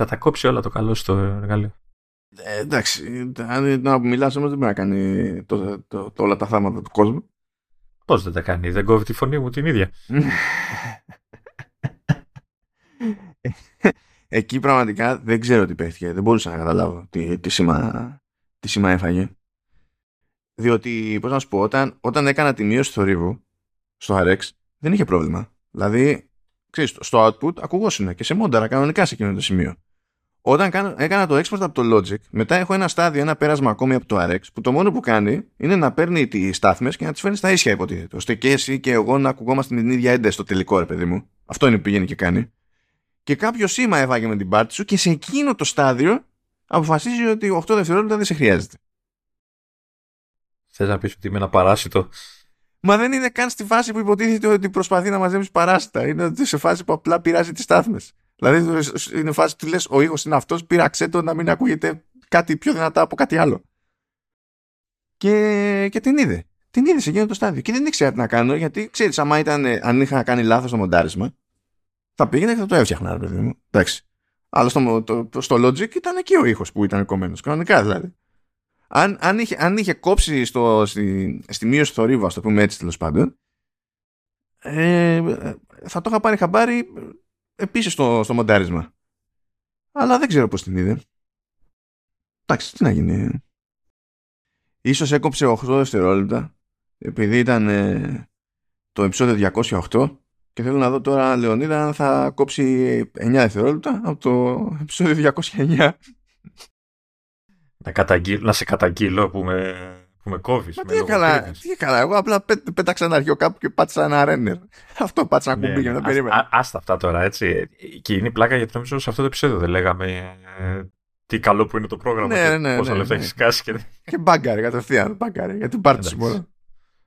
Θα τα κόψει όλα το καλό στο εργαλείο. Ε, εντάξει, αν να μιλάς όμως δεν μπορεί να κάνει το, το, το, όλα τα θάματα του κόσμου. Πώς δεν τα κάνει, δεν κόβει τη φωνή μου την ίδια. Εκεί πραγματικά δεν ξέρω τι παίχτηκε. Δεν μπορούσα να καταλάβω τι, τι, σήμα, τι σήμα έφαγε. Διότι, πώς να σου πω, όταν, όταν έκανα τη μείωση του θορύβου στο RX, δεν είχε πρόβλημα. Δηλαδή, ξέρεις, στο output ακουγόσουν και σε μόνταρα κανονικά σε εκείνο το σημείο. Όταν κάνω, έκανα το export από το Logic, μετά έχω ένα στάδιο, ένα πέρασμα ακόμη από το RX, που το μόνο που κάνει είναι να παίρνει τις στάθμες και να τις φέρνει στα ίσια, υποτίθεται. ώστε και εσύ και εγώ να ακουγόμαστε με την ίδια ένταση στο τελικό, ρε παιδί μου. Αυτό είναι που πηγαίνει και κάνει. Και κάποιο σήμα έβαγε με την πάρτι σου και σε εκείνο το στάδιο αποφασίζει ότι 8 δευτερόλεπτα δεν σε χρειάζεται. Θες να πεις ότι είμαι ένα παράσιτο; Μα δεν είναι καν στη φάση που υποτίθεται ότι προσπαθεί να μαζέψει παράσιτα. Είναι σε φάση που απλά πειράζει τις στάθμες. Δηλαδή είναι φάση που λες: Ο ήχος είναι αυτός, πείραξε το να μην ακούγεται κάτι πιο δυνατά από κάτι άλλο. Και, και την είδε. Την είδε σε εκείνο το στάδιο. Και δεν ήξερα τι να κάνω, γιατί ξέρεις, ήταν, αν είχα κάνει λάθος το μοντάρισμα, θα πήγαινε και θα το έφτιαχνα, ρε παιδί μου. Εντάξει. Αλλά στο, το, στο Logic ήταν εκεί ο ήχος που ήταν κομμένος. Κανονικά δηλαδή. Αν, αν, είχε, αν είχε κόψει στο, στη, στη μείωση θορύβου, ας το πούμε έτσι τέλος πάντων, ε, θα το είχα πάρει χαμπάρι επίσης στο, στο μοντάρισμα. Αλλά δεν ξέρω πώς την είδε. Εντάξει, τι να γίνει. Ίσως έκοψε 8 δευτερόλεπτα επειδή ήταν ε, το επεισόδιο 208 και θέλω να δω τώρα Λεωνίδα αν θα κόψει 9 δευτερόλεπτα από το επεισόδιο 209. Να, καταγγείλ, να σε καταγγείλω που με που με κόβεις. τι έκανα, τι έκανα. Εγώ απλά πέ, πέταξα ένα αρχείο κάπου και πάτησα ένα ρένερ. Αυτό πάτησα ένα ναι, κουμπί για να περίμενα. Άστα αυτά τώρα, έτσι. Και είναι η πλάκα γιατί νομίζω σε αυτό το επεισόδιο δεν λέγαμε ε, τι καλό που είναι το πρόγραμμα. Ναι, ναι, ναι, πόσα ναι, λεφτά ναι. έχεις κάσει. Και, και μπάγκαρε κατευθείαν. Μπάγκαρε. Γιατί πάρτι μόνο.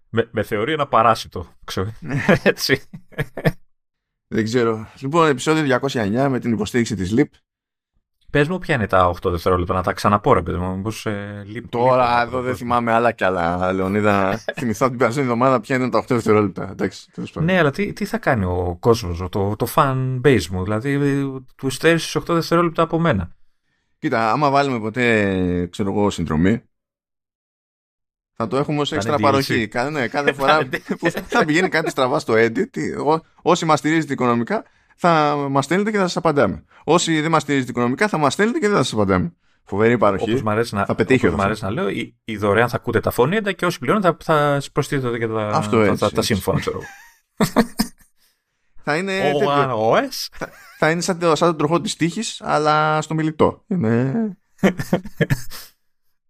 Με, με θεωρεί ένα παράσιτο. Ξέρω. Ναι. έτσι. Δεν ξέρω. Λοιπόν, επεισόδιο 209 με την υποστήριξη της LIP. Πες μου ποια είναι τα 8 δευτερόλεπτα, να τα ξαναπώ ρε παιδί μου. Μήπως, ε, λείπει, Τώρα λείπει, εδώ δεν θυμάμαι άλλα κι άλλα, Λεωνίδα. Θυμηθώ την περασμένη εβδομάδα ποια είναι τα 8 δευτερόλεπτα. Εντάξει, ναι, αλλά τι, τι θα κάνει ο κόσμος, το, το fan base μου. Δηλαδή, του στέρει 8 δευτερόλεπτα από μένα. Κοίτα, άμα βάλουμε ποτέ, ξέρω εγώ, συνδρομή, θα το έχουμε ως έξτρα παροχή. Κάθε, ναι, κάθε φορά που θα πηγαίνει κάτι στραβά στο edit, όσοι μας στηρίζετε οικονομικά, θα μας στέλνετε και θα σας απαντάμε. Όσοι δεν μας στηρίζετε οικονομικά, θα μας στέλνετε και δεν θα σας απαντάμε. Φοβερή παροχή. Όπως μ' αρέσει να, θα πετύχει όπως μ' αρέσει να λέω, η, η δωρεάν θα ακούτε τα φωνήεντα και όσοι πληρώνουν θα, θα προστίθεται και τα, Αυτό τα, έτσι, τα, τα σύμφωνα, ξέρω θα είναι. Ο, OS. Θα, θα είναι σαν, σαν τον τροχό της τύχης, αλλά στο μιλητό. Είναι.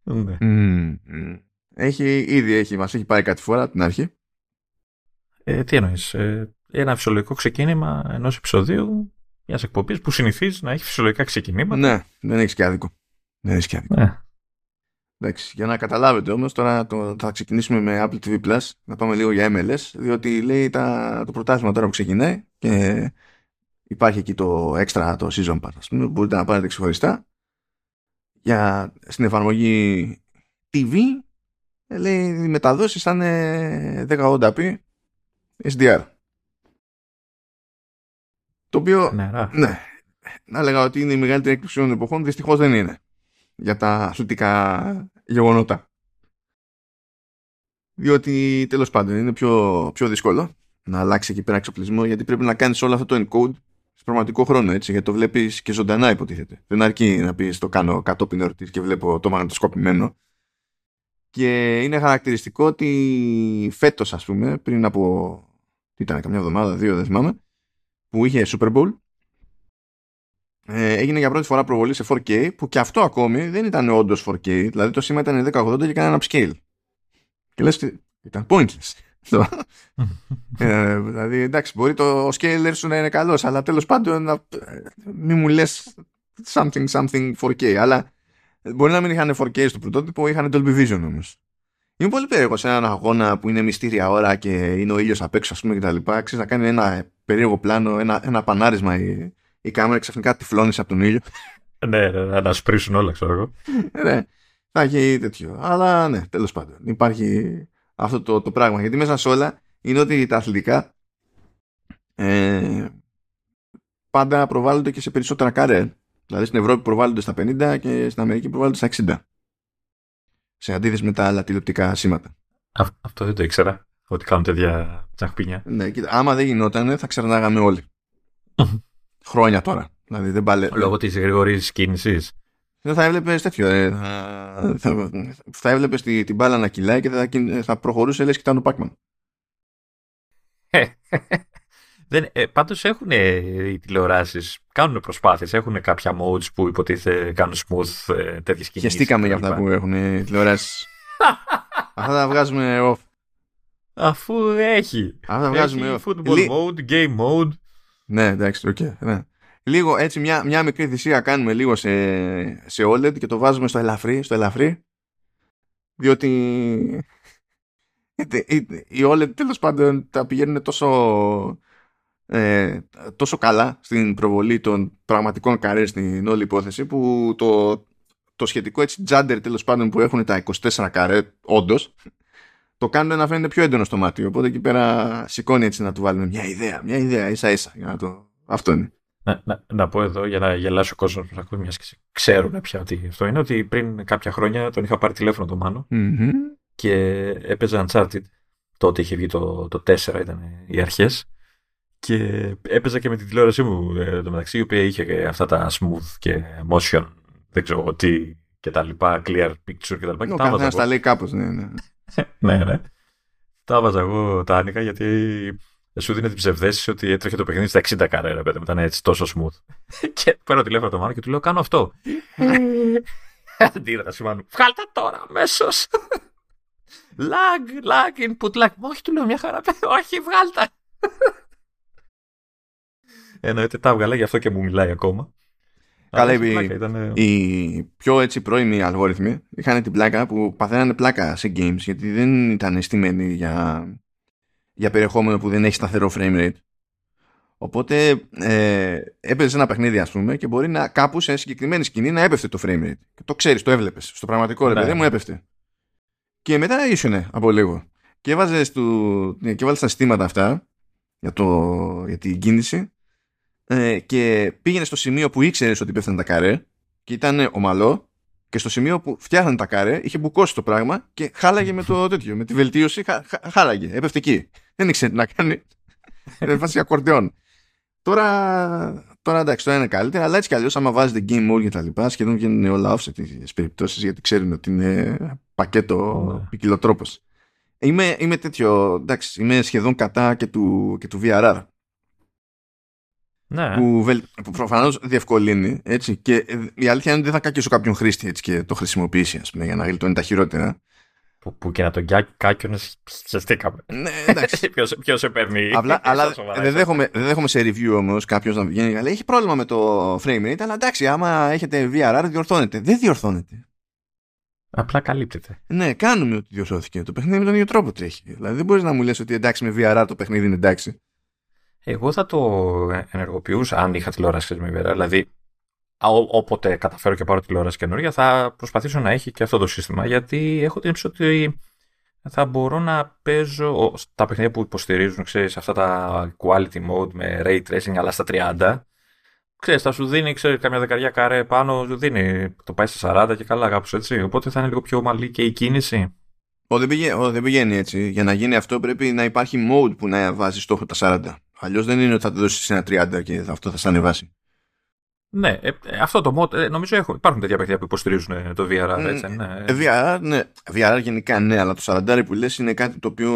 ναι. mm, mm. Έχει, ήδη έχει, μας έχει πάρει κάτι φορά από την αρχή. Ε, τι εννοείς, ε, ένα φυσιολογικό ξεκίνημα ενός επεισοδίου μιας εκπομπής που συνηθίζει να έχει φυσιολογικά ξεκινήματα. Ναι, δεν έχεις και άδικο. Δεν έχεις και άδικο. Ναι. Εντάξει, για να καταλάβετε όμως, τώρα το, θα ξεκινήσουμε με Apple TV Plus, να πάμε λίγο για MLS, διότι λέει τα, το πρωτάθλημα τώρα που ξεκινάει και υπάρχει εκεί το extra, το season pass, ας πούμε, μπορείτε να πάρετε ξεχωριστά. Για, στην εφαρμογή TV, λέει οι μεταδόσεις θα είναι 1080p SDR. Το οποίο, Νερά. ναι, να έλεγα ότι είναι η μεγαλύτερη έκπληξη των εποχών, δυστυχώς δεν είναι για τα αθλητικά γεγονότα. Διότι τέλος πάντων είναι πιο, πιο δύσκολο να αλλάξει εκεί πέρα εξοπλισμό γιατί πρέπει να κάνεις όλο αυτό το encode σε πραγματικό χρόνο έτσι γιατί το βλέπεις και ζωντανά υποτίθεται. Δεν αρκεί να πεις το κάνω κατόπιν ερωτής και βλέπω το μαγνητοσκοπημένο. Και είναι χαρακτηριστικό ότι φέτος ας πούμε πριν από τι ήταν καμιά εβδομάδα, δύο δεν θυμάμαι που είχε Super Bowl. Ε, έγινε για πρώτη φορά προβολή σε 4K που και αυτό ακόμη δεν ήταν όντως 4K δηλαδή το σήμα ήταν 1080 και έκανε ένα upscale. Και λες ήταν pointless. Ε, δηλαδή εντάξει μπορεί το scaler σου να είναι καλός αλλά τέλος πάντων να, μη μου λες something something 4K αλλά μπορεί να μην είχαν 4K στο πρωτότυπο είχαν Dolby Vision όμως Είμαι πολύ περίεργος σε έναν αγώνα που είναι μυστήρια ώρα και είναι ο ήλιος απ' έξω, ας πούμε, κτλ. Ξέρεις να κάνει ένα περίεργο πλάνο, ένα, ένα πανάρισμα η, η κάμερα ξαφνικά τυφλώνεις από τον ήλιο. ναι, ναι, να σπρίσουν όλα, ξέρω εγώ. ναι, θα έχει τέτοιο. Αλλά ναι, τέλος πάντων. Υπάρχει αυτό το, το πράγμα. Γιατί μέσα σε όλα είναι ότι τα αθλητικά ε, πάντα προβάλλονται και σε περισσότερα καρέ. Δηλαδή στην Ευρώπη προβάλλονται στα 50 και στην Αμερική προβάλλονται στα 60. Σε αντίθεση με τα άλλα τηλεοπτικά σήματα. αυτό δεν το ήξερα. Ότι κάνουν τέτοια τσαχπίνια. Ναι, κοίτα, άμα δεν γινόταν, θα ξερνάγαμε όλοι. Χρόνια τώρα. Δηλαδή δεν παλε... Λόγω της γρήγορης κίνησης. Δεν θα έβλεπες τέτοιο. Ε, θα, θα έβλεπες τη, την μπάλα να κυλάει και θα, θα προχωρούσε λες και ήταν ο Πάκμαν. Δεν, ε, πάντως έχουν ε, οι τηλεοράσεις, κάνουν προσπάθειες, έχουν κάποια modes που υποτίθεται κάνουν smooth ε, τέτοιες κινήσεις. Χεστήκαμε για αυτά που έχουν οι τηλεοράσεις. αυτά τα βγάζουμε off. Αφού έχει. Αυτά τα βγάζουμε έχει football mode, game mode. Ναι, εντάξει, okay, ναι. Λίγο έτσι μια, μια μικρή θυσία κάνουμε λίγο σε, σε OLED και το βάζουμε στο ελαφρύ, στο ελαφρύ διότι οι OLED τέλος πάντων τα πηγαίνουν τόσο ε, τόσο καλά στην προβολή των πραγματικών καρέ στην όλη υπόθεση που το, το σχετικό έτσι τζάντερ τέλος πάντων που έχουν τα 24 καρέ όντως το κάνουν να φαίνεται πιο έντονο στο μάτι οπότε εκεί πέρα σηκώνει έτσι να του βάλουμε μια ιδέα μια ιδέα ίσα ίσα για να το... αυτό είναι να, να, να, πω εδώ για να γελάσει ο κόσμος που ακούει, μιας και ξέρουν πια ότι αυτό είναι, ότι πριν κάποια χρόνια τον είχα πάρει τηλέφωνο το μανο mm-hmm. και έπαιζε Uncharted. Τότε είχε βγει το, το 4, ήταν οι αρχές. Και έπαιζα και με την τηλεόρασή μου ε, το μεταξύ, η οποία είχε αυτά τα smooth και motion, δεν ξέρω τι και τα λοιπά, clear picture και τα λοιπά. Ο καθένας τα λέει κάπως, ναι, ναι. ναι, ναι. Τα έβαζα εγώ, τα άνοιγα γιατί σου δίνει την ψευδέστηση ότι έτρεχε το παιχνίδι στα 60 καρέρα, παιδί ήταν έτσι τόσο smooth. και παίρνω τηλέφωνο το μάνα και του λέω: Κάνω αυτό. Αντίρα τα σημαίνουν. Βγάλτε τώρα αμέσως. lag, lag, input lag. Όχι, του λέω μια χαρά. Όχι, βγάλτε. Εννοείται τα έβγαλα, γι' αυτό και μου μιλάει ακόμα. Καλά, οι, ήταν... οι πιο έτσι πρώιμοι αλγόριθμοι είχαν την πλάκα που παθαίνανε πλάκα σε games γιατί δεν ήταν στημένοι για, για περιεχόμενο που δεν έχει σταθερό frame rate. Οπότε ε, έπαιζε ένα παιχνίδι, ας πούμε, και μπορεί να κάπου σε συγκεκριμένη σκηνή να έπεφτε το frame rate. Και το ξέρεις, το έβλεπες. Στο πραγματικό ρε ναι. παιδί μου έπεφτε. Και μετά ήσουνε από λίγο. Και έβαζες και τα συστήματα αυτά για, το, για την κίνηση ε, και πήγαινε στο σημείο που ήξερες ότι πέφτανε τα καρέ και ήταν ομαλό και στο σημείο που φτιάχνανε τα καρέ είχε μπουκώσει το πράγμα και χάλαγε με το τέτοιο, με τη βελτίωση χα, χα, χάλαγε, έπεφτε εκεί. Δεν ήξερε τι να κάνει. Δεν βάζει ακορντεόν. Τώρα, τώρα εντάξει, τώρα είναι καλύτερα, αλλά έτσι κι αλλιώς, άμα βάζετε game mode και τα λοιπά, σχεδόν βγαίνουν όλα off σε τέτοιε περιπτώσεις γιατί ξέρουν ότι είναι πακέτο ναι. ποικιλοτρόπος. Είμαι, είμαι τέτοιο, εντάξει, είμαι σχεδόν κατά και του, και του VRR. Ναι. Που, που προφανώς διευκολύνει. Έτσι, και η αλήθεια είναι ότι δεν θα κάκισω κάποιον χρήστη έτσι, και το χρησιμοποιήσει ας πούμε, για να γλιτώνει τα χειρότερα. Που, που και να τον κάκιονε, ξεστήκαμε. Ναι, εντάξει. Ποιος σε παίρνει. Απλά, αλλά δεν δέχομαι, δεν δέχομαι σε review όμως κάποιος να βγαίνει και λέει έχει πρόβλημα με το frame rate, αλλά εντάξει, άμα έχετε VRR διορθώνεται. Δεν διορθώνεται. Απλά καλύπτεται. Ναι, κάνουμε ότι διορθώθηκε. Το παιχνίδι με τον ίδιο τρόπο τρέχει. Δηλαδή δεν μπορείς να μου λες ότι εντάξει με VRR το παιχνίδι είναι εντάξει. Εγώ θα το ενεργοποιούσα αν είχα τηλεόραση με βέβαια. Δηλαδή, όποτε καταφέρω και πάρω τηλεόραση καινούργια, θα προσπαθήσω να έχει και αυτό το σύστημα. Γιατί έχω την ύψη ότι θα μπορώ να παίζω στα παιχνίδια που υποστηρίζουν, ξέρεις, αυτά τα quality mode με ray tracing, αλλά στα 30. Ξέρεις, θα σου δίνει, ξέρεις, καμιά δεκαριά καρέ πάνω, σου δίνει, το πάει στα 40 και καλά κάπως έτσι. Οπότε θα είναι λίγο πιο ομαλή και η κίνηση. Ο, δεν, πηγαίνει, δεν πηγαίνει έτσι. Για να γίνει αυτό πρέπει να υπάρχει mode που να βάζεις στόχο τα 40. Αλλιώς δεν είναι ότι θα το δώσεις ένα 30 και αυτό θα σε ανεβάσει. Ναι, ε, αυτό το mod, ε, νομίζω έχω, υπάρχουν τέτοια παιχνίδια που υποστηρίζουν ε, το VR, έτσι, ναι. Ε, VR, ναι. VR γενικά ναι, αλλά το 40 που λες είναι κάτι το οποίο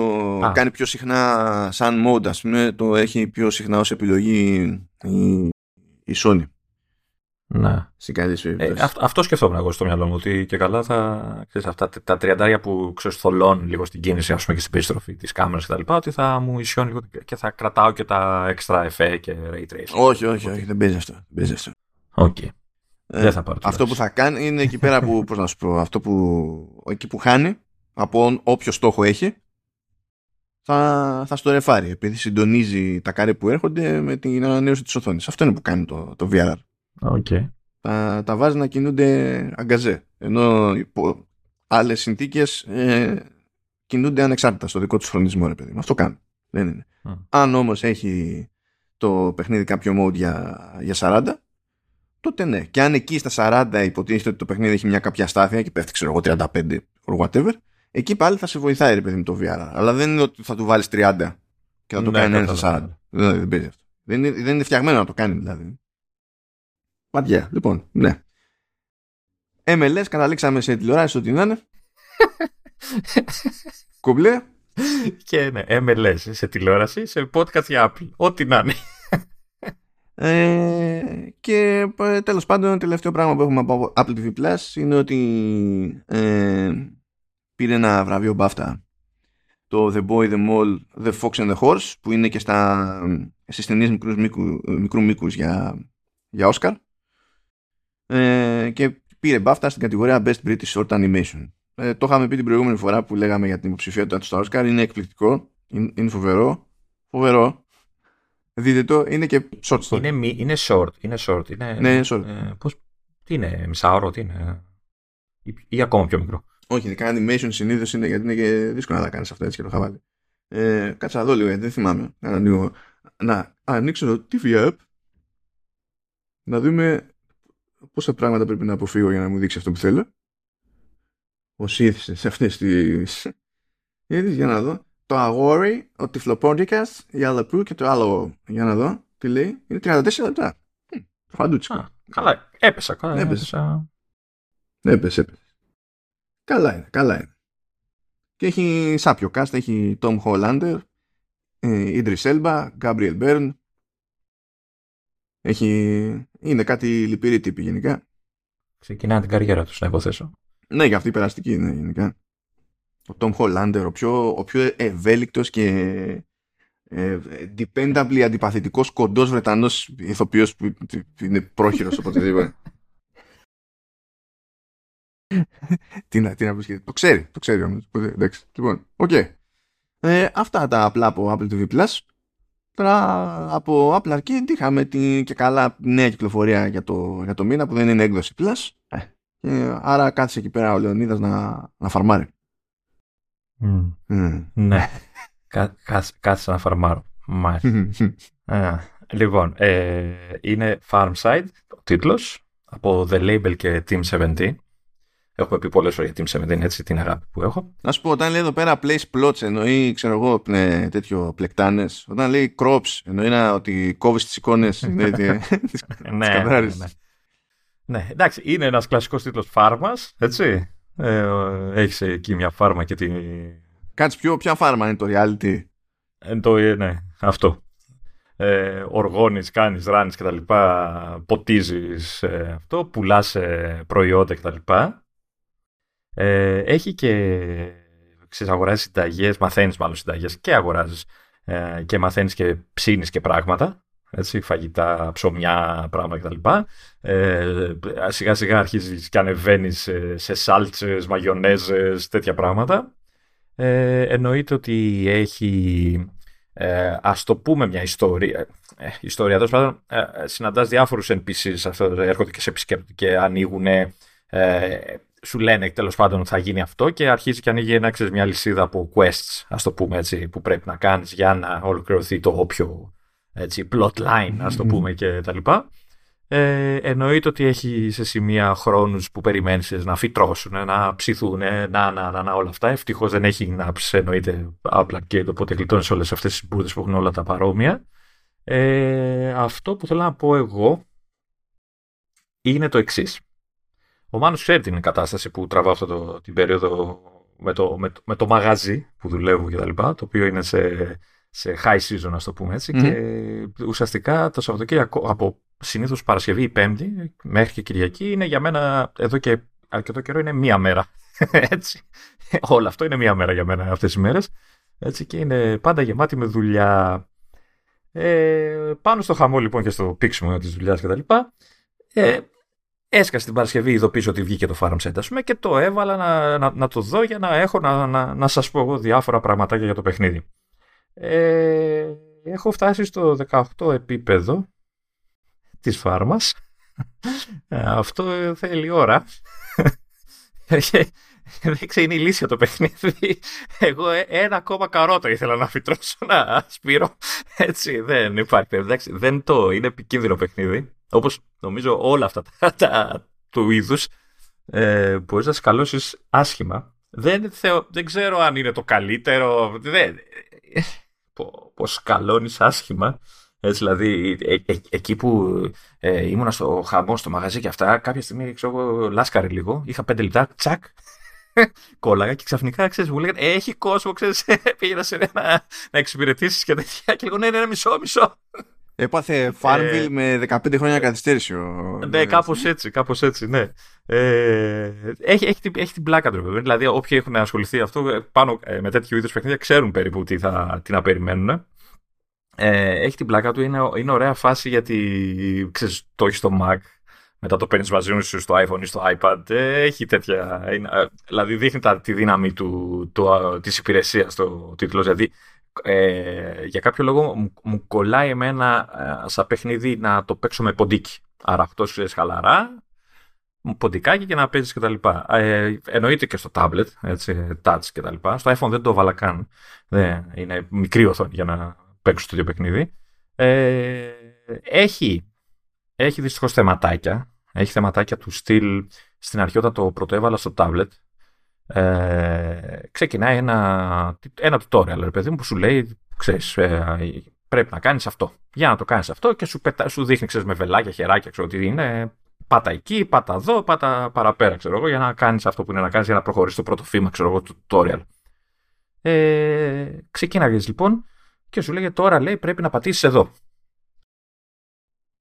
Α. κάνει πιο συχνά σαν mode, ας πούμε, το έχει πιο συχνά ως επιλογή η, η Sony. Ναι. Ε, αυτό, αυτό σκεφτόμουν εγώ στο μυαλό μου. Ότι και καλά θα. Ξέρεις, αυτά τα τριαντάρια που ξεσθολώνουν λίγο στην κίνηση ας πούμε, και στην περιστροφή της κάμερας κτλ. Ότι θα μου ισιώνει λίγο και θα κρατάω και τα extra effect και ray tracing. Όχι, όχι, όχι. Δεν παίζει αυτό. Δεν παίζει αυτό. Okay. Ε, δεν θα πάρω αυτό που θα κάνει είναι εκεί πέρα που. Πώς να σου πω. Αυτό που. Εκεί που χάνει από όποιο στόχο έχει θα, θα στο ρεφάρει επειδή συντονίζει τα κάρια που έρχονται με την ανανέωση της οθόνης. Αυτό είναι που κάνει το, το VR. Okay. Τα, τα βάζει να κινούνται αγκαζέ. Ενώ υπό άλλες συνθήκες ε, κινούνται ανεξάρτητα στο δικό τους χρονισμό, ρε παιδί. Αυτό κάνει. Δεν είναι. Αν όμως έχει το παιχνίδι κάποιο mode για, για 40, τότε ναι. Και αν εκεί στα 40 υποτίθεται ότι το παιχνίδι έχει μια κάποια στάθεια και πέφτει, ξέρω εγώ, 35 or whatever, εκεί πάλι θα σε βοηθάει, ρε παιδί με το VR. Αλλά δεν είναι ότι θα του βάλεις 30 και θα το ναι, κάνει ένα στα 40. Δηλαδή, δεν παίζει αυτό. Δεν είναι, δεν είναι φτιαγμένο να το κάνει, δηλαδή. Ματιά, λοιπόν, ναι. MLS, καταλήξαμε σε τηλεόραση ό,τι να είναι. Κουμπλέ. Και ναι, MLS σε τηλεόραση, σε podcast για Apple. Ό,τι να είναι. Ε, και ε, τέλος πάντων το τελευταίο πράγμα που έχουμε από Apple TV Plus είναι ότι ε, πήρε ένα βραβείο BAFTA το The Boy, The Mole, The Fox and the Horse που είναι και στα, στις ταινίες μικρούς μήκου, μικρού μήκους για, για Oscar ε, και πήρε BAFTA στην κατηγορία Best British Short Animation. Ε, το είχαμε πει την προηγούμενη φορά που λέγαμε για την υποψηφιότητα του στα Oscar. Είναι εκπληκτικό, είναι, είναι φοβερό. Φοβερό. Δείτε το, είναι και short story. Είναι, είναι short, είναι short. Είναι, ναι, είναι short. Ε, πώς, τι είναι, μισάωρο, τι είναι. Ή, ή ακόμα πιο μικρό. Όχι, ειδικά animation συνήθως είναι γιατί είναι και δύσκολο να τα κάνεις αυτό έτσι και το χαβάλι. Ε, κάτσα εδώ λίγο, δεν θυμάμαι. Να, ανοίγω, να ανοίξω το TV App να δούμε πόσα πράγματα πρέπει να αποφύγω για να μου δείξει αυτό που θέλω; Ο ήθισε σε αυτές τι. για να δω. Το αγόρι, ο τυφλοπόντικα, η Αλαπού και το άλλο. Για να δω τι λέει. Είναι 34 λεπτά. Φαντούτσικο. Καλά, έπεσα. Καλά, έπεσα. Έπεσε, έπεσε. Καλά είναι, καλά είναι. Και έχει σάπιο cast, έχει Tom Hollander, Idris Elba, Gabriel Byrne. Έχει... Είναι κάτι λυπηρή τύπη γενικά. Ξεκινά την καριέρα τους, να υποθέσω. Ναι, για αυτή η περαστική είναι γενικά. Ο Tom Hollander, ο πιο, ο πιο ευέλικτος και ε, dependably αντιπαθητικός κοντός Βρετανός ηθοποιός που είναι πρόχειρος οποτεδήποτε. τι να, τι να πεις, το ξέρει, το ξέρει όμως. Εντάξει, λοιπόν, οκ. Okay. Ε, αυτά τα απλά από Apple TV Plus. Τώρα από Apple Arcade είχαμε την και καλά νέα κυκλοφορία για το, για το μήνα που δεν είναι έκδοση Plus. Ε, και άρα κάθισε εκεί πέρα ο Λεωνίδας να, να φαρμάρει. Mm. Mm. Ναι, κάθισε να φαρμάρω. Μάλιστα. ε, λοιπόν, ε, είναι Farmside ο τίτλος από The Label και Team 17 Έχουμε πει πολλές φορές για Team 17, έτσι την αγάπη που έχω. Να σου πω, όταν λέει εδώ πέρα place plots εννοεί, ξέρω εγώ, ναι, τέτοιο πλεκτάνες. Όταν λέει crops εννοεί να, ότι κόβεις τις εικόνες. ναι, ναι, ναι, ναι. εντάξει, είναι ένας κλασικός τίτλος φάρμας, έτσι. Ε, Έχεις εκεί μια φάρμα και την. Κάτσε πιο, ποια φάρμα είναι το reality; Ε, το, ε, ναι, αυτό. Ε, οργώνεις, κάνεις, ράνεις και τα λοιπά, ποτίζεις ε, αυτό, πουλάς ε, προϊόντα και τα λοιπά ε, έχει και ξέρεις, αγοράζει συνταγές, μαθαίνεις μάλλον συνταγές και αγοράζεις ε, και μαθαίνεις και ψήνεις και πράγματα. Έτσι, φαγητά, ψωμιά, πράγματα κτλ. Ε, σιγά σιγά αρχίζεις και ανεβαίνεις σε, σε σάλτσες, μαγιονέζες, τέτοια πράγματα. Ε, εννοείται ότι έχει ε, ας το πούμε μια ιστορία. Ε, ιστορία, τέλος πάντων, ε, συναντάς διάφορους NPCs, αυτό, έρχονται και σε επισκέπτονται και ανοίγουν ε, σου λένε τέλος πάντων ότι θα γίνει αυτό και αρχίζει και ανοίγει ένα, ξέρεις, μια λυσίδα από quests, ας το πούμε έτσι, που πρέπει να κάνεις για να ολοκληρωθεί το όποιο έτσι, plot line, ας το πούμε και τα λοιπά. Ε, εννοείται ότι έχει σε σημεία χρόνους που περιμένεις να φυτρώσουν, να ψηθούν, να, να, να, να όλα αυτά. Ευτυχώς δεν έχει να εννοείται απλά και οπότε γλιτώνεις όλες αυτές τις μπουρδες που έχουν όλα τα παρόμοια. Ε, αυτό που θέλω να πω εγώ είναι το εξής. Ο Μάνος ξέρει την κατάσταση που τραβάω αυτό το, την περίοδο με το, με, με το μαγαζί που δουλεύω και τα λοιπά, το οποίο είναι σε, σε high season, ας το πούμε έτσι. Και ουσιαστικά το Σαββατοκύριακο από συνήθως Παρασκευή ή Πέμπτη μέχρι και Κυριακή είναι για μένα εδώ και αρκετό καιρό είναι μία μέρα. έτσι. Όλο αυτό είναι μία μέρα για μένα αυτές τις μέρες. Έτσι και είναι πάντα γεμάτη με δουλειά. Ε, πάνω στο χαμό λοιπόν και στο πίξιμο της δουλειάς κτλ. Ε, Έσκασε την Παρασκευή ειδοποίηση ότι βγήκε το Farm Set, και το έβαλα να, να, να, το δω για να έχω να, να, να σας πω εγώ διάφορα πραγματάκια για το παιχνίδι. Ε, έχω φτάσει στο 18 επίπεδο της φάρμας. Ε, αυτό θέλει ώρα. Δεν είναι η λύση το παιχνίδι. Εγώ ένα ακόμα καρότο ήθελα να φυτρώσω να σπείρω. Έτσι δεν υπάρχει. Εντάξει, δεν το είναι επικίνδυνο παιχνίδι. Όπως νομίζω όλα αυτά τα, τα του είδους ε, μπορείς να σκαλώσεις άσχημα. Δεν, θεω, δεν ξέρω αν είναι το καλύτερο. Δεν, πως σκαλώνεις άσχημα. Έτσι, δηλαδή, ε, ε, εκεί που ε, ήμουνα στο χαμό, στο μαγαζί και αυτά, κάποια στιγμή, ξέρω εγώ, λάσκαρε λίγο. Είχα πέντε λεπτά, τσακ, κόλλαγα και ξαφνικά, ξέρεις, μου λέγανε, έχει κόσμο, ξέρεις, πήγαινα σε ένα, να εξυπηρετήσεις και τέτοια. Και λέγω, ναι, ναι, ναι, μισό, μισό. Έπαθε Farmville ε, με 15 χρόνια καθυστέρηση. Ναι, κάπως έτσι, κάπως έτσι, ναι. Ε, έχει, έχει, έχει, την πλάκα του, βέβαια. Δηλαδή, όποιοι έχουν ασχοληθεί αυτό ε, πάνω ε, με τέτοιου είδους παιχνίδια ξέρουν περίπου τι, θα, τι να περιμένουν. Ε, έχει την πλάκα του, είναι, είναι ωραία φάση γιατί ξέρεις, το έχεις στο Mac, μετά το παίρνεις μαζί σου στο iPhone ή στο iPad. Έχει τέτοια. Είναι, δηλαδή, δείχνει τα, τη δύναμη του, του, της υπηρεσίας στο τίτλος. Δηλαδή, ε, για κάποιο λόγο μου, μου κολλάει εμένα ε, σαν παιχνίδι να το παίξω με ποντίκι. Άρα αυτός σου χαλαρά, ποντικάκι και να παίζεις κτλ. Ε, εννοείται και στο tablet, έτσι, touch κτλ. Στο iPhone δεν το βάλα καν. Δεν, είναι μικρή οθόνη για να παίξω το ίδιο παιχνίδι. Ε, έχει, έχει δυστυχώς θεματάκια. Έχει θεματάκια του στυλ στην αρχή όταν το πρωτοέβαλα στο tablet ε, ξεκινάει ένα, ένα tutorial, ρε παιδί μου, που σου λέει, ξέρεις, ε, πρέπει να κάνεις αυτό. Για να το κάνεις αυτό και σου, πετά, σου δείχνει, ξέρεις, με βελάκια, χεράκια, ξέρω τι είναι, πάτα εκεί, πάτα εδώ, πάτα παραπέρα, ξέρω εγώ, για να κάνεις αυτό που είναι να κάνεις, για να προχωρήσεις το πρώτο βήμα, ξέρω εγώ, του tutorial. Ε, ξεκίναγες λοιπόν και σου λέγε τώρα, λέει, πρέπει να πατήσεις εδώ.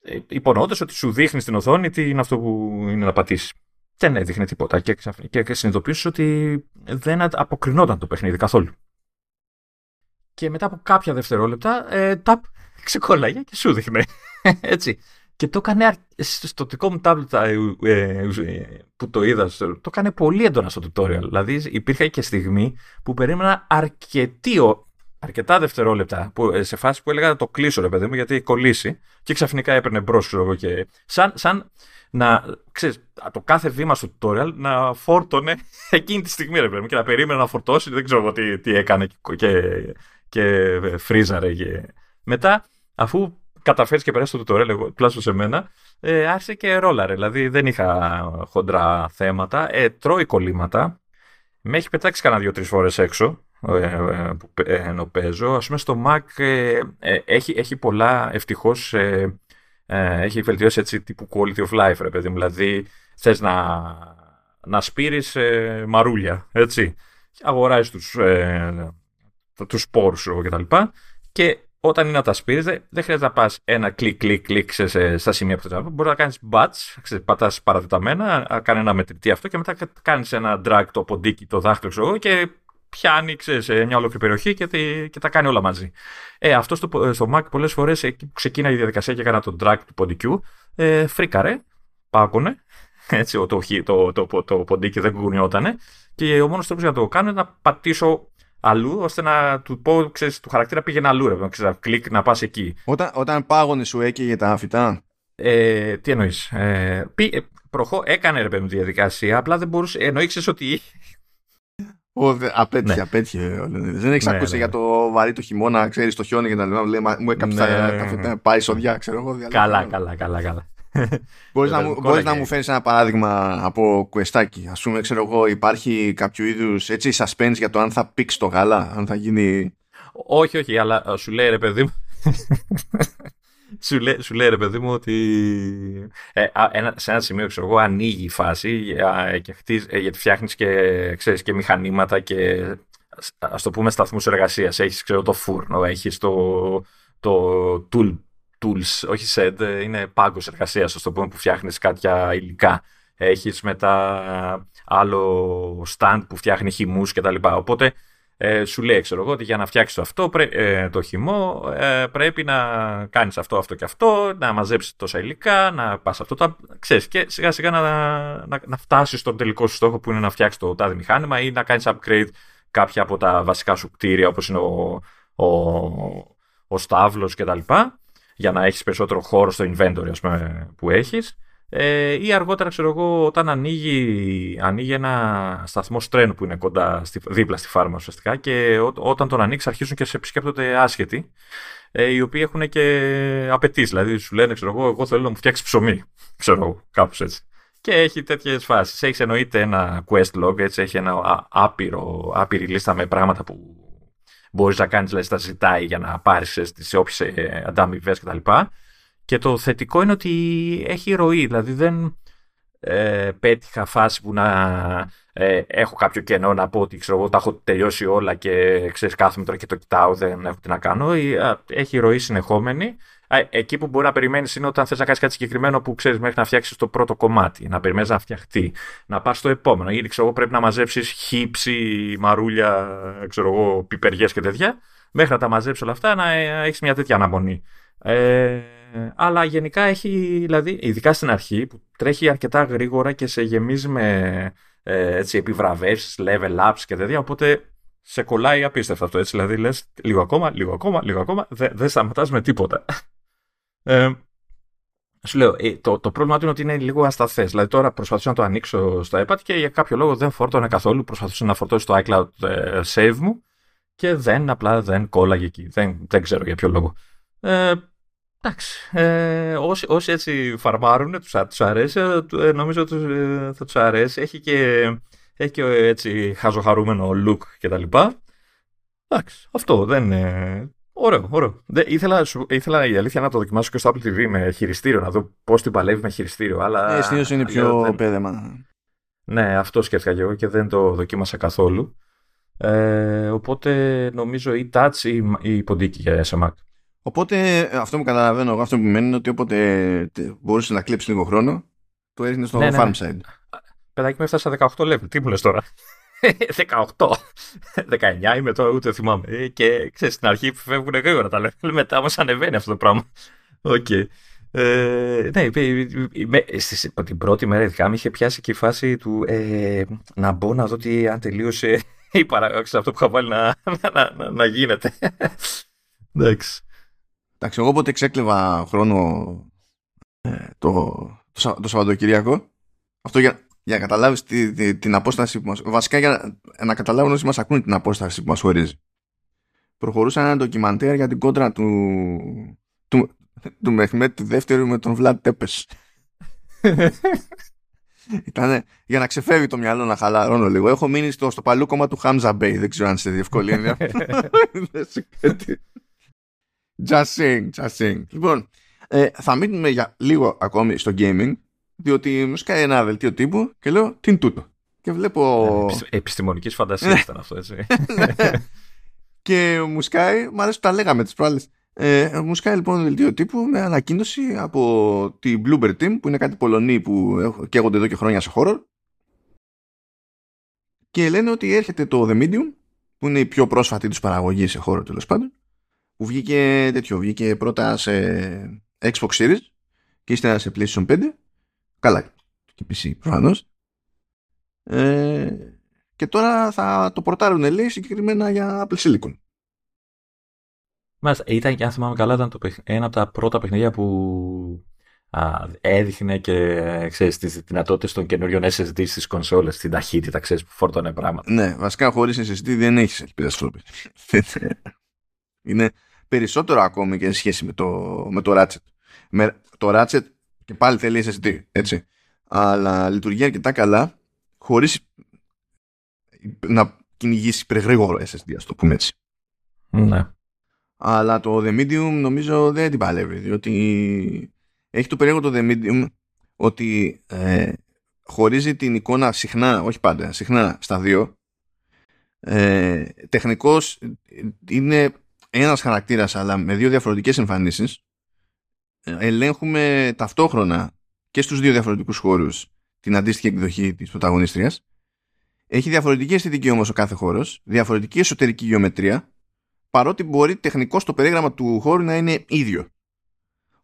Ε, υπονοώντας ότι σου δείχνει στην οθόνη τι είναι αυτό που είναι να πατήσεις δεν έδειχνε τίποτα και, και, και συνειδητοποίησε ότι δεν αποκρινόταν το παιχνίδι καθόλου. Και μετά από κάποια δευτερόλεπτα, ε, ταπ, ξεκόλλαγε και σου δείχνε. Έτσι. Και το έκανε στο δικό μου tablet ε, ε, που το είδα, το έκανε πολύ έντονα στο tutorial. Δηλαδή υπήρχε και στιγμή που περίμενα αρκετή, αρκετά δευτερόλεπτα που, ε, σε φάση που έλεγα να το κλείσω ρε παιδί μου γιατί κολλήσει και ξαφνικά έπαιρνε μπρος εγώ και σαν, σαν να, ξέρεις, το κάθε βήμα στο tutorial να φόρτωνε εκείνη τη στιγμή ρε παιδί μου και να περίμενε να φορτώσει δεν ξέρω τι, τι έκανε και, και, και φρίζαρε και... μετά αφού καταφέρεις και περάσεις το tutorial εγώ, τουλάχιστον σε μένα ε, άρχισε και ρόλαρε δηλαδή δεν είχα χοντρά θέματα ε, τρώει κολλήματα με έχει πετάξει κανένα δύο-τρεις φορές έξω ε, ε, που ε, ενώ παίζω. Ας πούμε στο Mac έχει, έχει πολλά ευτυχώς έχει βελτιώσει έτσι τύπου quality of life ρε παιδί μου. Δηλαδή θες να, να σπείρεις μαρούλια έτσι. Αγοράζεις τους, ε, τους σπόρους σου και τα λοιπά και όταν είναι να τα σπείρεις δεν, χρειάζεται να πας ένα κλικ κλικ κλικ σε, στα σημεία που θες να Μπορείς να κάνεις batch, πατάς παρατεταμένα, κάνει ένα μετρητή αυτό και μετά κάνεις ένα drag το ποντίκι, το δάχτυλο ξέρω, και πιάνει σε μια ολόκληρη περιοχή και, και τα κάνει όλα μαζί. Ε, αυτό στο, στο Mac πολλές φορές εκεί που ξεκίναγε η διαδικασία και έκανα το drag του ποντικού, ε, φρίκαρε, πάγωνε, έτσι, το, το, το, το, το ποντίκι δεν κουνιότανε και ο μόνος τρόπος για να το κάνω είναι να πατήσω αλλού, ώστε να του πω, ξέρεις, του χαρακτήρα πήγαινε αλλού, ρε, ξέρεις, κλικ να πας εκεί. Όταν, όταν πάγωνες σου έκαιγε τα φυτά; Ε, τι εννοείς. Ε, ε προχώ, έκανε ρε παιδί τη διαδικασία, απλά δεν μπορούσε, εννοήξες ότι απέτυχε, ναι. απέτυχε. Δεν έχει ναι, ακούσει ναι, για το βαρύ του χειμώνα, ξέρεις το χιόνι και τα λοιπά. Λέει, μου έκαψε ναι, τα πάει σοδιά, ξέρω εγώ. Καλά, καλά, καλά, καλά. Μπορείς, να, μου, μπορείς να μου φέρεις ένα παράδειγμα από κουεστάκι. Ας πούμε, ξέρω εγώ, υπάρχει κάποιο είδους έτσι suspense για το αν θα πήξει το γάλα, αν θα γίνει... Όχι, όχι, αλλά σου λέει ρε παιδί μου, σου, λέει, σου λέει ρε παιδί μου ότι ε, ένα, σε ένα σημείο ξέρω εγώ ανοίγει η φάση ε, και χτίζ, ε, γιατί φτιάχνεις και, ξέρεις, και μηχανήματα και ας το πούμε σταθμούς εργασίας. Έχεις ξέρω, το φούρνο, έχεις το, το tool, tools, όχι set, ε, είναι πάγκος εργασίας, ας το πούμε, που φτιάχνεις κάποια υλικά. Έχεις μετά άλλο stand που φτιάχνει χυμούς κτλ. Οπότε ε, σου λέει, ξέρω εγώ, ότι για να φτιάξεις αυτό ε, το χυμό ε, πρέπει να κάνεις αυτό, αυτό και αυτό, να μαζέψεις τόσα υλικά, να πας αυτό. Τα, ξέρεις, και σιγά σιγά να, να, να φτάσεις στον τελικό σου στόχο που είναι να φτιάξεις το τάδε μηχάνημα ή να κάνεις upgrade κάποια από τα βασικά σου κτίρια όπως είναι ο, ο, ο στάβλος κτλ. Για να έχεις περισσότερο χώρο στο inventory ας πούμε, που έχεις. Ε, ή αργότερα, ξέρω εγώ, όταν ανοίγει, ανοίγει ένα σταθμό τρένου που είναι κοντά, στη, δίπλα στη φάρμα ουσιαστικά και ό, όταν τον ανοίξεις αρχίζουν και σε επισκέπτονται άσχετοι ε, οι οποίοι έχουν και απαιτήσεις. Δηλαδή σου λένε, ξέρω εγώ, εγώ θέλω να μου φτιάξεις ψωμί. Ξέρω εγώ, κάπως έτσι. Και έχει τέτοιες φάσεις. Έχεις εννοείται ένα quest log, έτσι, έχει ένα άπειρο, άπειρη λίστα με πράγματα που μπορείς να κάνεις, δηλαδή τα ζητάει για να πάρεις τις όποιες ανταμοιβές κτλ. Και το θετικό είναι ότι έχει ροή, δηλαδή δεν ε, πέτυχα φάση που να ε, έχω κάποιο κενό να πω ότι ξέρω, εγώ, τα έχω τελειώσει όλα και ξέρεις κάθομαι τώρα και το κοιτάω, δεν έχω τι να κάνω. Έχει ροή συνεχόμενη. Εκεί που μπορεί να περιμένεις είναι όταν θες να κάνεις κάτι συγκεκριμένο που ξέρεις μέχρι να φτιάξεις το πρώτο κομμάτι, να περιμένεις να φτιαχτεί, να πας στο επόμενο. Ή ξέρω εγώ, πρέπει να μαζέψεις χύψη, μαρούλια, ξέρω εγώ, πιπεριές και τέτοια. Μέχρι να τα μαζέψεις όλα αυτά να έχεις μια τέτοια αναμονή. Ε, αλλά γενικά έχει, δηλαδή, ειδικά στην αρχή, που τρέχει αρκετά γρήγορα και σε γεμίζει με ε, έτσι, επιβραβεύσεις, level ups και τέτοια, οπότε σε κολλάει απίστευτα αυτό, έτσι, δηλαδή λες λίγο ακόμα, λίγο ακόμα, λίγο ακόμα, δεν δε σταματάς με τίποτα. Ε, σου λέω, ε, το, το πρόβλημα του είναι ότι είναι λίγο ασταθές. Δηλαδή, τώρα προσπαθούσα να το ανοίξω στο iPad και για κάποιο λόγο δεν φόρτωνε καθόλου. Προσπαθούσα να φορτώσω το iCloud ε, save μου και δεν, απλά δεν κόλλαγε εκεί. Δεν, δεν ξέρω για ποιο λόγο. Ε, Εντάξει. Ε, όσοι, όσοι έτσι φαρμάρουν, τους, τους αρέσει, ε, νομίζω τους, ε, θα τους αρέσει. Έχει και, έχει και έτσι χαζοχαρούμενο look κτλ. Εντάξει, αυτό δεν είναι... Ωραίο, ωραίο. Δεν, ήθελα, ήθελα η αλήθεια να το δοκιμάσω και στο Apple TV με χειριστήριο, να δω πώς την παλεύει με χειριστήριο. Αλλά... Ε, συνήθως είναι πιο δεν... πέδεμα. Ναι, αυτό σκέφτηκα και εγώ και δεν το δοκίμασα καθόλου. Ε, οπότε νομίζω η Touch ή η ποντίκη για SMAC. Οπότε αυτό που καταλαβαίνω εγώ, αυτό που μένει είναι ότι όποτε μπορούσε να κλέψει λίγο χρόνο, το έριχνε στο ναι, ναι, farm ναι. side. Παιδάκι με έφτασα 18 level. Τι μου λες τώρα; 18. 19 είμαι τώρα, ούτε θυμάμαι. Ε, και ξέρεις, στην αρχή φεύγουν γρήγορα τα level. Μετά όμως ανεβαίνει αυτό το πράγμα. Οκ. Okay. Ε, ναι, την πρώτη μέρα ειδικά με είχε πιάσει και η φάση του ε, να μπω να δω τι αν τελείωσε η παραγωγή αυτό που είχα βάλει να, να, να, να γίνεται. Εντάξει. Εντάξει, εγώ όποτε ξέκλεβα χρόνο ε, το, το, το, Σαββατοκυριακό, αυτό για, για να καταλάβεις τη, την απόσταση που μας... Βασικά για να, να καταλάβουν όσοι μας ακούνε την απόσταση που μας χωρίζει. Προχωρούσα ένα ντοκιμαντέρ για την κόντρα του, του, του Μεχμέτ του δεύτερου με τον Βλάντ Τέπες. Ήταν για να ξεφεύγει το μυαλό να χαλαρώνω λίγο. Έχω μείνει στο, στο παλούκωμα του Χάμζα Μπέι. Δεν ξέρω αν σε διευκολύνει. Just saying, just saying. Λοιπόν, ε, θα μείνουμε για λίγο ακόμη στο gaming, διότι μου σκάει ένα δελτίο τύπου και λέω τι είναι τούτο. Και βλέπω. Ε, Επιστημονικής φαντασίας ήταν αυτό, έτσι. και μου σκάει, μου αρέσει που τα λέγαμε τις προάλλες. Ε, μου σκάει λοιπόν δελτίο τύπου με ανακοίνωση από τη Bluebird Team, που είναι κάτι Πολωνοί που καίγονται εδώ και χρόνια σε χώρο. Και λένε ότι έρχεται το The Medium, που είναι η πιο πρόσφατη τους παραγωγή σε χώρο τέλος πάντων που βγήκε τέτοιο, βγήκε πρώτα σε Xbox Series και ύστερα σε PlayStation 5 καλά και PC προφανώς. Ε, και τώρα θα το πορτάρουν λέει συγκεκριμένα για Apple Silicon. Μάλιστα, ήταν και αν θυμάμαι καλά ήταν το, ένα από τα πρώτα παιχνίδια που α, έδειχνε και ξέρεις, τις δυνατότητες των καινούριων SSD στις κονσόλες, την ταχύτητα ξέρεις, που φόρτωνε πράγματα. Ναι, βασικά χωρίς SSD δεν έχεις ελπίδα στο Είναι περισσότερο ακόμη και σε σχέση με το, με το Ratchet. Με, το Ratchet και πάλι θέλει SSD, έτσι. Αλλά λειτουργεί αρκετά καλά χωρίς να κυνηγήσει υπεργρήγορο SSD, ας το πούμε έτσι. Ναι. Αλλά το The Medium νομίζω δεν την παλεύει, διότι έχει το περίεργο το The Medium ότι ε, χωρίζει την εικόνα συχνά, όχι πάντα, συχνά στα δύο. Ε, τεχνικός είναι ένας χαρακτήρας αλλά με δύο διαφορετικές εμφανίσεις ε, ελέγχουμε ταυτόχρονα και στους δύο διαφορετικούς χώρους την αντίστοιχη εκδοχή της πρωταγωνίστριας. Έχει διαφορετική αισθητική όμως ο κάθε χώρος διαφορετική εσωτερική γεωμετρία παρότι μπορεί τεχνικό το περίγραμμα του χώρου να είναι ίδιο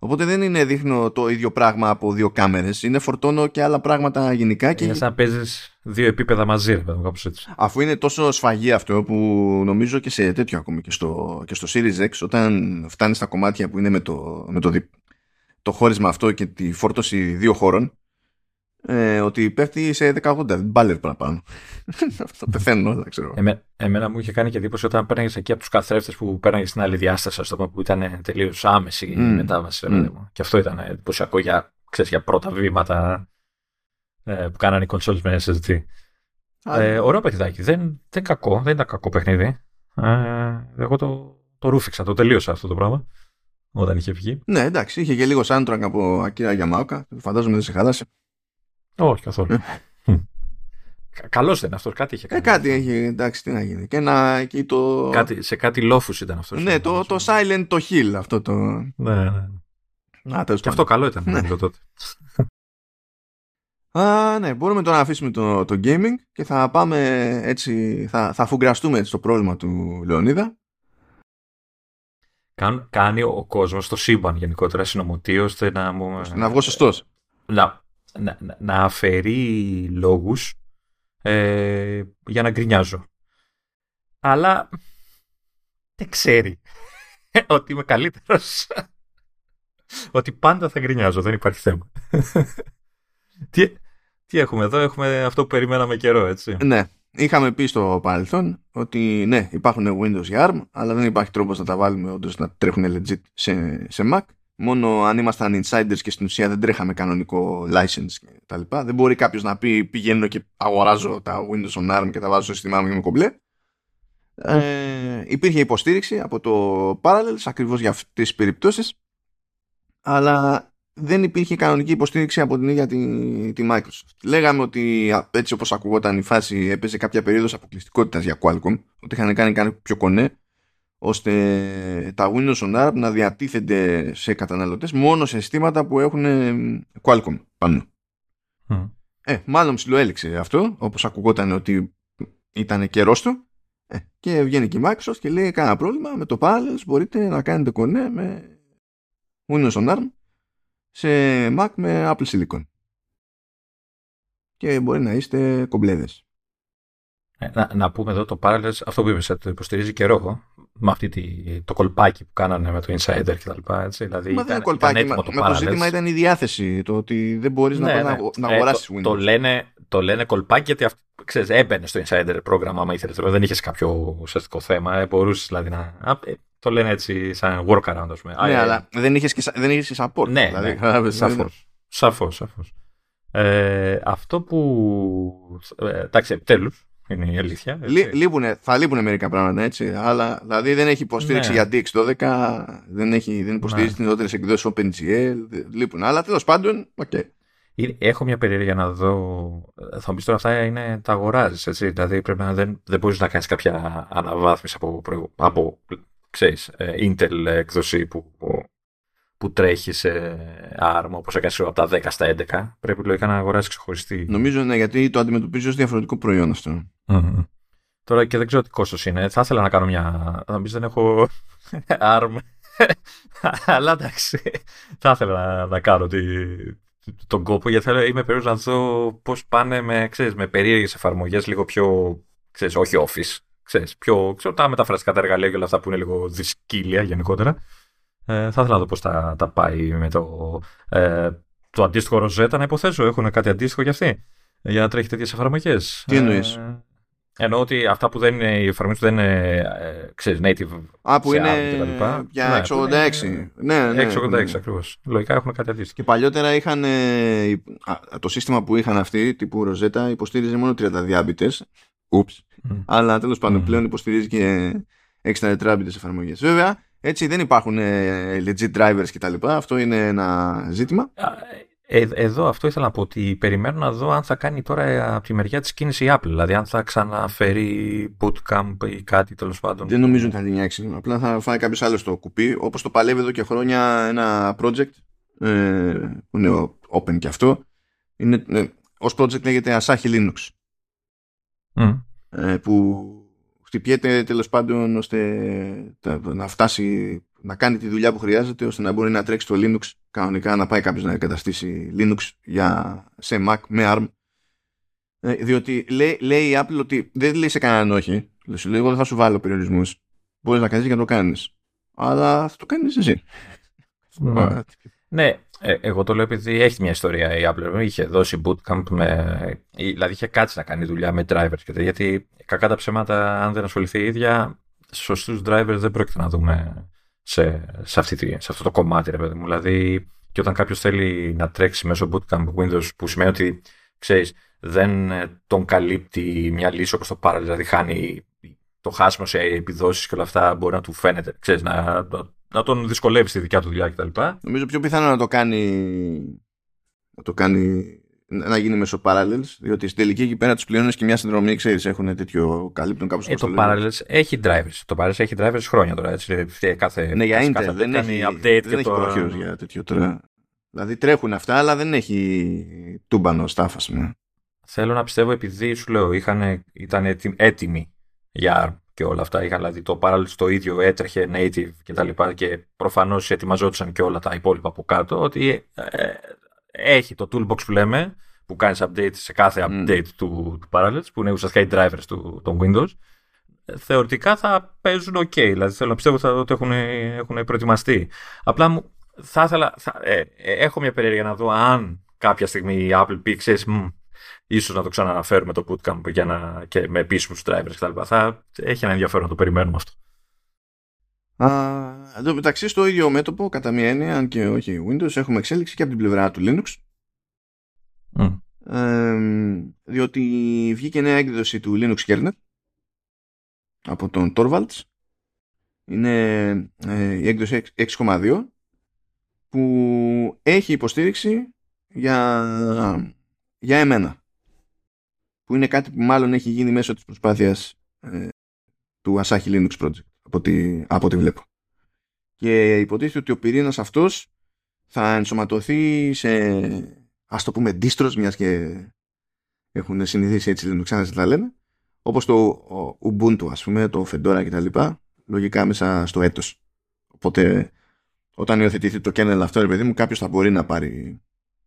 Οπότε δεν είναι δείχνω το ίδιο πράγμα από δύο κάμερες. Είναι φορτώνω και άλλα πράγματα γενικά. Και... Είναι σαν να παίζεις δύο επίπεδα μαζί, κάπως έτσι. Αφού είναι τόσο σφαγή αυτό που νομίζω και σε τέτοιο ακόμη και στο, και στο Series X, όταν φτάνει στα κομμάτια που είναι με το, με το, το χώρισμα αυτό και τη φόρτωση δύο χώρων, ε, ότι πέφτει σε 1080. Μπάλερ παραπάνω. Αυτό πεθαίνω, δεν ξέρω. Εμέ, εμένα μου είχε κάνει και εντύπωση όταν πέρναγες εκεί από τους καθρέφτες που πέρναγες στην άλλη διάσταση, ας πούμε, που ήταν τελείως άμεση η Mm. μετάβαση. Mm. Mm. Και αυτό ήταν εντυπωσιακό για, ξέρεις, για πρώτα βήματα ε, που κάνανε οι consoles με SSD. Ε, ωραίο παιχνιδάκι. Δεν, δεν κακό, δεν ήταν κακό παιχνίδι. Ε, εγώ το, το ρούφηξα, το τελείωσα αυτό το πράγμα όταν είχε βγει. Ναι, εντάξει, είχε και λίγο soundtrack από Ακύρα Γιαμάοκα. Φαντάζομαι δεν σε χάλασε. Όχι καθόλου. Καλός δεν αυτός, κάτι είχε Ε, κάνει. κάτι έχει, εντάξει, τι να γίνει. Και ένα εκεί το. Κάτι, σε κάτι λόφους ήταν αυτός. Ναι, το, το silent το hill αυτό το. Ναι, ναι. Α, τέλος Και αυτό πάντων. καλό ήταν Ναι. νομίζω τότε. Α, ναι, μπορούμε τώρα να αφήσουμε το, το gaming και θα πάμε έτσι, θα, θα αφουγκραστούμε έτσι το πρόβλημα του Λεωνίδα. Κάν- κάνει ο κόσμος στο σύμπαν γενικότερα συνωμοτεί ώστε να μου. ώστε να βγω σωστός. να, να, να- να αφαιρεί λόγους ε, για να γκρινιάζω. Αλλά δεν ξέρει ότι είμαι καλύτερος. ότι πάντα θα γκρινιάζω, δεν υπάρχει θέμα. τι, τι έχουμε εδώ, έχουμε αυτό που περιμέναμε καιρό, έτσι. Ναι, είχαμε πει στο παρελθόν ότι ναι, υπάρχουν Windows για ARM, αλλά δεν υπάρχει τρόπος να τα βάλουμε όντως να τρέχουν legit σε, σε Mac. Μόνο αν ήμασταν insiders και στην ουσία δεν τρέχαμε κανονικό license και τα λοιπά. Δεν μπορεί κάποιος να πει πηγαίνω και αγοράζω τα Windows on ARM και τα βάζω στο σύστημά μου και είμαι κομπλέ. Ε, υπήρχε υποστήριξη από το Parallels ακριβώς για αυτές τις περιπτώσεις αλλά δεν υπήρχε κανονική υποστήριξη από την ίδια τη, τη Microsoft. Λέγαμε ότι α, έτσι όπως ακουγόταν η φάση έπαιζε κάποια περίοδος αποκλειστικότητας για Qualcomm ότι είχαν κάνει κάτι πιο κονέ ώστε τα Windows on ARM να διατίθενται σε καταναλωτές μόνο σε συστήματα που έχουν ε, Qualcomm πάνω. Μμ. Ε, μάλλον ψηλοέλεξε αυτό, όπως ακουγόταν ότι ήταν καιρός του. Ε, και βγαίνει και η Microsoft και λέει: Κάνα πρόβλημα με το Parallels μπορείτε να κάνετε κονέ με Windows on ARM σε Mac με Apple Silicon. Και μπορεί να είστε κομπλέδες. Ε, Να, να πούμε εδώ το Parallels, αυτό που είπες, ε, το υποστηρίζει καιρό με αυτή τη, το κολπάκι που κάνανε με το Insider και τα λοιπά. Έτσι, δηλαδή Μα ήταν, δεν είναι κολπάκι. ήταν έτοιμο μα- το με το Parallels. ζήτημα ήταν η διάθεση. Το ότι δεν μπορείς να, Ναι, πας ναι. να, να Ε, αγοράσεις το, Windows. το, λένε, το λένε κολπάκι γιατί αυ- ξέρεις, έμπαινε στο Insider πρόγραμμα άμα ήθελες. Δεν είχες κάποιο ουσιαστικό θέμα. Ε, μπορούσες δηλαδή να... Α, ε, το λένε έτσι σαν workaround, ας πούμε. Α, ναι, ε, αλλά δεν είχες και, σα- δεν είχες και support. Ναι, δηλαδή, ναι, κατάλαβες, δεν- σαφώς. Σαφώς, σαφώς. Ε, αυτό που... Ε, εντάξει, επιτέλους, είναι η αλήθεια. έτσι. Λεί- λείπουνε- θα λείπουν μερικά πράγματα έτσι, αλλά δηλαδή δεν έχει υποστήριξη Ναι. για DX12, δεν, έχει, δεν υποστηρίζει Ναι. τις νεότερες εκδόσεις OpenGL, δε- λείπουν. Αλλά τέλος πάντων, οκ. Είναι- Έχω μια περιέργεια να δω. Θα μου πεις τώρα αυτά είναι τα αγοράζεις. Δηλαδή πρέπει να δεν, δεν μπορείς να κάνεις κάποια αναβάθμιση από, προηγου- από ξέρεις, ε, Intel έκδοση που, που, που τρέχει σε ARM όπως έκανε από τα 10 στα 11. Πρέπει λογικά να αγοράσει ξεχωριστή. Νομίζω ναι, γιατί το αντιμετωπίζει ως διαφορετικό προϊόν αυτό. Μμμ. Τώρα και δεν ξέρω τι κόστος είναι. Θα ήθελα να κάνω μια. Θα μου πεις, δεν έχω ARM. Αλλά εντάξει. Θα ήθελα να, να κάνω τη, τον κόπο γιατί θέλω, είμαι περίεργος να δω πώς πάνε με, ξέρεις, με περίεργες εφαρμογές λίγο πιο. Ξέρεις, όχι office. Ξέρεις, πιο, ξέρω, τα μεταφραστικά τα εργαλεία και όλα αυτά που είναι λίγο δυσκύλια γενικότερα. Ε, θα ήθελα να δω πώ τα, τα πάει με το, ε, το αντίστοιχο Rosetta να υποθέσω. Έχουν κάτι αντίστοιχο για αυτή. Για να τρέχει τέτοιε εφαρμογέ. Τι εννοείς? Ε, εννοώ ότι αυτά που δεν είναι, οι εφαρμογέ που δεν είναι ε, ξέρεις, native. Α, που σε είναι ARM και τα λοιπά. για Ναι, 686. που είναι- Ναι, ναι. 686 ναι. ακριβώ. Λογικά έχουν κάτι αντίστοιχο. Και παλιότερα είχαν, ε, υ- α, το σύστημα που είχαν αυτοί, τύπου Rosetta, υποστήριζε μόνο 32 μπιτες. Ούψ. Μμ. Αλλά τέλος πάντων Μμμ. πλέον υποστηρίζει και 64 μπιτες εφαρμογές. Βέβαια, έτσι δεν υπάρχουν ε, legit drivers κτλ. Αυτό είναι ένα ζήτημα. Α, Ε, εδώ αυτό ήθελα να πω ότι περιμένω να δω αν θα κάνει τώρα ε, από τη μεριά της κίνησης η Apple. Δηλαδή αν θα ξαναφέρει bootcamp ή κάτι τέλος πάντων. Δεν νομίζω ότι θα την νιάξει. Απλά θα φάει κάποιος άλλος το κουπί. Όπως το παλεύει εδώ και χρόνια ένα project. Ε, που είναι open και αυτό. Είναι, ε, ως project λέγεται Asahi Linux. Μμ. ε, που χτυπιέται τέλος πάντων ώστε τα- να φτάσει να κάνει τη δουλειά που χρειάζεται ώστε να μπορεί να τρέξει το Linux κανονικά να πάει κάποιος να εγκαταστήσει Linux για, σε Mac με ARM. Ε, διότι λέει, λέει η Apple ότι δεν λέει σε κανέναν όχι λέει, σου λέει εγώ δεν θα σου βάλω περιορισμούς μπορείς να κάνεις και να το κάνεις αλλά θα το κάνεις εσύ. Ναι. Ναι, ε, εγώ το λέω επειδή έχει μια ιστορία η Apple. Είχε δώσει bootcamp με. Δηλαδή είχε κάτσει να κάνει δουλειά με drivers και Γιατί κακά τα ψέματα, αν δεν ασχοληθεί η ίδια, σωστούς drivers δεν πρόκειται να δούμε σε, σε, αυτή, σε αυτό το κομμάτι, ρε παιδί μου. Δηλαδή, και όταν κάποιος θέλει να τρέξει μέσω bootcamp Windows, που σημαίνει ότι ξέρεις, δεν τον καλύπτει μια λύση όπως το Parallels, δηλαδή χάνει το χάσιμο σε επιδόσεις και όλα αυτά, μπορεί να του φαίνεται, ξέρεις, να, να τον δυσκολεύεις στη δικιά του δουλειά κτλ. Νομίζω πιο πιθανό να το κάνει. Να το κάνει να γίνει μέσω Parallels, διότι στην τελική εκεί πέρα τους πληρώνεις και μια συνδρομή, ξέρεις, έχουν τέτοιο καλύπτον κάπως ε, το Parallels έχει drivers. Το Parallels έχει drivers χρόνια τώρα. Έτσι, κάθε, ναι, για Intel δεν έχει, update δεν έχει το... για τέτοιο τώρα. Δηλαδή τρέχουν αυτά, αλλά δεν έχει τούμπανο staff, ας πούμε. Θέλω να πιστεύω επειδή σου λέω είχαν, ήταν έτοιμοι για και όλα αυτά. Είχαν δηλαδή το Parallels το ίδιο έτρεχε native και τα λοιπά και προφανώς ετοιμαζόντουσαν και όλα τα υπόλοιπα από κάτω ότι ε, έχει το toolbox που λέμε που κάνεις update σε κάθε update του, του Parallels που είναι ουσιαστικά οι drivers του, των Windows θεωρητικά θα παίζουν ok. Δηλαδή θέλω να πιστεύω ότι έχουν, έχουν προετοιμαστεί. Απλά μου, θα ήθελα, θα, ε, ε, έχω μια περίεργεια να δω αν κάποια στιγμή η Apple πει, ξέρεις, ίσως να το ξαναναφέρουμε το bootcamp για να, και με επίσημους drivers κτλ. Θα έχει ένα ενδιαφέρον να το περιμένουμε αυτό. Α, εδώ μεταξύ στο ίδιο μέτωπο, κατά μία έννοια, αν και όχι Windows, έχουμε εξέλιξη και από την πλευρά του Linux. Mm. Ε, διότι βγήκε νέα έκδοση του Linux kernel από τον Torvalds. Είναι ε, η έκδοση 6.2 που έχει υποστήριξη για, για εμένα που είναι κάτι που μάλλον έχει γίνει μέσω της προσπάθειας ε, του Asahi Linux Project από ό,τι, από ό,τι βλέπω. Και υποτίθεται ότι ο πυρήνας αυτός θα ενσωματωθεί σε ας το πούμε distros μιας και έχουν συνηθίσει έτσι Linux να τα λένε όπως το Ubuntu ας πούμε, το Fedora κτλ. Λογικά μέσα στο έτος. Οπότε όταν υιοθετηθεί το kernel αυτό, ρε παιδί μου, κάποιος θα μπορεί να πάρει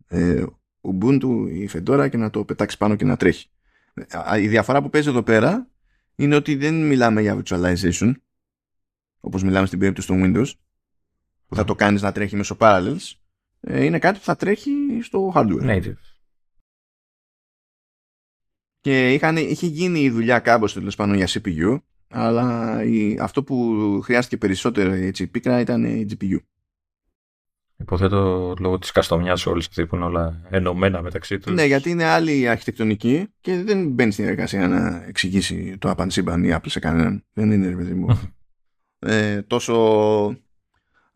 ε, Ubuntu ή Fedora και να το πετάξει πάνω και να τρέχει. Η διαφορά που παίζει εδώ πέρα είναι ότι δεν μιλάμε για virtualization όπως μιλάμε στην περίπτωση των Windows που θα το κάνεις να τρέχει μέσω Parallels ε, είναι κάτι που θα τρέχει στο hardware. Native. Και είχαν, είχε γίνει η δουλειά κάμπος τέλος πάνω για CPU αλλά η, αυτό που χρειάστηκε περισσότερο έτσι πίκρα ήταν η GPU. Υποθέτω λόγω της καστομιάς όλης αυτή που είναι όλα ενωμένα μεταξύ τους. Ναι, γιατί είναι άλλη αρχιτεκτονική και δεν μπαίνει στην διαδικασία να εξηγήσει το απανσίμπαν ή Apple σε κανέναν. Δεν είναι, ρε παιδί μου. ε, τόσο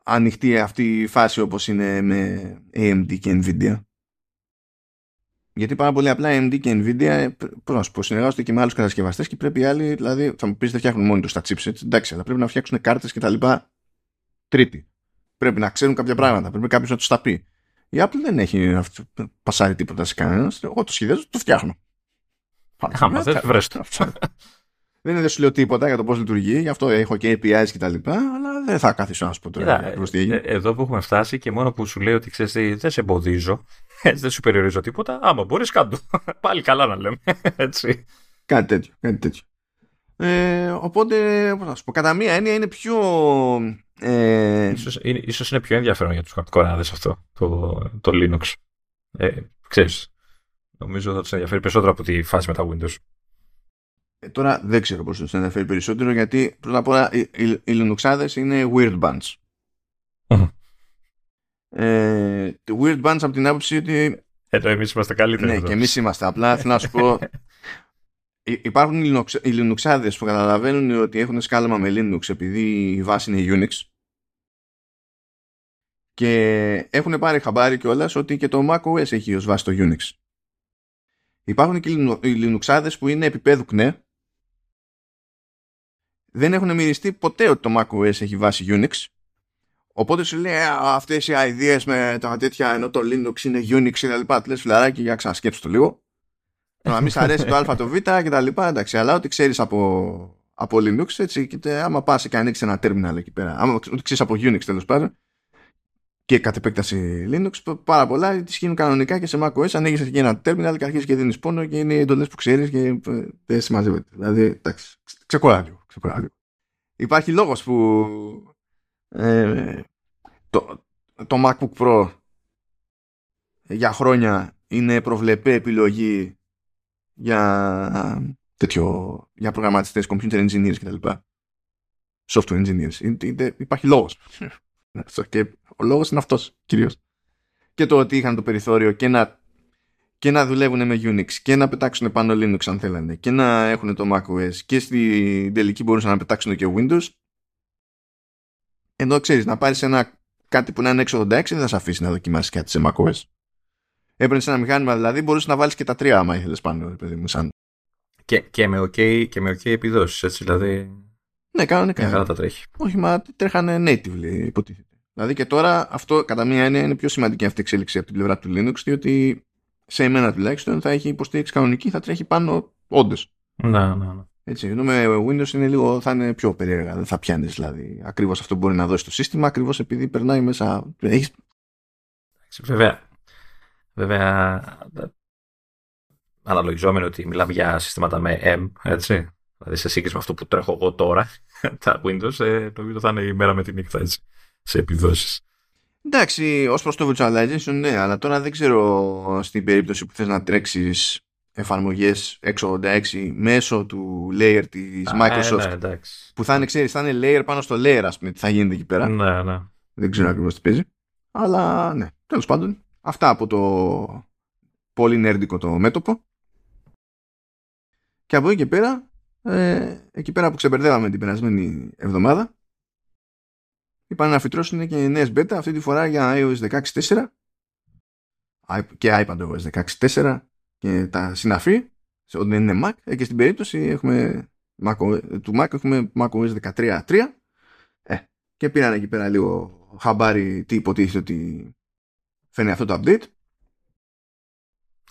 ανοιχτή αυτή η φάση όπως είναι με AMD και Nvidia. Γιατί πάρα πολύ απλά AMD και Nvidia πρόσωπο συνεργάζονται και με άλλους κατασκευαστές και πρέπει οι άλλοι, δηλαδή θα μου πεις δεν φτιάχνουν μόνοι τους τα chipsets. Εντάξει, αλλά πρέπει να φτιάξουν κάρτες και τα λοιπά τρίτη. Πρέπει να ξέρουν κάποια πράγματα. Πρέπει κάποιος να τους τα πει. Η Apple δεν έχει πασάρει τίποτα σε κανέναν. Εγώ το σχεδιάζω, το φτιάχνω. Άμα δεν βρες το. Δεν δεν σου λέω τίποτα για το πώς λειτουργεί, γι' αυτό έχω και APIs και τα λοιπά, αλλά δεν θα κάθισω να σου πω τώρα. Ε, εδώ που έχουμε φτάσει και μόνο που σου λέει ότι ξέρεις, δεν σε εμποδίζω, δεν σου περιορίζω τίποτα, άμα μπορείς, κάτω. Πάλι καλά να λέμε. Έτσι. Κάτι τέτοιο. Κάτι τέτοιο. Ε, οπότε, πώς να σου πω, κατά μία έννοια είναι πιο ε... Ίσως, είναι, ίσως είναι πιο ενδιαφέρον για τους χαρτοκοράδες αυτό, το, το Linux. Ε, ξέρεις, νομίζω θα τους ενδιαφέρει περισσότερο από τη φάση με τα Windows. Ε, τώρα δεν ξέρω πώς θα τους ενδιαφέρει περισσότερο γιατί πρώτα απ' όλα οι, οι, οι Linuxάδες είναι weird bands. ε, weird bands από την άποψη ότι εδώ εμείς είμαστε καλύτεροι. Ναι, και εμείς είμαστε. Απλά θέλω να σου πω Υπάρχουν οι Linux, που καταλαβαίνουν ότι έχουν σκάλαμα με Linux επειδή η βάση είναι Unix. Και έχουν πάρει χαμπάρι κιόλας ότι και το macOS έχει ως βάση το Unix. Υπάρχουν και οι Linux που είναι επίπεδου ΚΝΕ δεν έχουν μυριστεί ποτέ ότι το macOS έχει βάση Unix. Οπότε σου λέει αυτές οι ideas με τα τέτοια ενώ το Linux είναι Unix και τα λοιπά λες φιλαράκι για ξανασκέψου το λίγο να μην σ' αρέσει το α, το β και τα λοιπά, εντάξει, αλλά ό,τι ξέρεις από, από Linux, έτσι, και άμα πας και ανοίξεις ένα terminal εκεί πέρα, άμα ό,τι ξέρεις από Unix τέλος πάντων, και κατ' επέκταση Linux, πάρα πολλά τη γίνουν κανονικά και σε macOS. Ανοίγεις εκεί ένα terminal και αρχίζεις και δίνεις πόνο και είναι εντολές που ξέρεις και ε, δεν συμμαζεύεται. Δηλαδή, εντάξει, ξεκουρά λίγο. Υπάρχει λόγος που ε, το, το MacBook Pro για χρόνια είναι προβλεπέ επιλογή για τέτοιο, για προγραμματιστές, computer engineers κτλ. Software engineers. υπάρχει λόγος. και ο λόγος είναι αυτός κυρίως. Και το ότι είχαν το περιθώριο και να, και να δουλεύουν με Unix και να πετάξουν πάνω Linux αν θέλανε και να έχουν το macOS και στην τελική μπορούσαν να πετάξουν και Windows ενώ ξέρεις να πάρεις ένα κάτι που να είναι 686 δεν θα σε αφήσει να δοκιμάσεις κάτι σε macOS. Έπαιρνες ένα μηχάνημα δηλαδή μπορούσες να βάλεις και τα τρία άμα ήθελες πάνω παιδί μου σαν και, και, με ok, και με ok επιδόσεις, έτσι, δηλαδή. Ναι, κανονικά. Μια χαρά τα τρέχει. Όχι, μα τρέχανε natively, υποτίθεται. Δηλαδή και τώρα αυτό κατά μία έννοια είναι πιο σημαντική αυτή η εξέλιξη από την πλευρά του Linux, διότι σε εμένα τουλάχιστον θα έχει υποστήριξη κανονική, θα τρέχει πάνω όντως. Ναι, ναι, ναι. Έτσι, ενώ με Windows είναι λίγο, θα είναι πιο περίεργα. Δεν θα πιάνεις δηλαδή ακριβώς αυτό που μπορεί να δώσεις το σύστημα, ακριβώς επειδή περνάει μέσα. Έχεις... Βέβαια, βέβαια αναλογιζόμενο ότι μιλάμε για συστήματα με M, έτσι. Δηλαδή σε σύγκριση με αυτό που τρέχω εγώ τώρα, τα Windows, ε, νομίζω θα είναι η μέρα με τη νύχτα έτσι, σε επιδόσεις. Εντάξει, ως προς το virtualization ναι, αλλά τώρα δεν ξέρω στην περίπτωση που θες να τρέξεις εφαρμογές 686 μέσω του layer της Microsoft ε, ναι, που θα είναι, ξέρεις, θα είναι layer πάνω στο layer ας πούμε, τι θα γίνεται εκεί πέρα. Ναι, ναι. Δεν ξέρω ακριβώς τι παίζει. Αλλά ναι, τέλος πάντων, αυτά από το πολύ νέρντικο το μέτωπο. Και από εκεί και πέρα, ε, εκεί πέρα που ξεμπερδεύαμε την περασμένη εβδομάδα, είπαν να φυτρώσουν και νέες beta αυτή τη φορά για iOS 16.4 και iPadOS 16.4 και τα συναφή σε ό,τι είναι Mac. Ε, και στην περίπτωση έχουμε Mac, του Mac έχουμε macOS 13.3 ε, και πήραν εκεί πέρα λίγο χαμπάρι τι υποτίθεται ότι φαίνει αυτό το update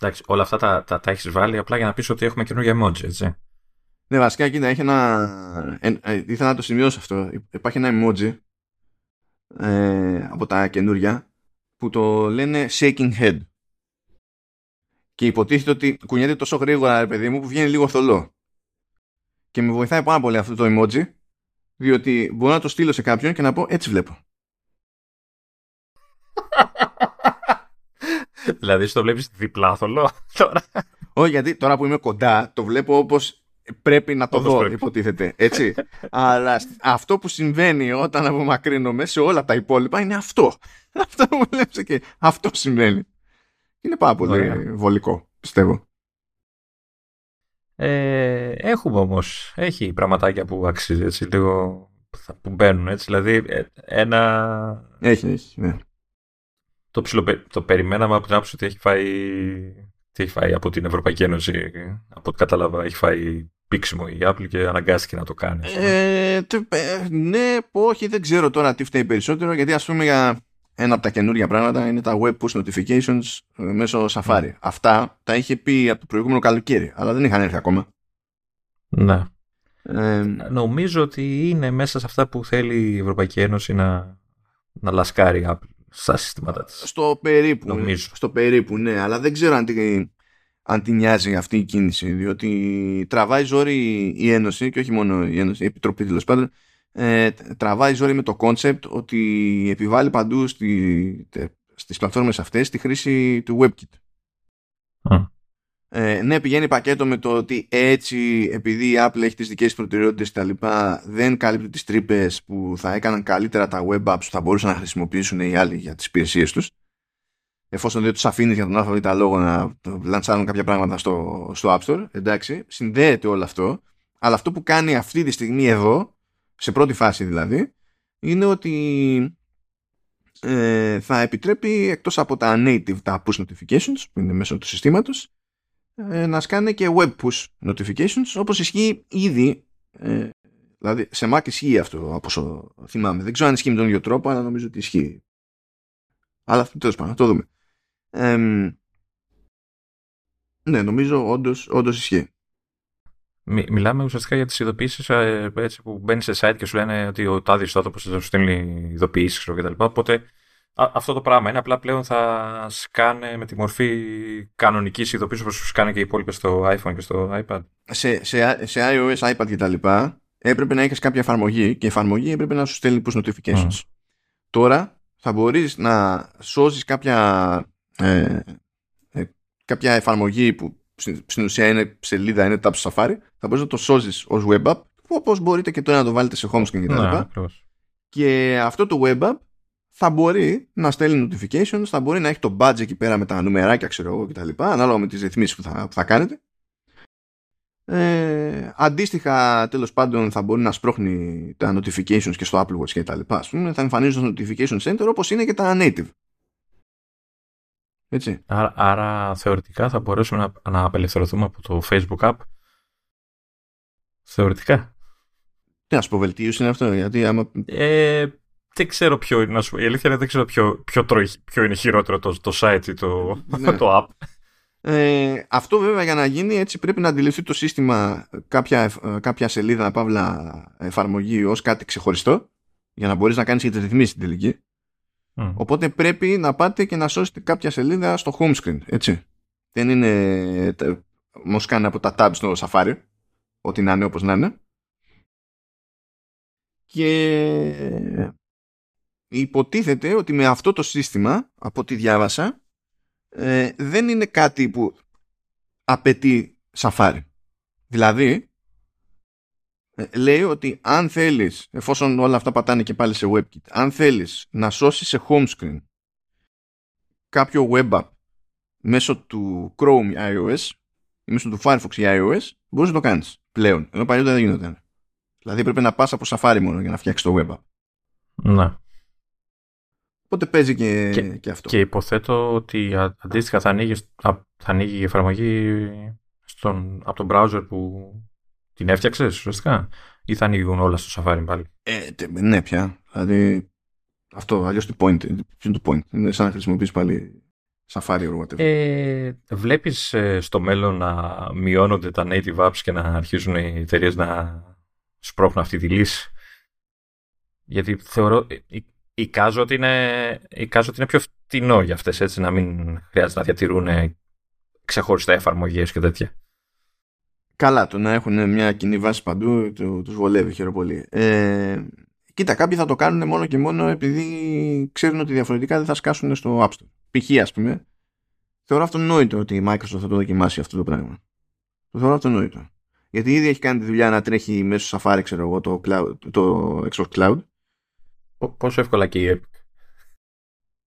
Εντάξει, όλα αυτά τα, τα, τα έχεις βάλει απλά για να πεις ότι έχουμε καινούργια emoji, έτσι. Ναι, βασικά κοίτα, έχει ένα. Ε, ε, ήθελα να το σημειώσω αυτό. Υπάρχει ένα emoji ε, από τα καινούργια που το λένε shaking head. Και υποτίθεται ότι κουνιέται τόσο γρήγορα, ρε παιδί μου, που βγαίνει λίγο θολό. Και με βοηθάει πάρα πολύ αυτό το emoji, διότι μπορώ να το στείλω σε κάποιον και να πω έτσι βλέπω. δηλαδή, στο βλέπεις διπλάθολο τώρα. Όχι, γιατί τώρα που είμαι κοντά, το βλέπω όπως πρέπει να το δω, υποτίθεται. Έτσι. Αλλά αυτό που συμβαίνει όταν απομακρύνομαι σε όλα τα υπόλοιπα είναι αυτό. Αυτό που βλέπεις και αυτό συμβαίνει. Είναι πάρα πολύ βολικό, πιστεύω. Ε, έχουμε όμως, έχει πραγματάκια που αξίζει έτσι λίγο που μπαίνουν έτσι, δηλαδή ε, ένα... Έχει, έχει, ναι το, ψιλο, το περιμέναμε από την άποψη ότι έχει φάει, τι έχει φάει από την Ευρωπαϊκή Ένωση. Από ό,τι κατάλαβα, έχει φάει πίξιμο η Apple και αναγκάστηκε να το κάνει. Ε, ε, ναι, όχι, δεν ξέρω τώρα τι φταίει περισσότερο, γιατί ας πούμε για ένα από τα καινούργια πράγματα είναι τα web push notifications ε, μέσω Safari. Mm. Αυτά τα είχε πει από το προηγούμενο καλοκαίρι, αλλά δεν είχαν έρθει ακόμα. Ναι. Ε, Νομίζω ότι είναι μέσα σε αυτά που θέλει η Ευρωπαϊκή Ένωση να, να λασκάρει η Apple στα συστήματά της. Στο περίπου. Νομίζω. Στο περίπου, ναι. Αλλά δεν ξέρω αν τη, αν τη νοιάζει αυτή η κίνηση. Διότι τραβάει ζόρι η Ένωση και όχι μόνο η Ένωση, η Επιτροπή τέλος πάντων. Ε, τραβάει ζόρι με το concept ότι επιβάλλει παντού στη, στις πλατφόρμες αυτές τη χρήση του WebKit. Ε, ναι, πηγαίνει πακέτο με το ότι έτσι, επειδή η Apple έχει τις δικές της προτεραιότητες και τα λοιπά, δεν καλύπτει τις τρύπες που θα έκαναν καλύτερα τα web apps που θα μπορούσαν να χρησιμοποιήσουν οι άλλοι για τις υπηρεσίες τους. Εφόσον δεν τους αφήνεις για τον Α Β λόγο να λανσάρουν κάποια πράγματα στο, στο App Store, εντάξει, συνδέεται όλο αυτό. Αλλά αυτό που κάνει αυτή τη στιγμή εδώ, σε πρώτη φάση δηλαδή, είναι ότι ε, θα επιτρέπει εκτός από τα native, τα push notifications που είναι μέσω του συστήματος ε, να σκάνε και web push notifications όπως ισχύει ήδη ε, δηλαδή σε Mac ισχύει αυτό από όσο θυμάμαι. Δεν ξέρω αν ισχύει με τον ίδιο τρόπο αλλά νομίζω ότι ισχύει. Αλλά αυτό τέλος πάντων το δούμε. Ναι νομίζω όντως, όντως ισχύει. Μιλάμε ουσιαστικά για τις ειδοποιήσεις ε, έτσι, που μπαίνεις σε site και σου λένε ότι ο τάδι ιστότοπος θα σου στείλει ειδοποιήσεις κτλ. Οπότε αυτό το πράγμα είναι. Απλά πλέον θα σκάνε με τη μορφή κανονικής ειδοποίησης όπως σκάνε και οι υπόλοιπε στο iPhone και στο iPad. Σε, σε, σε iOS, iPad κτλ. έπρεπε να έχεις κάποια εφαρμογή και η εφαρμογή έπρεπε να σου στέλνει push notifications. Τώρα θα μπορείς να σώζει κάποια ε, ε, κάποια εφαρμογή που στην ουσία είναι σελίδα, είναι tab Safari, θα μπορείς να το σώζεις ως web app, όπως μπορείτε και τώρα να το βάλετε σε home screen κτλ. Ναι, και αυτό το web app θα μπορεί να στέλνει notifications, θα μπορεί να έχει το badge εκεί πέρα με τα νουμεράκια, ξέρω εγώ κτλ. Ανάλογα με τις ρυθμίσεις που θα, που θα κάνετε. Ε, αντίστοιχα, τέλος πάντων, θα μπορεί να σπρώχνει τα notifications και στο Apple Watch και τα λοιπά. πούμε, θα εμφανίζουν στο notification center όπως είναι και τα native. Έτσι. Άρα, άρα θεωρητικά θα μπορέσουμε να, να απελευθερωθούμε από το Facebook app; Θεωρητικά. Τι να σου πω, βελτίωση είναι αυτό, γιατί άμα... Ε, δεν ξέρω ποιο είναι, η αλήθεια είναι δεν ξέρω ποιο, ποιο, ποιο είναι χειρότερο το, το site ή το, ναι. το app. Ε, αυτό βέβαια για να γίνει έτσι πρέπει να αντιληφθεί το σύστημα κάποια, ε, κάποια σελίδα παύλα εφαρμογή ως κάτι ξεχωριστό για να μπορείς να κάνεις και τις ρυθμίσεις στην τελική. Οπότε πρέπει να πάτε και να σώσετε κάποια σελίδα στο home screen, έτσι. Δεν είναι όμως κάνει από τα tabs στο Safari, ό,τι να είναι όπως να είναι. Και υποτίθεται ότι με αυτό το σύστημα, από ό,τι διάβασα, ε, δεν είναι κάτι που απαιτεί Safari. Δηλαδή, ε, λέει ότι αν θέλεις, εφόσον όλα αυτά πατάνε και πάλι σε WebKit, αν θέλεις να σώσεις σε home screen κάποιο web app μέσω του Chrome iOS ή μέσω του Firefox ή iOS, μπορείς να το κάνεις πλέον, ενώ παλιότερα δεν γινόταν. Δηλαδή πρέπει να πας από Safari μόνο για να φτιάξεις το web app. Ναι. Οπότε παίζει και, και, αυτό. Και υποθέτω ότι αντίστοιχα θα ανοίγει, θα ανοίγει η εφαρμογή στον, από τον browser που την έφτιαξες ουσιαστικά; Ή θα ανοίγουν όλα στο Safari πάλι; Ε, ναι πια. Δηλαδή αυτό αλλιώς το point. Ποιο είναι το point; Είναι σαν να χρησιμοποιήσει πάλι Safari or whatever. Ε, βλέπεις ε, στο μέλλον να μειώνονται τα native apps και να αρχίζουν οι εταιρείες να σπρώχνουν αυτή τη λύση; Γιατί θεωρώ, εικάζω ότι είναι, εικάζω ότι είναι πιο φτηνό για αυτές, έτσι, να μην χρειάζεται να διατηρούν ξεχωριστά εφαρμογές και τέτοια. Καλά, το να έχουν μια κοινή βάση παντού του, τους βολεύει χαίρομαι πολύ. Ε, κοίτα, κάποιοι θα το κάνουν μόνο και μόνο επειδή ξέρουν ότι διαφορετικά δεν θα σκάσουν στο App Store. Π.χ. ας πούμε, θεωρώ αυτονόητο ότι η Microsoft θα το δοκιμάσει αυτό το πράγμα. Το θεωρώ αυτονόητο. Γιατί ήδη έχει κάνει τη δουλειά να τρέχει μέσω Safari, ξέρω εγώ, το, cloud, το Xbox Cloud Πόσο εύκολα και η Epic;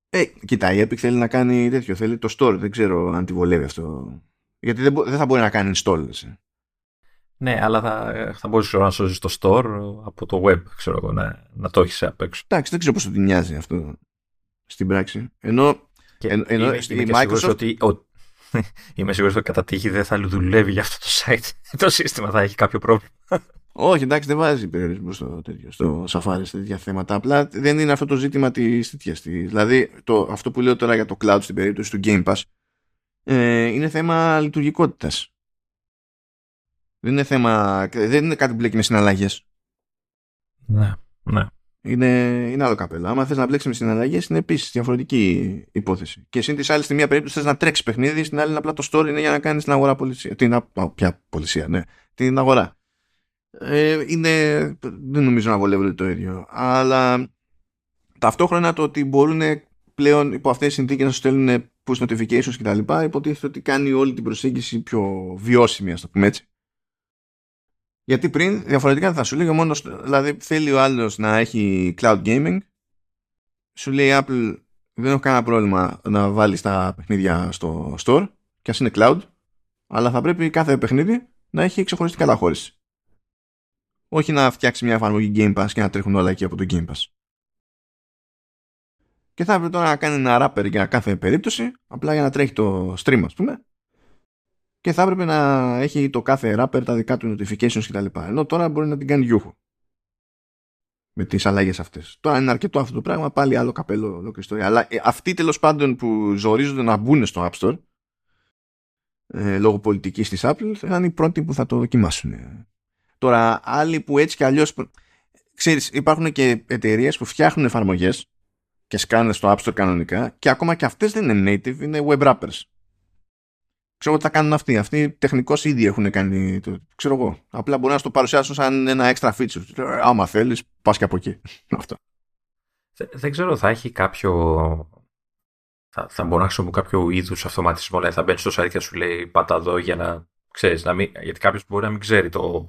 Ε, κοίτα, η Epic θέλει να κάνει τέτοιο. Θέλει το store. Δεν ξέρω αν τη βολεύει αυτό. Γιατί δεν, δεν θα μπορεί να κάνει install. Ναι, αλλά θα, θα μπορούσε να σώσει το store από το web, ξέρω εγώ, να, να το έχεις απ' έξω. Εντάξει, δεν ξέρω πώς το νοιάζει αυτό στην πράξη. Ενώ, και εν, ενώ είμαι, η είμαι Microsoft... Ότι, ο, είμαι σίγουρος ότι κατά τύχη δεν θα δουλεύει για αυτό το site. το σύστημα θα έχει κάποιο πρόβλημα. Όχι, εντάξει, δεν βάζει περιορισμό στο, τέτοιο, στο Safari σε τέτοια θέματα. Απλά δεν είναι αυτό το ζήτημα της τέτοιας. Δηλαδή, το, αυτό που λέω τώρα για το cloud στην περίπτωση του Game Pass ε, είναι θέμα λειτουργικότητας. Δεν είναι θέμα. Δεν είναι κάτι που μπλέκει με συναλλαγές. Ναι, ναι. Είναι, είναι άλλο καπέλο. Άμα θες να μπλέξει με συναλλαγές, είναι επίσης διαφορετική υπόθεση. Και συν της άλλης, στη μία περίπτωση θες να τρέξεις παιχνίδι, στην άλλη, απλά το story είναι για να κάνεις την αγορά πολισία. Την, ποια πολισία, ναι. Την αγορά ε, είναι, δεν νομίζω να βολεύονται το ίδιο. Αλλά ταυτόχρονα το ότι μπορούν πλέον υπό αυτές τις συνθήκες να σου στέλνουν push notifications κτλ. υποτίθεται ότι κάνει όλη την προσέγγιση πιο βιώσιμη, ας το πούμε έτσι. Γιατί πριν διαφορετικά θα σου λέει μόνος, δηλαδή θέλει ο άλλος να έχει cloud gaming, σου λέει η Apple δεν έχω κανένα πρόβλημα να βάλεις τα παιχνίδια στο store και ας είναι cloud, αλλά θα πρέπει κάθε παιχνίδι να έχει ξεχωριστή καταχώρηση όχι να φτιάξει μια εφαρμογή Game Pass και να τρέχουν όλα εκεί από το Game Pass. Και θα έπρεπε τώρα να κάνει ένα wrapper για κάθε περίπτωση, απλά για να τρέχει το stream, ας πούμε. Και θα έπρεπε να έχει το κάθε wrapper τα δικά του notifications κτλ. Ενώ τώρα μπορεί να την κάνει γιούχο. Με τις αλλαγές αυτές. Τώρα είναι αρκετό αυτό το πράγμα, πάλι άλλο καπέλο ολόκληρη ιστορία. Αλλά ε, αυτοί τέλος πάντων που ζορίζονται να μπουν στο App Store ε, λόγω πολιτικής της Apple θα είναι οι πρώτοι που θα το δοκιμάσουν. Τώρα, άλλοι που έτσι κι αλλιώς. Ξέρεις, υπάρχουν και εταιρείες που φτιάχνουν εφαρμογές και σκάνες στο App Store κανονικά και ακόμα και αυτές δεν είναι native, είναι web wrappers. Ξέρω τι θα κάνουν αυτοί. Αυτοί τεχνικώς ήδη έχουν κάνει. Το, ξέρω εγώ. Απλά μπορεί να το παρουσιάσουν σαν ένα extra feature. Άμα θέλεις, πας και από εκεί. Αυτό. Δεν ξέρω, θα έχει κάποιο θα, θα μπορώ να χρησιμοποιώ κάποιο είδους αυτοματισμό. Δηλαδή θα μπαίνεις στο site και σου λέει πάτα εδώ για να ξέρεις. Να μην, γιατί κάποιος μπορεί να μην ξέρει το,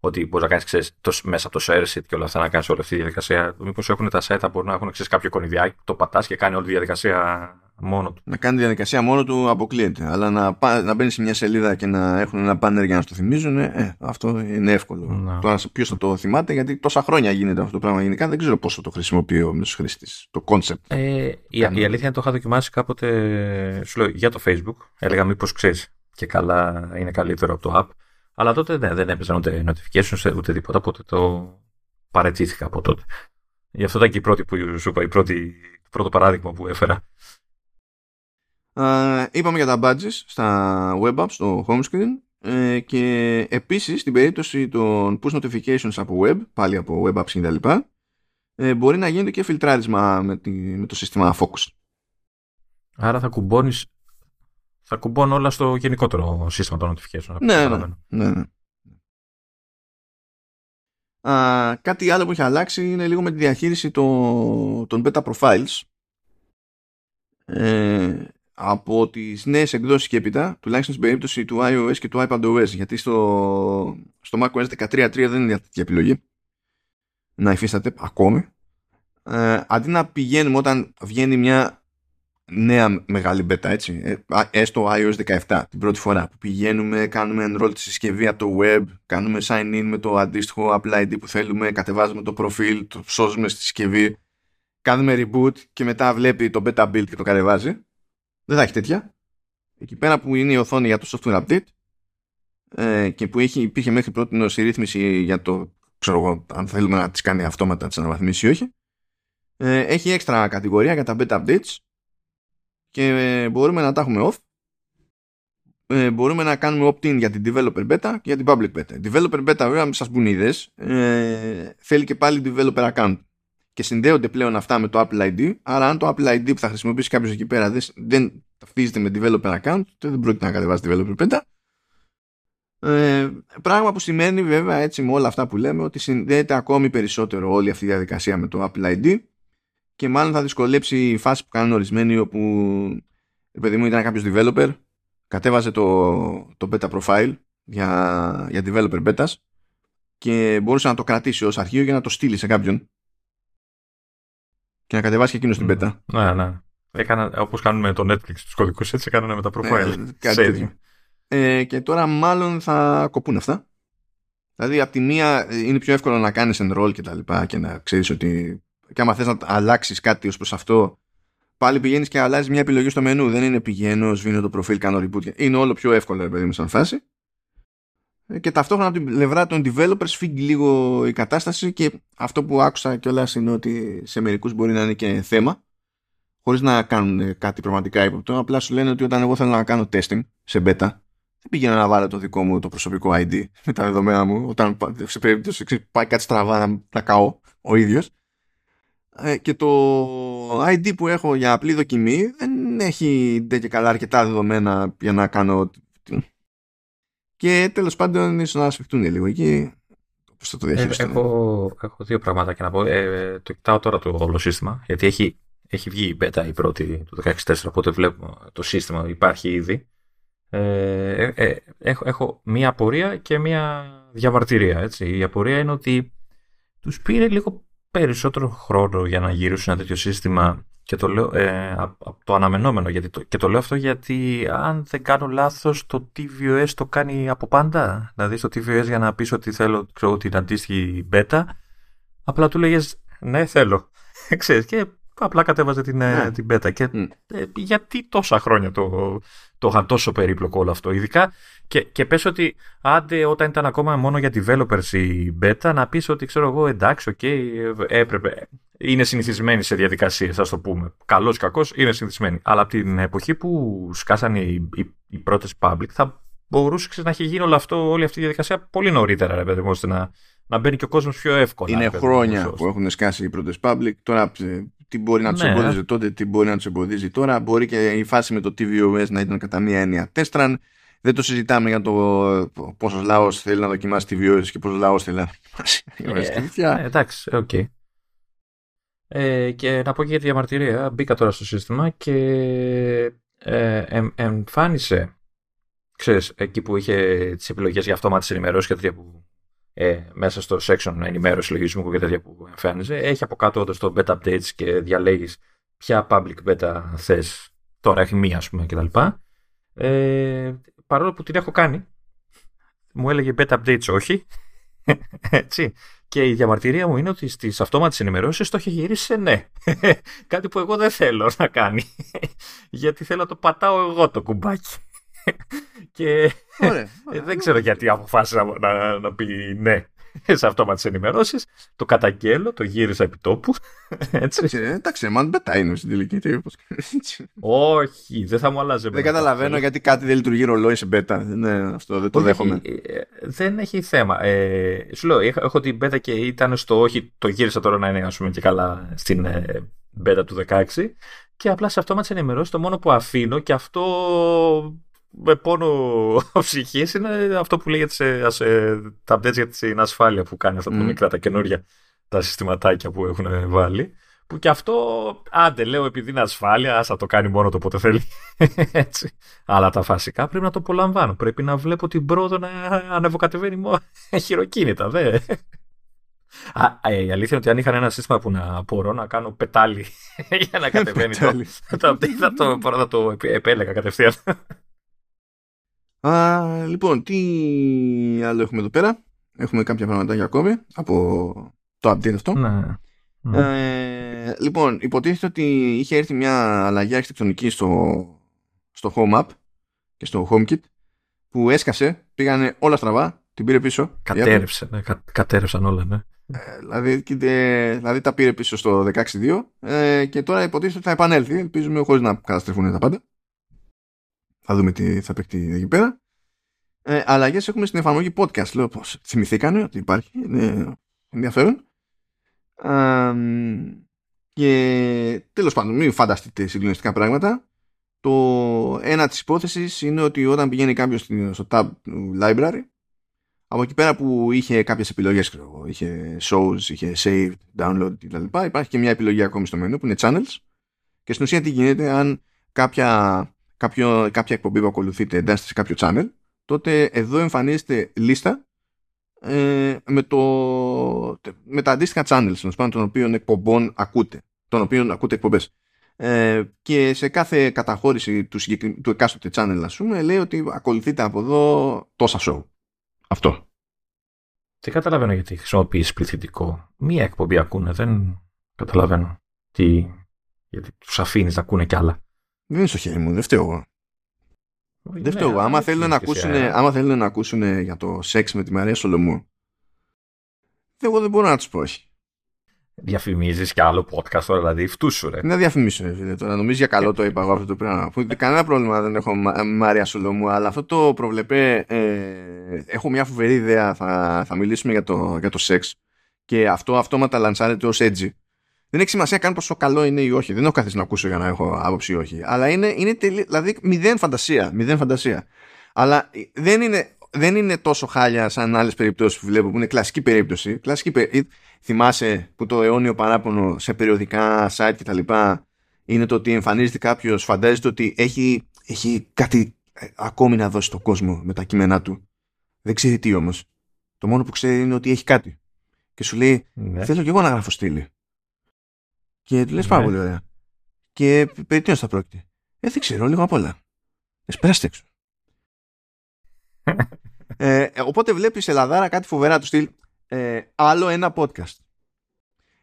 ότι μπορεί να κάνεις μέσα από το ShareSheet και όλα αυτά να κάνεις όλη αυτή τη διαδικασία. Μήπως έχουν τα site, μπορεί να έχουν ξέρεις, κάποιο κονιδιάκι, το πατάς και κάνει όλη τη διαδικασία μόνο του. Να κάνει τη διαδικασία μόνο του αποκλείεται. Αλλά να, να μπαίνει σε μια σελίδα και να έχουν ένα πάνερ για να το θυμίζουν, ε, αυτό είναι εύκολο. Ναι. Τώρα ποιος θα το θυμάται, γιατί τόσα χρόνια γίνεται αυτό το πράγμα γενικά, δεν ξέρω πόσο το χρησιμοποιεί ο μέσο χρήστης. Το concept. Ε, η, η, αλήθεια είναι το είχα δοκιμάσει κάποτε σου λέω, για το Facebook. Έλεγα μήπως ξέρεις και καλά είναι καλύτερο από το app. Αλλά τότε ναι, δεν έπαιζαν ούτε notifications ούτε τίποτα, οπότε το παρετήθηκα από τότε. Γι' αυτό ήταν και η πρώτη που σου είπα, η πρώτη, το πρώτο παράδειγμα που έφερα. Uh, είπαμε για τα badges στα web apps, στο home screen uh, και επίσης στην περίπτωση των push notifications από web, πάλι από web apps κτλ. Uh, μπορεί να γίνεται και φιλτράρισμα με, τη, με το σύστημα Focus. Άρα θα κουμπώνεις θα κουμπώνω όλα στο γενικότερο σύστημα των notification. Ναι, ναι, ναι, ναι. Α, κάτι άλλο που έχει αλλάξει είναι λίγο με τη διαχείριση των, των beta profiles. Ε, από τις νέες εκδόσεις και έπειτα, τουλάχιστον στην περίπτωση του iOS και του iPadOS, γιατί στο, στο macOS 13.3 δεν είναι τέτοια επιλογή να υφίσταται ακόμη. Ε, αντί να πηγαίνουμε όταν βγαίνει μια νέα μεγάλη μπέτα έτσι ε, έστω iOS 17 την πρώτη φορά που πηγαίνουμε κάνουμε enroll τη συσκευή από το web κάνουμε sign in με το αντίστοιχο Apple ID που θέλουμε κατεβάζουμε το προφίλ το σώζουμε στη συσκευή κάνουμε reboot και μετά βλέπει το beta build και το κατεβάζει δεν θα έχει τέτοια. Εκεί πέρα που είναι η οθόνη για το software update ε, και που έχει, υπήρχε μέχρι πρώτη η ρύθμιση για το ξέρω εγώ αν θέλουμε να τις κάνει αυτόματα τις αναβαθμίσει ή όχι ε, έχει έξτρα κατηγορία για τα beta updates και ε, μπορούμε να τα έχουμε off. Ε, μπορούμε να κάνουμε opt-in για την developer beta και για την public beta. Developer beta βέβαια μην σας μπουν ιδέες. Ε, θέλει και πάλι developer account και συνδέονται πλέον αυτά με το Apple ID άρα αν το Apple ID που θα χρησιμοποιήσει κάποιος εκεί πέρα δεν, δεν ταυτίζεται με developer account τότε δεν πρόκειται να κατεβάσει developer beta ε, πράγμα που σημαίνει βέβαια έτσι με όλα αυτά που λέμε ότι συνδέεται ακόμη περισσότερο όλη αυτή η διαδικασία με το Apple ID και μάλλον θα δυσκολέψει η φάση που κάνουν ορισμένοι όπου επειδή μου ήταν κάποιος developer κατέβαζε το, το beta profile για, για developer betas και μπορούσε να το κρατήσει ως αρχείο για να το στείλει σε κάποιον και να κατεβάσει και εκείνος την beta. Ναι, ναι. Έκανα, όπως κάνουμε με το Netflix τους κωδικούς έτσι έκαναν με τα profile. Ε, ε, και τώρα μάλλον θα κοπούν αυτά. Δηλαδή από τη μία είναι πιο εύκολο να κάνεις enroll και τα λοιπά και να ξέρεις ότι και άμα θες να αλλάξεις κάτι ως προς αυτό πάλι πηγαίνεις και αλλάζεις μια επιλογή στο μενού δεν είναι πηγαίνω, σβήνω το προφίλ, κάνω reboot είναι όλο πιο εύκολο παιδί μου σαν φάση ε, και ταυτόχρονα από την πλευρά των developers φύγει λίγο η κατάσταση και αυτό που άκουσα κιόλας είναι ότι σε μερικούς μπορεί να είναι και θέμα χωρίς να κάνουν κάτι πραγματικά ύποπτο. Απλά σου λένε ότι όταν εγώ θέλω να κάνω testing σε beta δεν πηγαίνω να βάλω το δικό μου το προσωπικό ID με τα δεδομένα μου όταν σε περίπτωση πάει κάτι στραβά να τα καώ ο ίδιος. Ε, και το ID που έχω για απλή δοκιμή δεν έχει και καλά αρκετά δεδομένα για να κάνω και τέλος πάντων ίσως να σφιχτούν λίγο εκεί. Πώς θα το ε, έχω, έχω δύο πράγματα και να πω. Ε, το κοιτάω τώρα το όλο σύστημα γιατί έχει, έχει βγει η beta η πρώτη του 16.4 οπότε βλέπω το σύστημα υπάρχει ήδη. Ε, ε, έχω, έχω μία απορία και μία διαβαρτηρία έτσι. η απορία είναι ότι τους πήρε λίγο περισσότερο χρόνο για να γυρίσουν ένα τέτοιο σύστημα και το λέω ε, το αναμενόμενο γιατί το, και το λέω αυτό γιατί αν δεν κάνω λάθος το tvOS το κάνει από πάντα. Δηλαδή στο tvOS για να πεις ότι θέλω ξέρω, την αντίστοιχη beta απλά του λέγες ναι θέλω ξέρεις και απλά κατέβαζε την, ε, ναι. την beta και ε, γιατί τόσα χρόνια το, το είχαν τόσο περίπλοκο όλο αυτό. Ειδικά και, και πες ότι άντε όταν ήταν ακόμα μόνο για developers η beta να πεις ότι ξέρω εγώ εντάξει, οκ, okay, έπρεπε. Είναι συνηθισμένοι σε διαδικασίες, ας το πούμε. Καλώς ή κακώς είναι συνηθισμένοι. Αλλά από την εποχή που σκάσανε οι, οι, οι πρώτες public θα μπορούσε να έχει γίνει όλο αυτό, όλη αυτή η διαδικασία πολύ νωρίτερα, ρε παιδί μου, ώστε να, να μπαίνει και ο κόσμος πιο εύκολα. Είναι χρόνια που έχουν σκάσει οι πρώτες public. Τώρα ε, τι μπορεί να τους ναι. εμποδίζει τότε, τι μπορεί να τους εμποδίζει τώρα. Μπορεί και η φάση με το tvOS να ήταν κατά μία έννοια test run. Δεν το συζητάμε για το πόσος λαός θέλει να δοκιμάσει tvOS και πόσος λαός θέλει να δοκιμάσει. Ε, ε, εντάξει, οκ. Okay. Ε, και να πω και για τη διαμαρτυρία. Μπήκα τώρα στο σύστημα και ε, εμφάνισε, ξέρεις, εκεί που είχε τις επιλογές για αυτόματες ενημερώσεις και τέτοια που ε, μέσα στο section ενημέρωση λογισμικού και τέτοια που εμφάνιζε, έχει από κάτω εδώ στο beta updates και διαλέγεις ποια public beta θες. Τώρα έχει μία, ας πούμε, κτλ. Ε, παρόλο που την έχω κάνει, μου έλεγε beta updates όχι. Έτσι. Και η διαμαρτυρία μου είναι ότι στις αυτόματες ενημερώσεις το έχει γυρίσει σε ναι. Κάτι που εγώ δεν θέλω να κάνει. Γιατί θέλω να το πατάω εγώ το κουμπάκι. Και ωραία, δεν ξέρω γιατί αποφάσισα να, να, να πει ναι σε αυτόματε ενημερώσεις. Το καταγγέλω, το γύρισα επί τόπου. Έτσι. Εντάξει, μάλλον μπετά είναι στην τελική. Όχι, δεν θα μου άλλαζε. Δεν καταλαβαίνω γιατί κάτι δεν λειτουργεί ρολόι σε μπέτα. Ναι, αυτό δεν το δέχομαι. Ε, δεν έχει θέμα. Ε, σου λέω, έχω την μπέτα και ήταν στο όχι, το γύρισα τώρα να είναι ας πούμε, και καλά στην ε, μπέτα του 16. Και απλά σε αυτόματε ενημερώσεις το μόνο που αφήνω και αυτό με πόνο ψυχής είναι αυτό που λέγεται σε, σε τα updates για την ασφάλεια που κάνει αυτά τα μικρά, τα καινούργια τα συστηματάκια που έχουν βάλει. Που και αυτό, άντε λέω επειδή είναι ασφάλεια, άσα το κάνει μόνο το όποτε θέλει. Έτσι. Αλλά τα φασικά πρέπει να το απολαμβάνω. Πρέπει να βλέπω την πρόοδο να ανεβοκατεβαίνει μόνο χειροκίνητα. Δε. Α, ε, η αλήθεια είναι ότι αν είχαν ένα σύστημα που να μπορώ να κάνω πετάλι για να κατεβαίνει το, το update, θα το, θα το επέλεγα κατευθείαν. Α, λοιπόν, τι άλλο έχουμε εδώ πέρα; Έχουμε κάποια πραγματάκια ακόμη από το update αυτό. Ναι. Ε, λοιπόν, υποτίθεται ότι είχε έρθει μια αλλαγή αρχιτεκτονική στο, στο Home App και στο HomeKit που έσκασε, πήγανε όλα στραβά, την πήρε πίσω. Κατέρευσε, ναι, κα, κατέρευσαν όλα, ναι. Ε, δηλαδή, δηλαδή τα πήρε πίσω στο 16.2 ε, και τώρα υποτίθεται ότι θα επανέλθει. Ελπίζουμε χωρίς να καταστρέφουν τα πάντα. Θα δούμε τι θα παιχτεί εκεί πέρα. Ε, Αλλαγές έχουμε στην εφαρμογή podcast. Λέω πώς. Θυμηθήκανε ότι υπάρχει. Είναι ενδιαφέρον. Ε, και τέλος πάντων, μην φανταστείτε συγκλονιστικά πράγματα. Το ένα της υπόθεσης είναι ότι όταν πηγαίνει κάποιος στο tab library, από εκεί πέρα που είχε κάποιες επιλογές, είχε shows, είχε save, download κτλ. Υπάρχει και μια επιλογή ακόμη στο μενού που είναι channels. Και στην ουσία τι γίνεται αν κάποια κάποιο, κάποια εκπομπή που ακολουθείτε εντάσσεται σε κάποιο channel, τότε εδώ εμφανίζεται λίστα ε, με, το, με τα αντίστοιχα channels των οποίων εκπομπών ακούτε, των οποίων ακούτε εκπομπές. Ε, και σε κάθε καταχώρηση του, του εκάστοτε channel, ας πούμε, λέει ότι ακολουθείτε από εδώ τόσα show. Αυτό. Δεν καταλαβαίνω γιατί χρησιμοποιείς πληθυντικό. Μία εκπομπή ακούνε, δεν καταλαβαίνω. Τι, γιατί τους αφήνεις να ακούνε κι άλλα. Δεν είναι στο χέρι μου, δεν φταίω εγώ. Δεν φταίω εγώ. Άμα θέλουν, να ακούσουν, άμα θέλουν να ακούσουν για το σεξ με τη Μαρία Σολομού, εγώ δεν μπορώ να τους πω όχι. Διαφημίζεις και άλλο podcast τώρα, δηλαδή φτούσου ρε. Να διαφημίσω, ρε Τώρα νομίζω για καλό το είπα εγώ αυτό το πράγμα. Κανένα πρόβλημα δεν έχω Μάρια Σολομού, αλλά αυτό το προβλεπέ. Ε, έχω μια φοβερή ιδέα. Θα, θα μιλήσουμε για το, για το σεξ. Και αυτό αυτόματα λανσάρεται ως έτσι δεν έχει σημασία καν πόσο καλό είναι ή όχι. Δεν έχω καθίσει να ακούσω για να έχω άποψη ή όχι. Αλλά είναι, είναι τελει... δηλαδή μηδέν φαντασία. Μηδέν φαντασία. Αλλά δεν είναι, δεν είναι τόσο χάλια σαν άλλες περιπτώσεις που βλέπω που είναι κλασική περίπτωση. Κλασική πε... Θυμάσαι που το αιώνιο παράπονο σε περιοδικά site κτλ. είναι το ότι εμφανίζεται κάποιος, φαντάζεται ότι έχει, έχει κάτι ε, ακόμη να δώσει στον κόσμο με τα κείμενά του. Δεν ξέρει τι όμως. Το μόνο που ξέρει είναι ότι έχει κάτι. Και σου λέει, ναι. θέλω κι εγώ να γράφω στήλη. Και του λες πάρα ναι. πολύ ωραία. Και περί τίνος θα πρόκειται. Ε, δεν ξέρω, λίγο απ' όλα. Εσπέραστε έξω. Ε, ε, οπότε βλέπεις Ελλαδάρα κάτι φοβερά του στυλ ε, άλλο ένα podcast.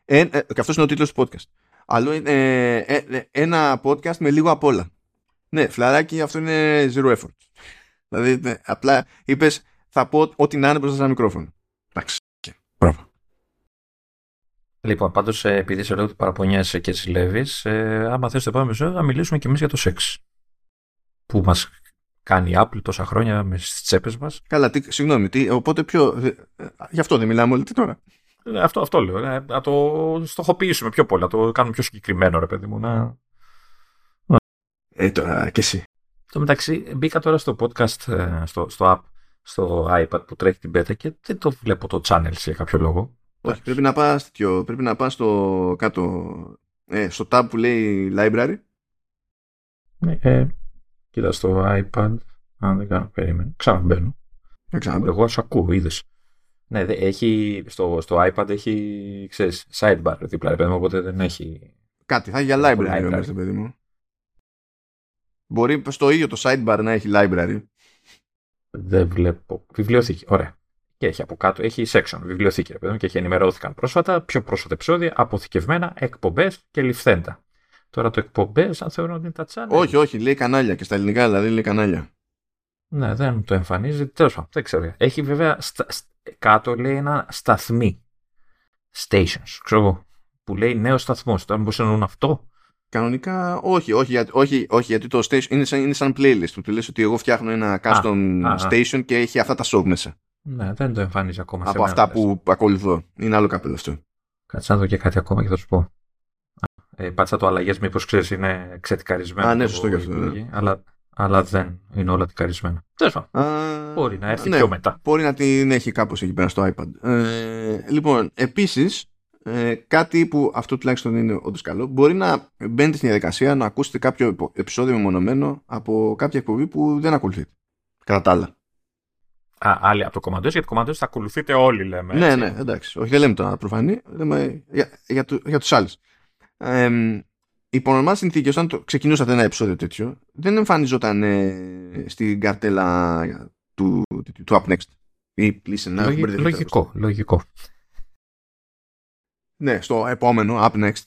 Ε, ε, και αυτός είναι ο τίτλος του podcast. Άλλο ε, ένα podcast με λίγο απ' όλα. Ναι, φλαράκι, αυτό είναι zero effort. Δηλαδή, ναι, απλά είπες θα πω ό,τι να είναι μπροστά σε ένα μικρόφωνο. Εντάξει. Μπράβο. Λοιπόν, πάντως, ε, επειδή σε λέω ότι παραπονιέσαι και ζηλεύεις, ε, άμα θες το επόμενο επεισόδιο, να μιλήσουμε και εμείς για το σεξ. Που μας κάνει η Apple τόσα χρόνια με στις τσέπες μας. Καλά, τι, συγγνώμη, τι, οπότε πιο. Ε, γι' αυτό δεν μιλάμε όλοι τι τώρα; Ε, αυτό, αυτό λέω. Ε, να το στοχοποιήσουμε πιο πολύ, να το κάνουμε πιο συγκεκριμένο, ρε παιδί μου. Να... Ε, τώρα και εσύ. Στο μεταξύ, μπήκα τώρα στο podcast, ε, στο, στο app, στο iPad που τρέχει την beta και δεν το βλέπω το channel για κάποιο λόγο. Όχι, πρέπει να πας τέτοιο, πρέπει να πας στο κάτω, ε, στο tab που λέει library. Ναι, ε, κοίτα στο iPad, αν δεν κάνω περίμενο, ξαναμπαίνω. Εγώ σου ακούω, είδες. Ναι, έχει, στο, στο iPad έχει, ξέρεις, sidebar δίπλα, παιδί μου, οπότε δεν έχει... Κάτι, θα έχει για library, library. Όμως, παιδί μου. Μπορεί στο ίδιο το sidebar να έχει library. Δεν βλέπω. Βιβλιοθήκη, ωραία. Και έχει από κάτω, έχει section, βιβλιοθήκη, ρε παιδί μου, και έχει ενημερώθηκαν πρόσφατα, πιο πρόσφατα επεισόδια, αποθηκευμένα, εκπομπές και ληφθέντα. Τώρα το εκπομπές, αν θεωρώ ότι είναι τα channel. Όχι, όχι, λέει κανάλια και στα ελληνικά δηλαδή λέει κανάλια. Ναι, δεν το εμφανίζει. Τέλος πάντων, δεν ξέρω. Έχει βέβαια στα, κάτω λέει ένα σταθμί. Stations, ξέρω εγώ. Που λέει νέος σταθμός. Τώρα μήπω εννοούν αυτό. Κανονικά όχι, όχι, για, όχι, όχι γιατί το station είναι σαν, είναι σαν playlist που του λες ότι εγώ φτιάχνω ένα custom α, station και έχει αυτά τα show μέσα. Ναι, δεν το εμφανίζει ακόμα. Από αυτά που ακολουθώ. Είναι άλλο κάπελο αυτό. Κάτσε να δω και κάτι ακόμα και θα σου πω. Ε, πάτσα το αλλαγές, μήπως ξέρεις, είναι ξετικαρισμένο. Α, ναι, σωστό και αυτό. Ναι. Αλλά αλλά δεν είναι όλα τικαρισμένα. Τέλος Μπορεί να έρθει ναι, πιο μετά. Μπορεί να την έχει κάπως εκεί πέρα στο iPad. Ε, λοιπόν, επίσης, ε, κάτι που αυτό τουλάχιστον είναι όντως καλό, μπορεί να μπαίνετε στην διαδικασία να ακούσετε κάποιο επεισόδιο μεμονωμένο από κάποια εκπομπή που δεν ακολουθείτε. Κατά τα άλλα. Α, άλλοι από το Commandos, γιατί το Commandos θα ακολουθείτε όλοι, λέμε. Ναι, έτσι. Ναι, ναι, εντάξει. Όχι, δεν λέμε τώρα προφανή, λέμε για, για, για, για τους άλλους. Ε, υπό νορμάλ συνθήκες, όταν το ξεκινούσατε ένα επεισόδιο τέτοιο, δεν εμφανιζόταν ε, στην καρτέλα του, του, του Up Next. Ή listen λογικό, λογικό. Ναι, στο επόμενο Up Next.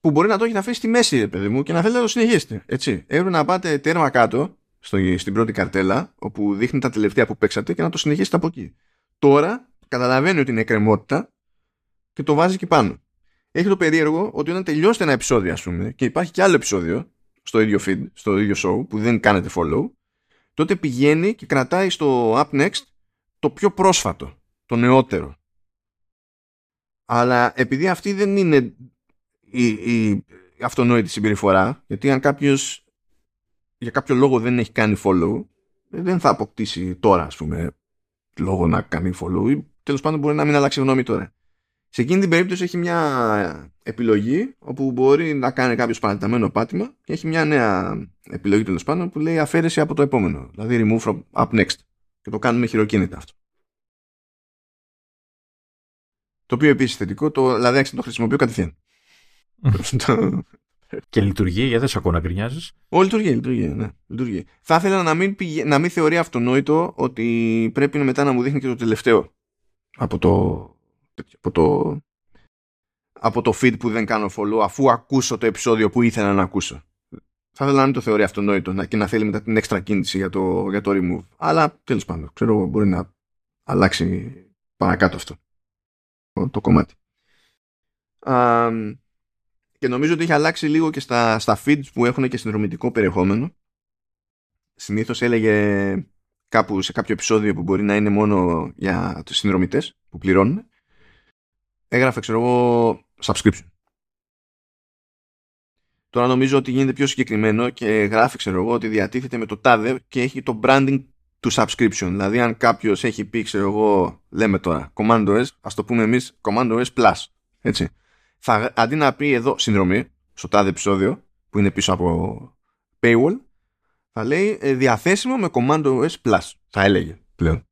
Που μπορεί να το έχετε αφήσει στη μέση, παιδί μου, και να θέλετε να το συνεχίσετε. Έτσι. Έπρεπε να πάτε τέρμα κάτω, στο, στην πρώτη καρτέλα, όπου δείχνει τα τελευταία που παίξατε και να το συνεχίσετε από εκεί. Τώρα καταλαβαίνει ότι είναι εκκρεμότητα και το βάζει εκεί πάνω έχει το περίεργο ότι όταν τελειώσετε ένα επεισόδιο, ας πούμε, και υπάρχει και άλλο επεισόδιο στο ίδιο feed, στο ίδιο show, που δεν κάνετε follow, τότε πηγαίνει και κρατάει στο Up Next το πιο πρόσφατο, το νεότερο. Αλλά επειδή αυτή δεν είναι η, η αυτονόητη συμπεριφορά, γιατί αν κάποιος για κάποιο λόγο δεν έχει κάνει follow, δεν θα αποκτήσει τώρα, ας πούμε, λόγο να κάνει follow ή τέλος πάντων μπορεί να μην αλλάξει γνώμη τώρα. Σε εκείνη την περίπτωση έχει μια επιλογή όπου μπορεί να κάνει κάποιος παρατηταμένο πάτημα και έχει μια νέα επιλογή τέλος πάντων που λέει αφαίρεση από το επόμενο. Δηλαδή remove from up next. Και το κάνουμε χειροκίνητα αυτό. Το οποίο επίσης θετικό, το, δηλαδή το χρησιμοποιώ κατευθείαν. Και λειτουργεί, γιατί δεν σε ακούω να γκρινιάζεις. Ω, λειτουργεί, λειτουργεί, ναι. Λειτουργεί. Θα ήθελα να μην, πηγε... να μην θεωρεί αυτονόητο ότι πρέπει μετά να μου δείχνει και το τελευταίο από το, από το, από το feed που δεν κάνω follow αφού ακούσω το επεισόδιο που ήθελα να ακούσω. Θα ήθελα να μην το θεωρεί αυτονόητο και να θέλει μετά την έξτρα κίνηση για το, για το remove. Αλλά τέλος πάντων, ξέρω μπορεί να αλλάξει παρακάτω αυτό το, κομμάτι. Α, και νομίζω ότι έχει αλλάξει λίγο και στα, στα feeds που έχουν και συνδρομητικό περιεχόμενο. Συνήθως έλεγε κάπου σε κάποιο επεισόδιο που μπορεί να είναι μόνο για τους συνδρομητές που πληρώνουν έγραφε ξέρω εγώ subscription. Τώρα νομίζω ότι γίνεται πιο συγκεκριμένο και γράφει ξέρω εγώ ότι διατίθεται με το τάδε και έχει το branding του subscription. Δηλαδή αν κάποιος έχει πει ξέρω εγώ λέμε τώρα Command OS ας το πούμε εμείς Command OS Plus. Έτσι. Θα, αντί να πει εδώ συνδρομή στο τάδε επεισόδιο που είναι πίσω από paywall θα λέει ε, διαθέσιμο με Command OS Plus. Θα έλεγε πλέον.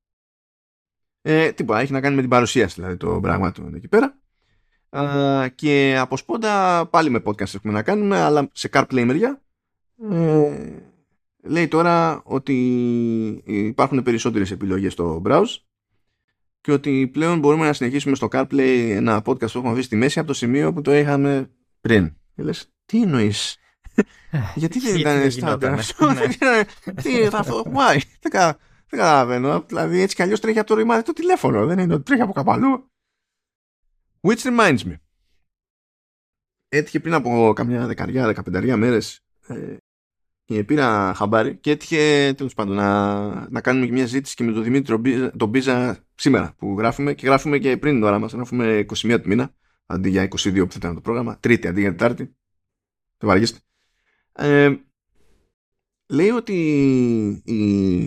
Ε, τίποτα, έχει να κάνει με την παρουσίαση δηλαδή το πράγμα του εκεί πέρα. και από σπόντα πάλι με podcast έχουμε να κάνουμε, αλλά σε CarPlay μεριά. Ε, λέει τώρα ότι υπάρχουν περισσότερες επιλογές στο browse και ότι πλέον μπορούμε να συνεχίσουμε στο CarPlay ένα podcast που έχουμε αφήσει στη μέση από το σημείο που το είχαμε πριν. Και λες, τι εννοείς; Ε, γιατί δεν ήταν στάνταρ αυτό. Ναι. Τι θα αυτό, why, δεν καταλαβαίνω. Δηλαδή έτσι κι αλλιώς τρέχει από το ρημάδι το τηλέφωνο. Δεν είναι ότι τρέχει από κάπου αλλού. Which reminds me. Έτυχε πριν από καμιά δεκαριά, δεκαπενταριά μέρες ε, και πήρα χαμπάρι και έτυχε τέλος πάντων να, να κάνουμε και μια ζήτηση και με τον Δημήτρη τον Μπίζα σήμερα που γράφουμε και γράφουμε και πριν την ώρα μα. Γράφουμε 21 του μήνα αντί για 22 που θα ήταν το πρόγραμμα. Τρίτη αντί για Τετάρτη. Δεν βαριέστε. Ε, λέει ότι η,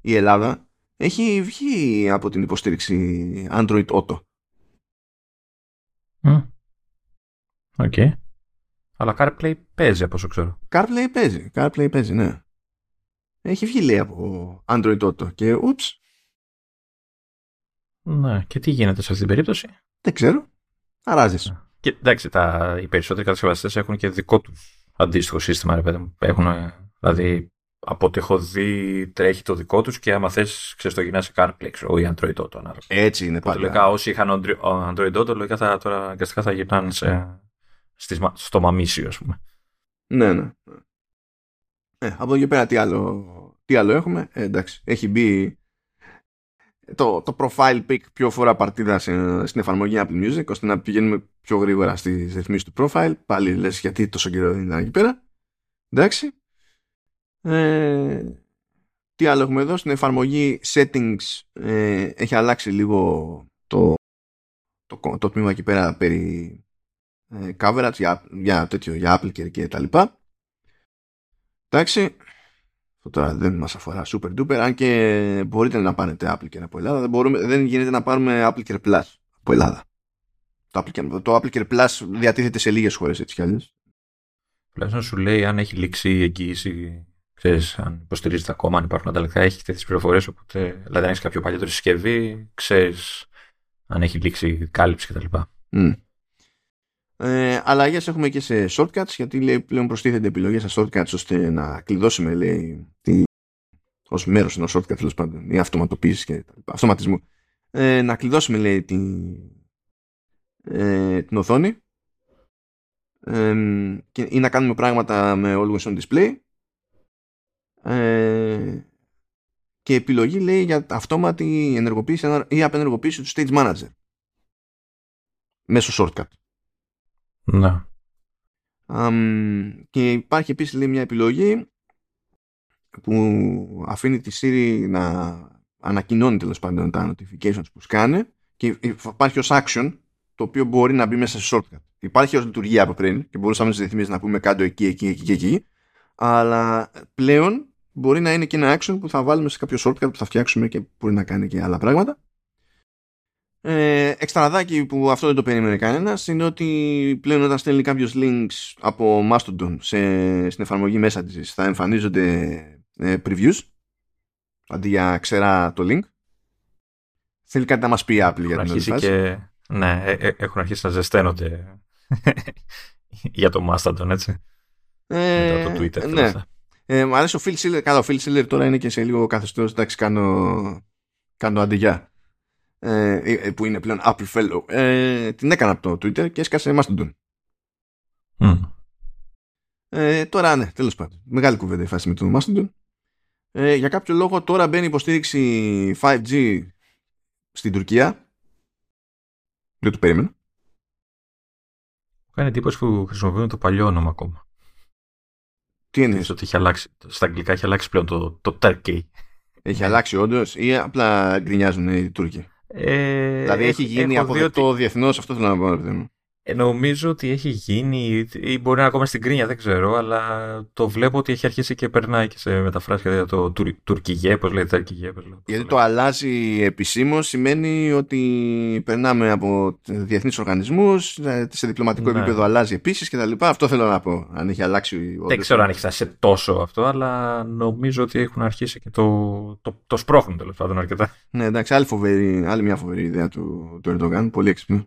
η Ελλάδα έχει βγει από την υποστήριξη Android Auto. Οκ. Okay. Αλλά CarPlay παίζει από όσο ξέρω. CarPlay παίζει. CarPlay παίζει, ναι. Έχει βγει λέει από Android Auto και ουπς. Ναι, και τι γίνεται σε αυτή την περίπτωση; Δεν ξέρω. Αράζεις. Και εντάξει, τα, οι περισσότεροι κατασκευαστές έχουν και δικό τους αντίστοιχο σύστημα, ρε παιδί Έχουν, δηλαδή, από ό,τι έχω δει, τρέχει το δικό τους και άμα θες, ξέρεις το γυρνάς σε CarPlay ή Android Auto. Ανάλογα. Έτσι είναι πάντα. Λογικά, όσοι είχαν Android Auto, λογικά θα, τώρα αναγκαστικά θα γυρνάνε σε, στο μαμίσιο, ας πούμε. Ναι, ναι. Ε, από εκεί πέρα τι άλλο, τι άλλο έχουμε. Ε, εντάξει, έχει μπει το, το profile pick πιο φορά παρτίδα στην εφαρμογή Apple Music ώστε να πηγαίνουμε πιο γρήγορα στις ρυθμίσεις του profile. Πάλι λες γιατί τόσο καιρό είναι εκεί πέρα. Εντάξει. Ε, τι άλλο έχουμε εδώ; Στην εφαρμογή settings ε, έχει αλλάξει λίγο το, το, το τμήμα εκεί πέρα περί ε, coverage για, για, τέτοιο, για Apple και, τα λοιπά. Εντάξει. Αυτό τώρα δεν μας αφορά super duper, αν και μπορείτε να πάρετε Apple από Ελλάδα, δεν, μπορούμε, δεν γίνεται να πάρουμε Apple Plus από Ελλάδα. Το Apple, το Apple Plus διατίθεται σε λίγες χώρες έτσι κι αλλιώς. Τουλάχιστον σου λέει αν έχει λήξει η εγγύηση, ξέρεις, αν υποστηρίζεται ακόμα, αν υπάρχουν ανταλλακτικά, έχει τέτοιες πληροφορίες, οπότε, δηλαδή αν έχεις κάποιο παλιότερο συσκευή, ξέρεις αν έχει λήξει κάλυψη κτλ. Mm. Ε, Αλλαγές έχουμε και σε shortcuts γιατί λέει, πλέον προστίθενται επιλογές σε shortcuts ώστε να κλειδώσουμε λέει, τη, ως μέρος ενός shortcut τέλος πάντων ή αυτοματοποίηση και αυτοματισμού ε, να κλειδώσουμε λέει την, ε, την οθόνη ε, και, ή να κάνουμε πράγματα με always on display ε, και επιλογή λέει για αυτόματη ενεργοποίηση ή απενεργοποίηση του stage manager μέσω shortcut. Ναι. και υπάρχει επίσης λέει, μια επιλογή που αφήνει τη Siri να ανακοινώνει τέλος πάντων τα notifications που σκάνε και υπάρχει ως action το οποίο μπορεί να μπει μέσα σε shortcut. Υπάρχει ως λειτουργία από πριν και μπορούσαμε στις ρυθμίσεις να πούμε κάτω εκεί, εκεί, εκεί και εκεί αλλά πλέον μπορεί να είναι και ένα action που θα βάλουμε σε κάποιο shortcut που θα φτιάξουμε και μπορεί να κάνει και άλλα πράγματα ε, εξτραδάκι που αυτό δεν το περίμενε κανένας είναι ότι πλέον όταν στέλνει κάποιος links από Mastodon σε, στην εφαρμογή μέσα της θα εμφανίζονται ε, previews αντί για ξερά το link. Θέλει κάτι να μας πει η Apple για την φάση. Και... Ναι, ε, ε, έχουν αρχίσει να ζεσταίνονται για το Mastodon, έτσι. Ε, το Twitter. Ναι. Ε, μου αρέσει ο Phil Siller. Καλά, ο Phil Siller τώρα είναι και σε λίγο καθεστώς. Εντάξει, κάνω, κάνω αντιγιά. Ε, ε, που είναι πλέον Apple Fellow, ε, την έκανα από το Twitter και έσκασε Mastodon. Mm. Ε, τώρα ναι, τέλος πάντων. Μεγάλη κουβέντα η φάση με το Mastodon. Ε, για κάποιο λόγο τώρα μπαίνει υποστήριξη 5G στην Τουρκία. Δεν το περίμενα. Κάνει εντύπωση που χρησιμοποιούν το παλιό όνομα ακόμα. Τι είναι ότι έχει αλλάξει, στα αγγλικά έχει αλλάξει πλέον το, το Turkey. Έχει αλλάξει όντως ή απλά γκρινιάζουν οι Τούρκοι; Ε, δηλαδή έχει γίνει αποδεκτό ότι... διεθνώς, αυτό θέλω να πω. Παιδί ε, νομίζω ότι έχει γίνει, ή μπορεί να είναι ακόμα στην κρίνια, δεν ξέρω, αλλά το βλέπω ότι έχει αρχίσει και περνάει και σε μεταφράσει για το τουρ, τουρκιγέ, πώς λέει, τουρκιγέ. Γιατί το αλλάζει επισήμως σημαίνει ότι περνάμε από διεθνείς οργανισμούς, σε διπλωματικό ναι. επίπεδο αλλάζει επίσης κτλ. Αυτό θέλω να πω. Αν έχει αλλάξει. Δεν ξέρω αν έχει φτάσει σε τόσο αυτό, αλλά νομίζω ότι έχουν αρχίσει και το, το, το σπρώχνουν τέλος πάντων αρκετά. Ναι, εντάξει, άλλη, φοβερή, άλλη μια φοβερή ιδέα του, του Ερντογάν. Πολύ έξυπνο.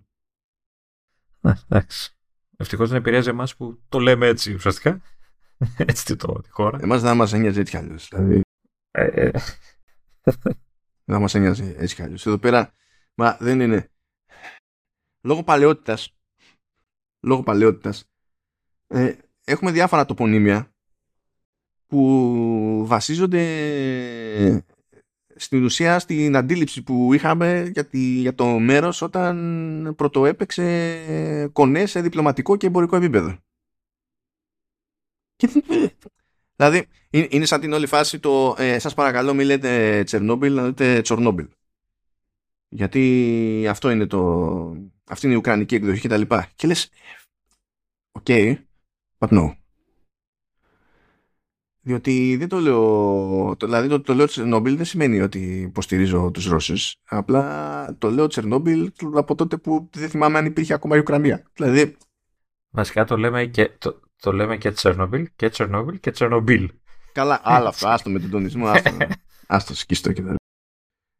Ναι, εντάξει. Ευτυχώς δεν επηρεάζει εμάς που το λέμε έτσι ουσιαστικά. έτσι το τη χώρα. Εμάς δεν μας ένοιαζε έτσι κι αλλιώς. Δηλαδή. Ε, ε. δεν μας ένοιαζε έτσι κι αλλιώς. Εδώ πέρα, μα δεν είναι. Λόγω παλαιότητας. Λόγω παλαιότητας. Ε, έχουμε διάφορα τοπονύμια που βασίζονται στην ουσία στην αντίληψη που είχαμε για, τη, για το μέρος όταν πρωτοέπαιξε κονέ σε διπλωματικό και εμπορικό επίπεδο. δηλαδή είναι σαν την όλη φάση το ε, σας παρακαλώ μην λέτε Τσερνόμπιλ να λέτε Τσορνόμπιλ. Γιατί αυτό είναι το, αυτή είναι η ουκρανική εκδοχή και τα λοιπά. Και λες, οκ, okay, but no. Διότι δεν το λέω, το, δηλαδή το, το λέω Τσερνόμπιλ δεν σημαίνει ότι υποστηρίζω τους Ρώσους. Απλά το λέω Τσερνόμπιλ από τότε που δεν θυμάμαι αν υπήρχε ακόμα η Ουκρανία. Δηλαδή... Βασικά το λέμε και, το, το λέμε και Τσερνόμπιλ και Τσερνόμπιλ και Τσερνομπίλ. Καλά, άλλο αυτό, άστο με τον τονισμό, άστο, άστο σκιστό και τα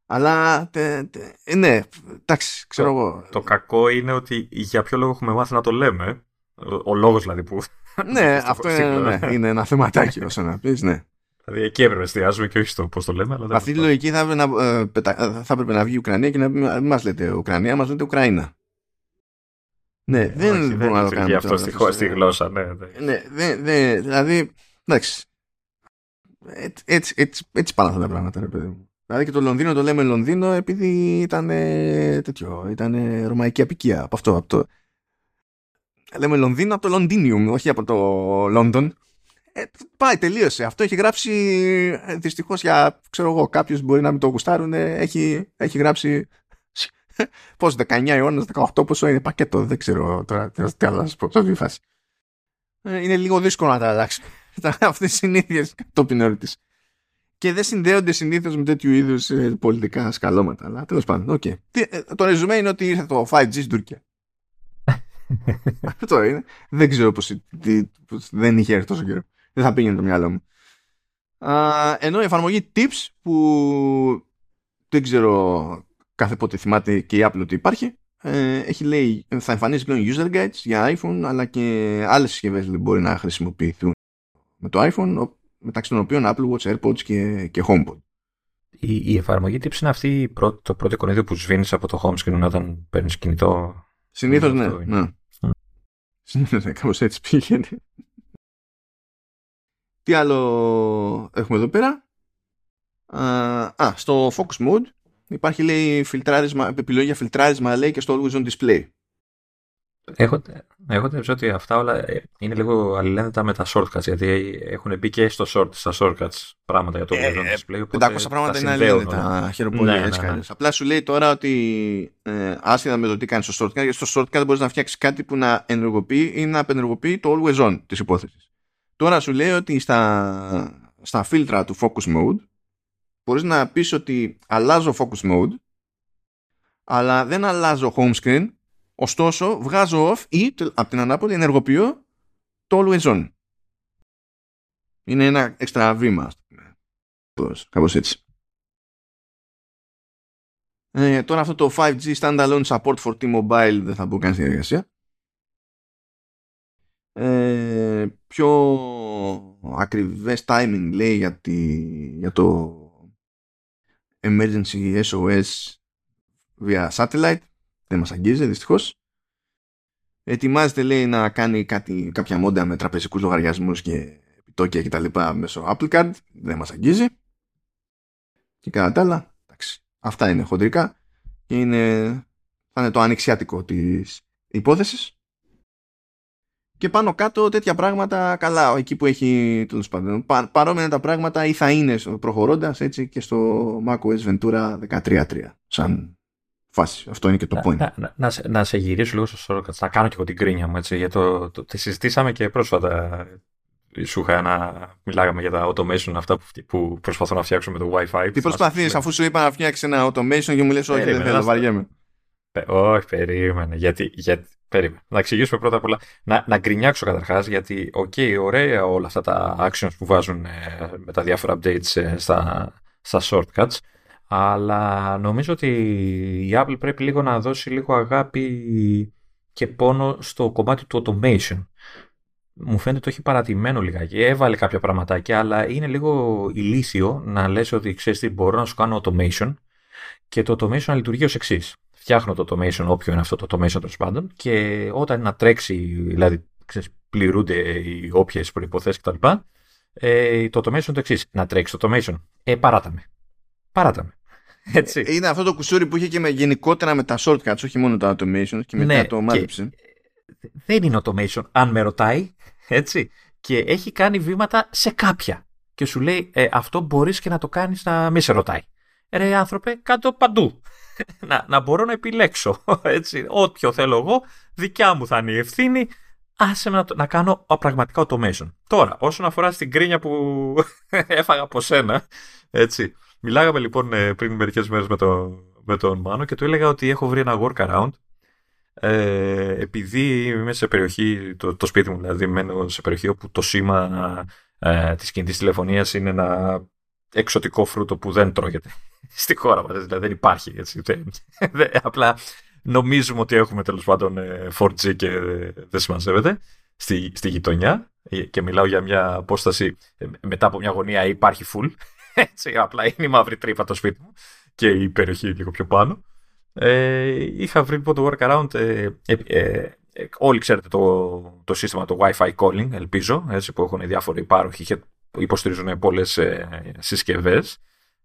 αλλά τε, τε, ε, ναι, εντάξει, ξέρω το, εγώ. Το κακό είναι ότι για ποιο λόγο έχουμε μάθει να το λέμε. Ο, ο λόγος δηλαδή που ναι, αυτό είναι, ναι, είναι ένα θεματάκι όσο να πεις, ναι. Δηλαδή εκεί έπρεπε να εστιάζουμε και όχι στο πώς το λέμε. Αλλά Αυτή τη λογική θα, να, ε, θα έπρεπε να βγει η Ουκρανία και να μην μας λέτε Ουκρανία, μας λέτε Ουκραίνα. Ναι, δεν μπορούμε να το κάνουμε. αυτό στη, στη γλώσσα, ναι. Ναι, ναι, ναι δηλαδή, εντάξει. Έτσι, έτσι, έτσι, έτσι πάνε αυτά τα πράγματα, ρε παιδί μου. Δηλαδή και το Λονδίνο το λέμε Λονδίνο επειδή ήταν τέτοιο, ήταν ρωμαϊκή απικία από αυτό, από το, λέμε Λονδίνο από το Λονδίνιουμ, όχι από το Λόνδον. Ε, πάει, τελείωσε. Αυτό έχει γράψει ε, δυστυχώς για ξέρω εγώ, κάποιου μπορεί να μην το γουστάρουν. Έχει, έχει γράψει. Πώς, 19 αιώνας, 18 πόσο είναι πακέτο. Δεν ξέρω τώρα τι άλλο να σας πω. Σε φάση. Ε, είναι λίγο δύσκολο να τα αλλάξει. Αυτές οι συνήθειες κατόπιν ερωτής. Και δεν συνδέονται συνήθως με τέτοιου είδους ε, πολιτικά σκαλώματα. Αλλά τέλος πάντων, okay. το ρεζουμέ είναι ότι ήρθε το 5G στην Τουρκία. Αυτό είναι. Δεν ξέρω πως, δεν είχε έρθει τόσο καιρό. Δεν θα πήγαινε το μυαλό μου. Α, ενώ η εφαρμογή Tips που δεν ξέρω κάθε πότε θυμάται και η Apple ότι υπάρχει ε, έχει λέει θα εμφανίσει πλέον user guides για iPhone αλλά και άλλες συσκευές μπορεί να χρησιμοποιηθούν με το iPhone μεταξύ των οποίων Apple Watch, AirPods και, και HomePod. Η, η εφαρμογή Tips είναι αυτή το πρώτο εικονίδιο που σβήνεις από το home screen όταν παίρνεις κινητό; Συνήθως ναι. ναι. Συνήθως ναι, κάπως έτσι πήγαινε. Τι άλλο έχουμε εδώ πέρα; Α, στο focus mode υπάρχει λέει φιλτράρισμα, επιλογή για φιλτράρισμα λέει και στο always on display. Έχω, έχω την ότι αυτά όλα ε, είναι λίγο αλληλένδετα με τα shortcuts γιατί έχουν μπει και στο short, στα shortcuts πράγματα για το ε, ε display. 500 πράγματα είναι αλληλένδετα. Χαίρομαι πολύ. Ναι, έτσι ναι, ναι. Απλά σου λέει τώρα ότι ε, άσχετα με το τι κάνει στο shortcut, γιατί στο shortcut μπορείς να φτιάξεις κάτι που να ενεργοποιεί ή να απενεργοποιεί το always on της υπόθεσης. Τώρα σου λέει ότι στα, στα φίλτρα του focus mode μπορείς να πεις ότι αλλάζω focus mode αλλά δεν αλλάζω home screen Ωστόσο, βγάζω off ή από την ανάποδη ενεργοποιώ το always on. Είναι ένα έξτρα βήμα. Κάπως έτσι. Ε, τώρα αυτό το 5G standalone support for T-Mobile δεν θα μπω καν στη διαδικασία. Ε, πιο ακριβές timing λέει για, για το emergency SOS via satellite δεν μας αγγίζει δυστυχώς. Ετοιμάζεται λέει να κάνει κάτι, κάποια μόντα με τραπεζικούς λογαριασμούς και επιτόκια και τα λοιπά μέσω Apple Card. Δεν μας αγγίζει. Και κατά τα άλλα, εντάξει, αυτά είναι χοντρικά και είναι, θα είναι το ανοιξιάτικο της υπόθεσης. Και πάνω κάτω τέτοια πράγματα, καλά, εκεί που έχει τέλος πάντων. παρόμοια τα πράγματα ή θα είναι προχωρώντας έτσι και στο macOS Ventura 13.3 σαν φάση. Αυτό είναι και το point. Να, να, να, σε, να σε γυρίσω λίγο στο shortcuts. Να κάνω και εγώ την κρίνια μου. Έτσι, για το, το, τη συζητήσαμε και πρόσφατα. Σου είχα να μιλάγαμε για τα automation αυτά που, που προσπαθώ να φτιάξω με το Wi-Fi. Τι προσπαθείς, αφού σου είπα να φτιάξεις ένα automation και μου λες: Όχι, δεν θέλω, βαριέμαι. Όχι, περίμενε. Γιατί, γιατί, περίμενε. Να εξηγήσουμε πρώτα απ' όλα. Να, να γκρινιάξω καταρχάς, γιατί, οκ, okay, ωραία όλα αυτά τα actions που βάζουν ε, με τα διάφορα updates ε, στα, στα shortcuts. Αλλά νομίζω ότι η Apple πρέπει λίγο να δώσει λίγο αγάπη και πόνο στο κομμάτι του automation. Μου φαίνεται το έχει παρατημένο λιγάκι. Έβαλε κάποια πραγματάκια, αλλά είναι λίγο ηλίθιο να λες ότι ξέρεις τι μπορώ να σου κάνω automation και το automation να λειτουργεί ως εξής. Φτιάχνω το automation, όποιο είναι αυτό το automation τέλος πάντων, και όταν να τρέξει, δηλαδή ξέρεις, πληρούνται οι όποιες προποθέσει κτλ. Ε, το automation το εξής. Να τρέξεις το automation. Ε, παράταμε. Παράταμε. Έτσι. Είναι αυτό το κουσούρι που είχε και με, γενικότερα με τα shortcuts, όχι μόνο τα automation και μετά ναι, το μάζεψε. Δεν είναι automation, αν με ρωτάει, έτσι. Και έχει κάνει βήματα σε κάποια. Και σου λέει, ε, αυτό μπορείς και να το κάνεις να μην σε ρωτάει. Ρε άνθρωπε, κάτω παντού. να, να μπορώ να επιλέξω. Έτσι. Όποιο θέλω εγώ, δικιά μου θα είναι η ευθύνη. άσε με να, να κάνω πραγματικά automation. Τώρα, όσον αφορά στην κρίνια που έφαγα από σένα, έτσι, μιλάγαμε λοιπόν ε, πριν μερικές μέρες με, το, με τον Μάνο και του έλεγα ότι έχω βρει ένα workaround ε, επειδή είμαι σε περιοχή, το, το σπίτι μου δηλαδή μένω σε περιοχή όπου το σήμα ε, της κινητής τηλεφωνίας είναι ένα εξωτικό φρούτο που δεν τρώγεται στη χώρα μας, δηλαδή δεν υπάρχει έτσι, απλά νομίζουμε ότι έχουμε τέλος πάντων 4G ε, και δεν συμμαζεύεται στη, στη γειτονιά ε, και μιλάω για μια απόσταση ε, μετά από μια γωνία υπάρχει full έτσι απλά είναι η μαύρη τρύπα το σπίτι μου και η περιοχή λίγο πιο πάνω ε, είχα βρει λοιπόν το workaround ε, ε, όλοι ξέρετε το, το σύστημα το Wi-Fi calling ελπίζω έτσι, που έχουν διάφοροι υπάρχοι και υποστηρίζουν πολλές ε, συσκευές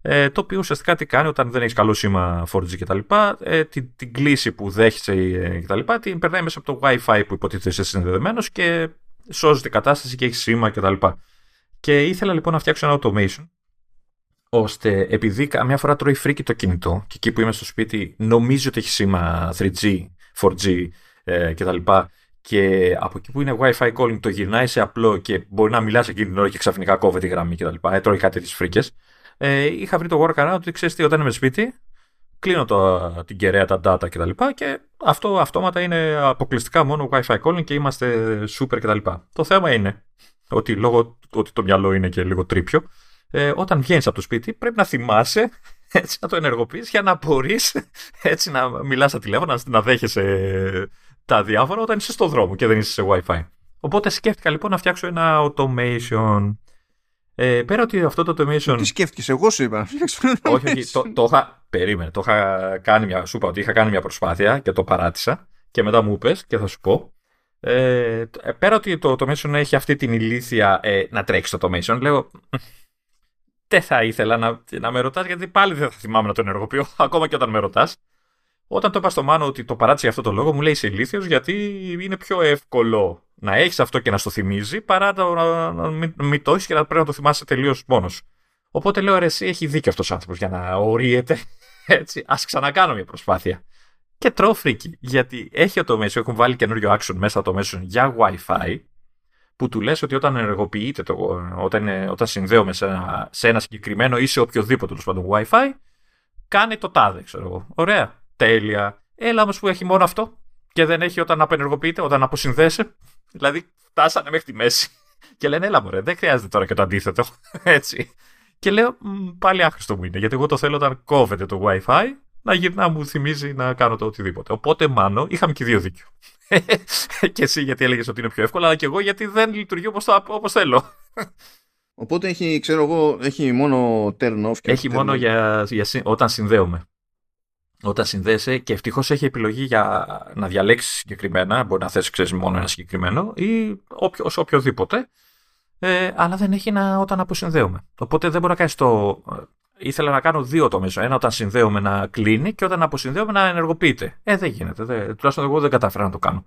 ε, το οποίο ουσιαστικά τι κάνει όταν δεν έχεις καλό σήμα 4G κτλ. Ε, την, την κλίση που δέχεσαι ε, κτλ. την περνάει μέσα από το WiFi που υποτίθεται είσαι συνδεδεμένος και σώζει την κατάσταση και έχεις σήμα κτλ. Και, και ήθελα λοιπόν να φτιάξω ένα automation ώστε επειδή καμιά φορά τρώει φρίκι το κινητό και εκεί που είμαι στο σπίτι νομίζει ότι έχει σήμα 3G, 4G ε, κτλ. Και από εκεί που είναι Wi-Fi calling το γυρνάει σε απλό και μπορεί να μιλάς εκείνη την ώρα και ξαφνικά κόβεται η γραμμή κτλ. Ε, τρώει κάτι τις φρίκες ε, είχα βρει το workaround ότι ξέρεις τι, όταν είμαι σπίτι, κλείνω το, την κεραία, τα data κτλ. Και, και αυτό αυτόματα είναι αποκλειστικά μόνο Wi-Fi calling και είμαστε super κτλ. Το θέμα είναι ότι λόγω ότι το μυαλό είναι και λίγο τρίπιο, ε, όταν βγαίνεις από το σπίτι πρέπει να θυμάσαι έτσι, να το ενεργοποιείς για να μπορείς έτσι να μιλάς στα τηλέφωνα, να δέχεσαι τα διάφορα όταν είσαι στο δρόμο και δεν είσαι σε Wi-Fi. Οπότε σκέφτηκα λοιπόν να φτιάξω ένα automation ε, πέρα ότι αυτό το automation. Τι σκέφτηκες, εγώ σου είπα. όχι, όχι. Το, το είχα. Περίμενε. Το είχα κάνει μια. Σου είπα ότι είχα κάνει μια προσπάθεια και το παράτησα. Και μετά μου είπες και θα σου πω. Ε, πέρα ότι το automation έχει αυτή την ηλίθεια ε, να τρέξεις το automation, λέω. Δεν θα ήθελα να, να με ρωτάς γιατί πάλι δεν θα θυμάμαι να το ενεργοποιώ, ακόμα και όταν με ρωτάς. Όταν το είπα στο Μάνο ότι το παράτησε για αυτό το λόγο, μου λέει είσαι ηλίθιος γιατί είναι πιο εύκολο να έχεις αυτό και να στο θυμίζει παρά το, να, να μην, μην το έχεις και να πρέπει να το θυμάσαι τελείως μόνος. Οπότε λέω ρε, εσύ έχει δίκιο αυτός ο άνθρωπος για να ορίεται. Έτσι, ας ξανακάνω μια προσπάθεια. Και τρώω φρίκι, γιατί έχει το μέσο, έχουν βάλει καινούριο action μέσα το μέσο για Wi-Fi, που του λες ότι όταν ενεργοποιείται, το, όταν, όταν συνδέομαι σε ένα, σε ένα συγκεκριμένο ή σε οποιοδήποτε τέλος πάντων Wi-Fi, κάνει το τάδε, ξέρω εγώ. Ωραία, τέλεια. Έλα όμως που έχει μόνο αυτό και δεν έχει όταν απενεργοποιείται, όταν αποσυνδέσε. Δηλαδή, φτάσανε μέχρι τη μέση και λένε, έλα μωρέ, δεν χρειάζεται τώρα και το αντίθετο. Έτσι. Και λέω, πάλι άχρηστο μου είναι, γιατί εγώ το θέλω όταν κόβεται το WiFi να γυρνά μου θυμίζει να κάνω το οτιδήποτε. Οπότε, μάλλον, είχαμε και δύο δίκιο. και εσύ γιατί έλεγες ότι είναι πιο εύκολο, αλλά και εγώ γιατί δεν λειτουργεί όπως θέλω. Οπότε έχει, ξέρω εγώ, έχει μόνο turn off. Και έχει μόνο για, για, όταν συνδέομαι όταν συνδέεσαι και ευτυχώς έχει επιλογή για να διαλέξεις συγκεκριμένα. Μπορεί να θέσει μόνο ένα συγκεκριμένο ή όποιο, οποιοδήποτε. Ε, αλλά δεν έχει να, όταν αποσυνδέομαι. Οπότε δεν μπορεί να κάνεις το. Ε, ήθελα να κάνω δύο το μέσο. Ένα όταν συνδέομαι να κλείνει και όταν αποσυνδέομαι να ενεργοποιείται. Ε, δεν γίνεται. Δεν, τουλάχιστον εγώ δεν κατάφερα να το κάνω.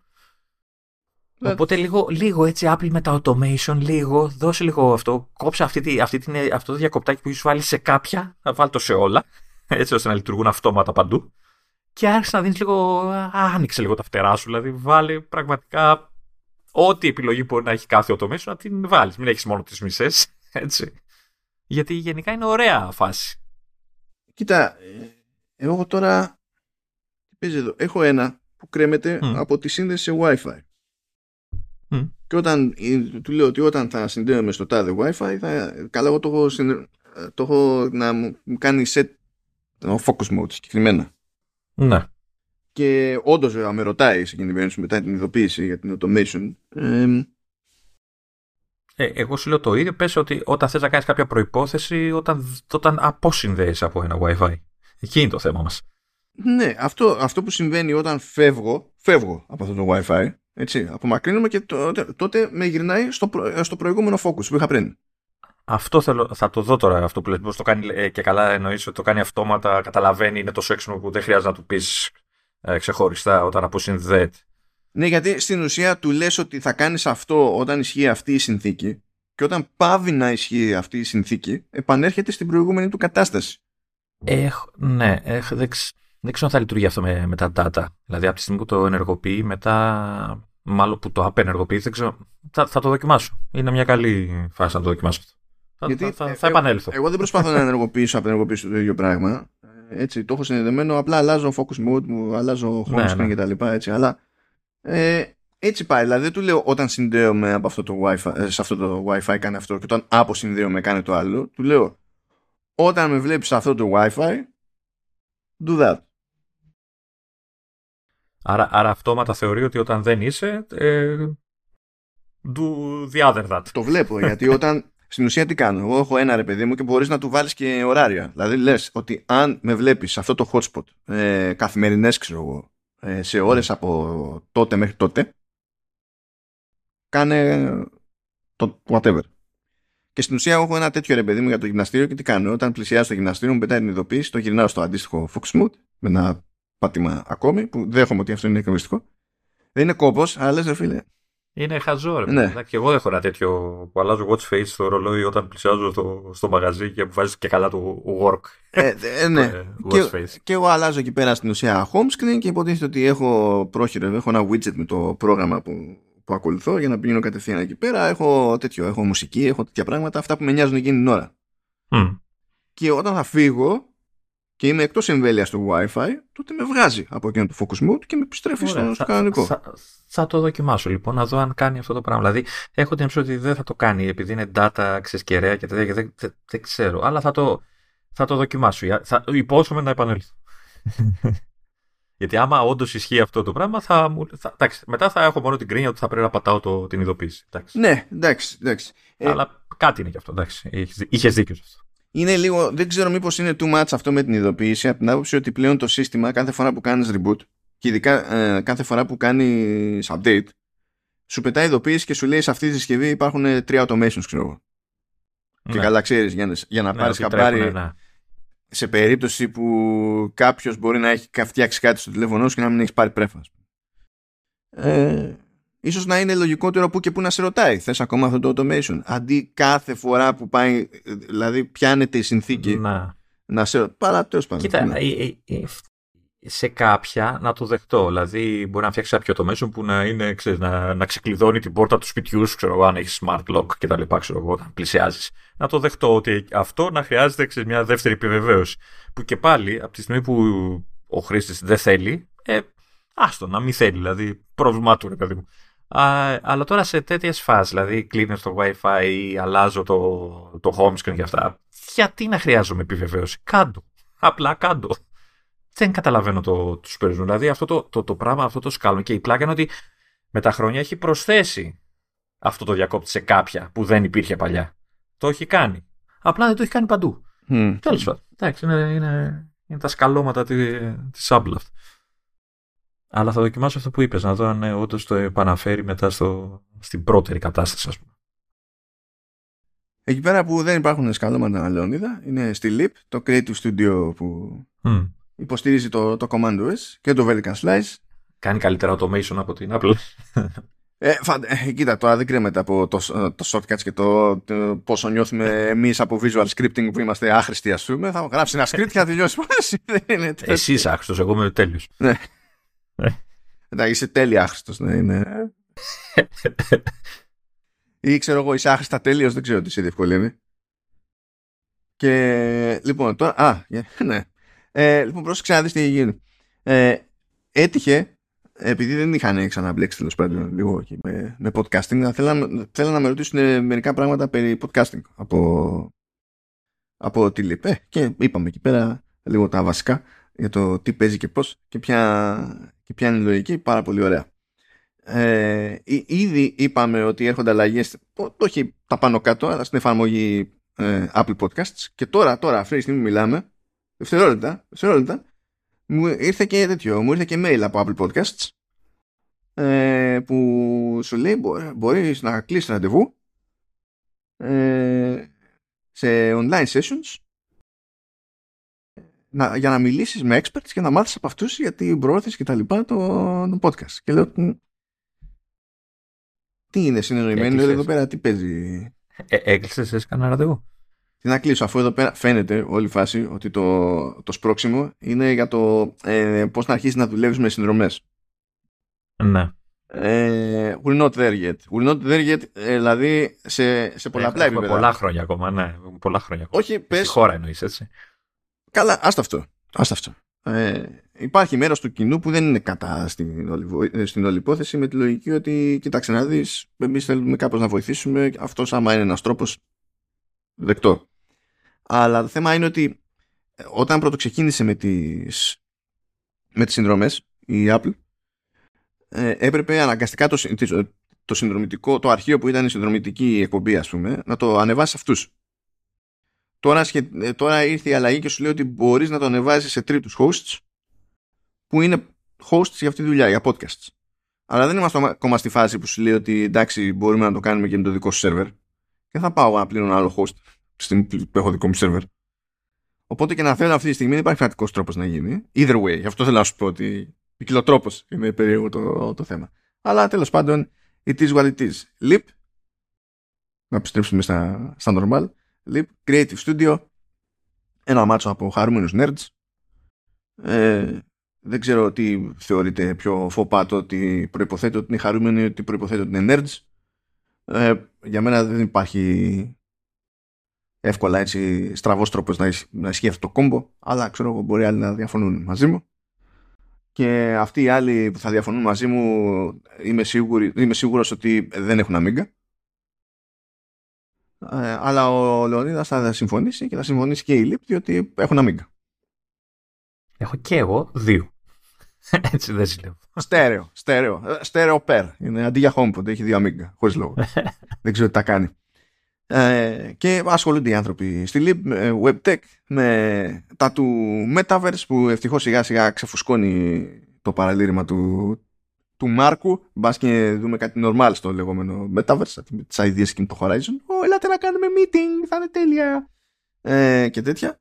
Ε. Οπότε λίγο, λίγο έτσι Apple με τα automation, λίγο, δώσε λίγο αυτό, κόψε αυτή, αυτή την, αυτό το διακοπτάκι που έχεις βάλει σε κάποια, να βάλει το σε όλα έτσι ώστε να λειτουργούν αυτόματα παντού. Και άρχισε να δίνεις λίγο. Άνοιξε λίγο τα φτερά σου. Δηλαδή, βάλει πραγματικά ό,τι επιλογή μπορεί να έχει κάθε automation να την βάλεις. Μην έχεις μόνο τις μισές. Έτσι. Γιατί γενικά είναι ωραία φάση. Κοίτα, ε, εγώ τώρα. Παίζει εδώ. Έχω ένα που κρέμεται από τη σύνδεση σε WiFi. Mm. Και όταν ε, του λέω ότι όταν θα συνδέομαι στο τάδε WiFi, θα, καλά, εγώ το έχω, το έχω να μου κάνει set το focus mode συγκεκριμένα. Ναι. Και όντως ε, με ρωτάει σε εκείνη την μετά την ειδοποίηση για την automation. Ε, ε, εγώ σου λέω το ίδιο. Πες ότι όταν θες να κάνεις κάποια προϋπόθεση, όταν, όταν αποσυνδέεσαι από ένα Wi-Fi. Εκεί είναι το θέμα μας. Ναι, αυτό, αυτό που συμβαίνει όταν φεύγω, φεύγω από αυτό το Wi-Fi, έτσι, απομακρύνομαι και τότε, τότε με γυρνάει στο, στο προηγούμενο focus που είχα πριν. Αυτό θέλω, θα το δω τώρα αυτό που λες. Πώς το κάνει ε, και καλά εννοείς ότι το κάνει αυτόματα, καταλαβαίνει, είναι τόσο έξυπνο που δεν χρειάζεται να του πεις ε, ξεχωριστά όταν αποσυνδέεται. Ναι, γιατί στην ουσία του λες ότι θα κάνεις αυτό όταν ισχύει αυτή η συνθήκη και όταν πάβει να ισχύει αυτή η συνθήκη επανέρχεται στην προηγούμενη του κατάσταση. Έχ, ναι, έχ, δεν, δεν ξέρω αν θα λειτουργεί αυτό με, με τα data. Δηλαδή από τη στιγμή που το ενεργοποιεί μετά μάλλον που το απενεργοποιεί, δεν ξέρω. Θα, θα το δοκιμάσω. Είναι μια καλή φάση να το δοκιμάσω αυτό. Θα, Γιατί, θα, θα, ε, θα επανέλθω. Εγώ δεν προσπαθώ να ενεργοποιήσω, απενεργοποιήσω το ίδιο πράγμα. Ε, Έτσι, το έχω συνδεδεμένο, απλά αλλάζω focus mode μου, αλλάζω home Ναι, screen ναι. και τα λοιπά, έτσι, αλλά ε, έτσι πάει, δηλαδή δεν του λέω όταν συνδέομαι από αυτό το wifi, ε, σε αυτό το wifi κάνει αυτό και όταν αποσυνδέομαι κάνει το άλλο, του λέω όταν με βλέπεις σε αυτό το wifi do that. Άρα, άρα αυτόματα θεωρεί ότι όταν δεν είσαι, ε, do the other that. Το βλέπω γιατί όταν στην ουσία τι κάνω. Εγώ έχω ένα ρε παιδί μου και μπορείς να του βάλεις και ωράρια. Δηλαδή λες ότι αν με βλέπεις σε αυτό το hotspot ε, καθημερινές ξέρω εγώ ε, σε ώρες από τότε μέχρι τότε κάνε το whatever. Και στην ουσία έχω ένα τέτοιο ρε παιδί μου για το γυμναστήριο και τι κάνω. Όταν πλησιάζω στο γυμναστήριο μου πετάει την ειδοποίηση, το γυρνάω στο αντίστοιχο Fox Mood με ένα πάτημα ακόμη που δέχομαι ότι αυτό είναι εκνευριστικό. Δεν είναι κόπος, αλλά λες ρε φίλε, Είναι χαζό, ρε. Ναι. Ναι. Και εγώ έχω ένα τέτοιο που αλλάζω watch face στο ρολόι όταν πλησιάζω στο, στο μαγαζί και αποφασίζει και καλά το work. Ε, ε, ναι. ε, watch και, face. και εγώ αλλάζω εκεί πέρα στην ουσία home screen και υποτίθεται ότι έχω πρόχειρο, έχω ένα widget με το πρόγραμμα που, που ακολουθώ για να πηγαίνω κατευθείαν εκεί πέρα. Έχω τέτοιο, έχω μουσική, έχω τέτοια πράγματα, αυτά που με νοιάζουν εκείνη την ώρα. Μμ. Και όταν θα φύγω και είμαι εκτός εμβέλειας του Wi-Fi, τότε με βγάζει από εκείνο το focus mode και με επιστρέφει στο, Ωραία. στο Θα- κανονικό. Θα, θα το δοκιμάσω λοιπόν, να δω αν κάνει αυτό το πράγμα. Δηλαδή, έχω την εμψία ότι δεν θα το κάνει επειδή είναι data ξεσκεραία και τέτοια και δεν, δεν, δεν ξέρω. Αλλά θα το, θα το δοκιμάσω. Για- Θα, υπόσχομαι να επανέλθω. Γιατί άμα όντως ισχύει αυτό το πράγμα, θα, μου- θα, εντάξει, μετά θα έχω μόνο την κρίνια ότι θα πρέπει να πατάω το, την ειδοποίηση. Εντάξει. Ναι, εντάξει, εντάξει. Ε, Αλλά κάτι είναι και αυτό. Εντάξει. Είχες δίκιο σε αυτό. Είναι λίγο, δεν ξέρω μήπως είναι too much αυτό με την ειδοποίηση από την άποψη ότι πλέον το σύστημα κάθε φορά που κάνεις reboot και ειδικά ε, κάθε φορά που κάνεις update σου πετάει ειδοποίηση και σου λέει σε αυτή τη συσκευή υπάρχουν ε, τρία automations ξέρω εγώ. Και Ναι. καλά ξέρεις για, να- για να Ναι, πάρεις ότι χαμπάρι τρέχουνε, ναι. σε περίπτωση που κάποιος μπορεί να έχει φτιάξει κάτι στο τηλέφωνο σου και να μην έχεις πάρει πρέφα. ας πούμε. Ε, ίσως να είναι λογικότερο που και που να σε ρωτάει θες ακόμα αυτό το automation; Αντί κάθε φορά που πάει ε, δηλαδή πιάνεται η συνθήκη Να. να σε ρωτάει παρά τέλος πάντων Κοίτα, ναι. ε, ε, ε, σε κάποια να το δεχτώ. Δηλαδή, μπορεί να φτιάξει κάποιο το μέσο που να, είναι, ξέρεις, να, να ξεκλειδώνει την πόρτα του σπιτιού σου, ξέρω εγώ, αν έχεις smart lock και τα λοιπά, ξέρω εγώ, όταν πλησιάζεις. Να το δεχτώ ότι αυτό να χρειάζεται ξέρεις, μια δεύτερη επιβεβαίωση. Που και πάλι, από τη στιγμή που ο χρήστης δεν θέλει, ε, άστο να μην θέλει, δηλαδή, πρόβλημά του, ρε παιδί μου. Α, αλλά τώρα σε τέτοιες φάσεις, δηλαδή κλείνω το WiFi ή αλλάζω το, το home screen και αυτά, γιατί να χρειάζομαι επιβεβαίωση; Κάντο. Απλά κάντο. Δεν καταλαβαίνω το τους παίρνουν. Δηλαδή αυτό το, το, το πράγμα, αυτό το σκάλουν. Και η πλάκα είναι ότι με τα χρόνια έχει προσθέσει αυτό το διακόπτη σε κάποια που δεν υπήρχε παλιά. Το έχει κάνει. Απλά δεν το έχει κάνει παντού. Μμ. Τέλος πάντων. Εντάξει, είναι, είναι, είναι τα σκαλώματα τη της Apple αυτά. Αλλά θα δοκιμάσω αυτό που είπες, να δω αν ε, όντως το επαναφέρει μετά στο, στην πρώτερη κατάσταση, ας πούμε. εκεί πέρα που δεν υπάρχουν σκαλώματα Λεωνίδα είναι στη Leap το Creative Studio που Μμ. υποστηρίζει το, το Command OS και το Vertical Slice Κάνει καλύτερα automation από την Apple. Ε, φαντα- ε, κοίτα, τώρα δεν κρέμεται από το, το shortcuts και το, το πόσο νιώθουμε εμείς από visual scripting που είμαστε άχρηστοι, ας πούμε. Θα γράψει ένα script και θα τελειώσει. Εσύ δεν είναι τέτοιο. Εσύ είσαι άχρηστος, εγώ είμαι τέλειος. Εντάξει, είσαι τέλεια άχρηστος. Ναι, είναι. ή ξέρω εγώ, είσαι άχρηστα τέλειος, δεν ξέρω τι σε διευκολύνει. Και λοιπόν, τώρα. Α, yeah, ναι. Ε, λοιπόν, πρόσεξε να δεις τι γίνει. Ε, έτυχε, επειδή δεν είχαν ξαναμπλέξει τέλος πάντων λίγο εκεί με, με podcasting, θέλανε, θέλανε να με ρωτήσουν μερικά πράγματα περί podcasting από, από τη ΛΥΠ. Ε, και είπαμε εκεί πέρα λίγο τα βασικά για το τι παίζει και πώς και ποια, και ποια είναι η λογική. Πάρα πολύ ωραία. Ε, εί- ήδη είπαμε ότι έρχονται αλλαγές, όχι τα πάνω κάτω, αλλά στην εφαρμογή ε, Apple Podcasts. Και τώρα, τώρα, αυτή τη στιγμή μιλάμε, δευτερόλεπτα, δευτερόλεπτα, μου ήρθε και τέτοιο, μου ήρθε και mail από Apple Podcasts ε, που σου λέει μπο- μπορείς να κλείσεις ραντεβού ε, σε online sessions να, για να μιλήσεις με experts και να μάθεις από αυτούς για την προώθηση και τα λοιπά των το podcast. Και λέω, «Μ, τι είναι συνεννοημένοι Έκλεισες. εδώ πέρα, τι παίζει; Ε, έκλεισες, εσύ κανένα ραντεβού. Τι να κλείσω, αφού εδώ πέρα φαίνεται όλη η φάση ότι το, το σπρώξιμο είναι για το ε, πώς να αρχίσεις να δουλεύεις με συνδρομές. Ναι. Ε, we're not there yet. We're not there yet, ε, δηλαδή σε, σε πολλαπλά Έχουμε επίπεδα. πολλά χρόνια ακόμα, ναι. Πολλά χρόνια ακόμα. Όχι, Στη πες, χώρα εννοείς, έτσι. Καλά, άστα αυτό. Άστα αυτό. Ε, υπάρχει μέρος του κοινού που δεν είναι κατά στην όλη, βο- ε, στην όλη υπόθεση με τη λογική ότι κοίταξε να δεις, εμείς θέλουμε κάπως να βοηθήσουμε, αυτός άμα είναι ένας τρόπος δεκτό. Αλλά το θέμα είναι ότι ε, όταν πρώτο ξεκίνησε με τις, με τις συνδρομές η Apple ε, έπρεπε αναγκαστικά το, συ- το, το συνδρομητικό, το αρχείο που ήταν η συνδρομητική εκπομπή ας πούμε, να το ανεβάσει σε αυτούς. Τώρα, σχε- ε, τώρα ήρθε η αλλαγή και σου λέει ότι μπορείς να το ανεβάσεις σε τρίτους hosts που είναι hosts για αυτή τη δουλειά, για podcasts. Αλλά δεν είμαστε ακόμα στη φάση που σου λέει ότι εντάξει μπορούμε να το κάνουμε και με το δικό σου σερβερ. Και θα πάω να πλύνω ένα άλλο host στη στιγμή που έχω δικό μου σερβερ. Οπότε και να θέλω αυτή τη στιγμή δεν υπάρχει πρακτικός τρόπος να γίνει. Either way, γι' αυτό θέλω να σου πω ότι ποικιλοτρόπος είναι περίεργο το, το θέμα. Αλλά τέλος πάντων, it is what it is. Leap, να επιστρέψουμε στα, στα normal. Leap, Creative Studio, ένα μάτσο από χαρούμενους nerds. Ε, δεν ξέρω τι θεωρείτε πιο φοπάτο ότι προϋποθέτει ότι είναι χαρούμενοι ότι προϋποθέτει ότι είναι nerds. Ε, για μένα δεν υπάρχει εύκολα έτσι στραβός τρόπος να, ισ- να ισχύει αυτό το κόμπο αλλά ξέρω εγώ μπορεί άλλοι να διαφωνούν μαζί μου και αυτοί οι άλλοι που θα διαφωνούν μαζί μου είμαι, σίγουρη, είμαι σίγουρος ότι δεν έχουν αμίγκα ε, αλλά ο Λεωνίδας θα συμφωνήσει και θα συμφωνήσει και η ΛΥΠ διότι έχουν αμίγκα Έχω και εγώ δύο. έτσι δεν ζηλεύω. Στέρεο, στέρεο, ε, στέρεο περ. Είναι αντί για HomePod, έχει δύο αμίγκα, χωρίς λόγο. Δεν ξέρω τι τα κάνει. Ε, και ασχολούνται οι άνθρωποι στη Lib, με WebTech, με τα του Metaverse που ευτυχώς σιγά σιγά ξεφουσκώνει το παραλήρημα του, του Μάρκου. Μπας και δούμε κάτι normal στο λεγόμενο Metaverse, με τις ideas και το Horizon. Ω, ελάτε να κάνουμε meeting, θα είναι τέλεια. Ε, και τέτοια.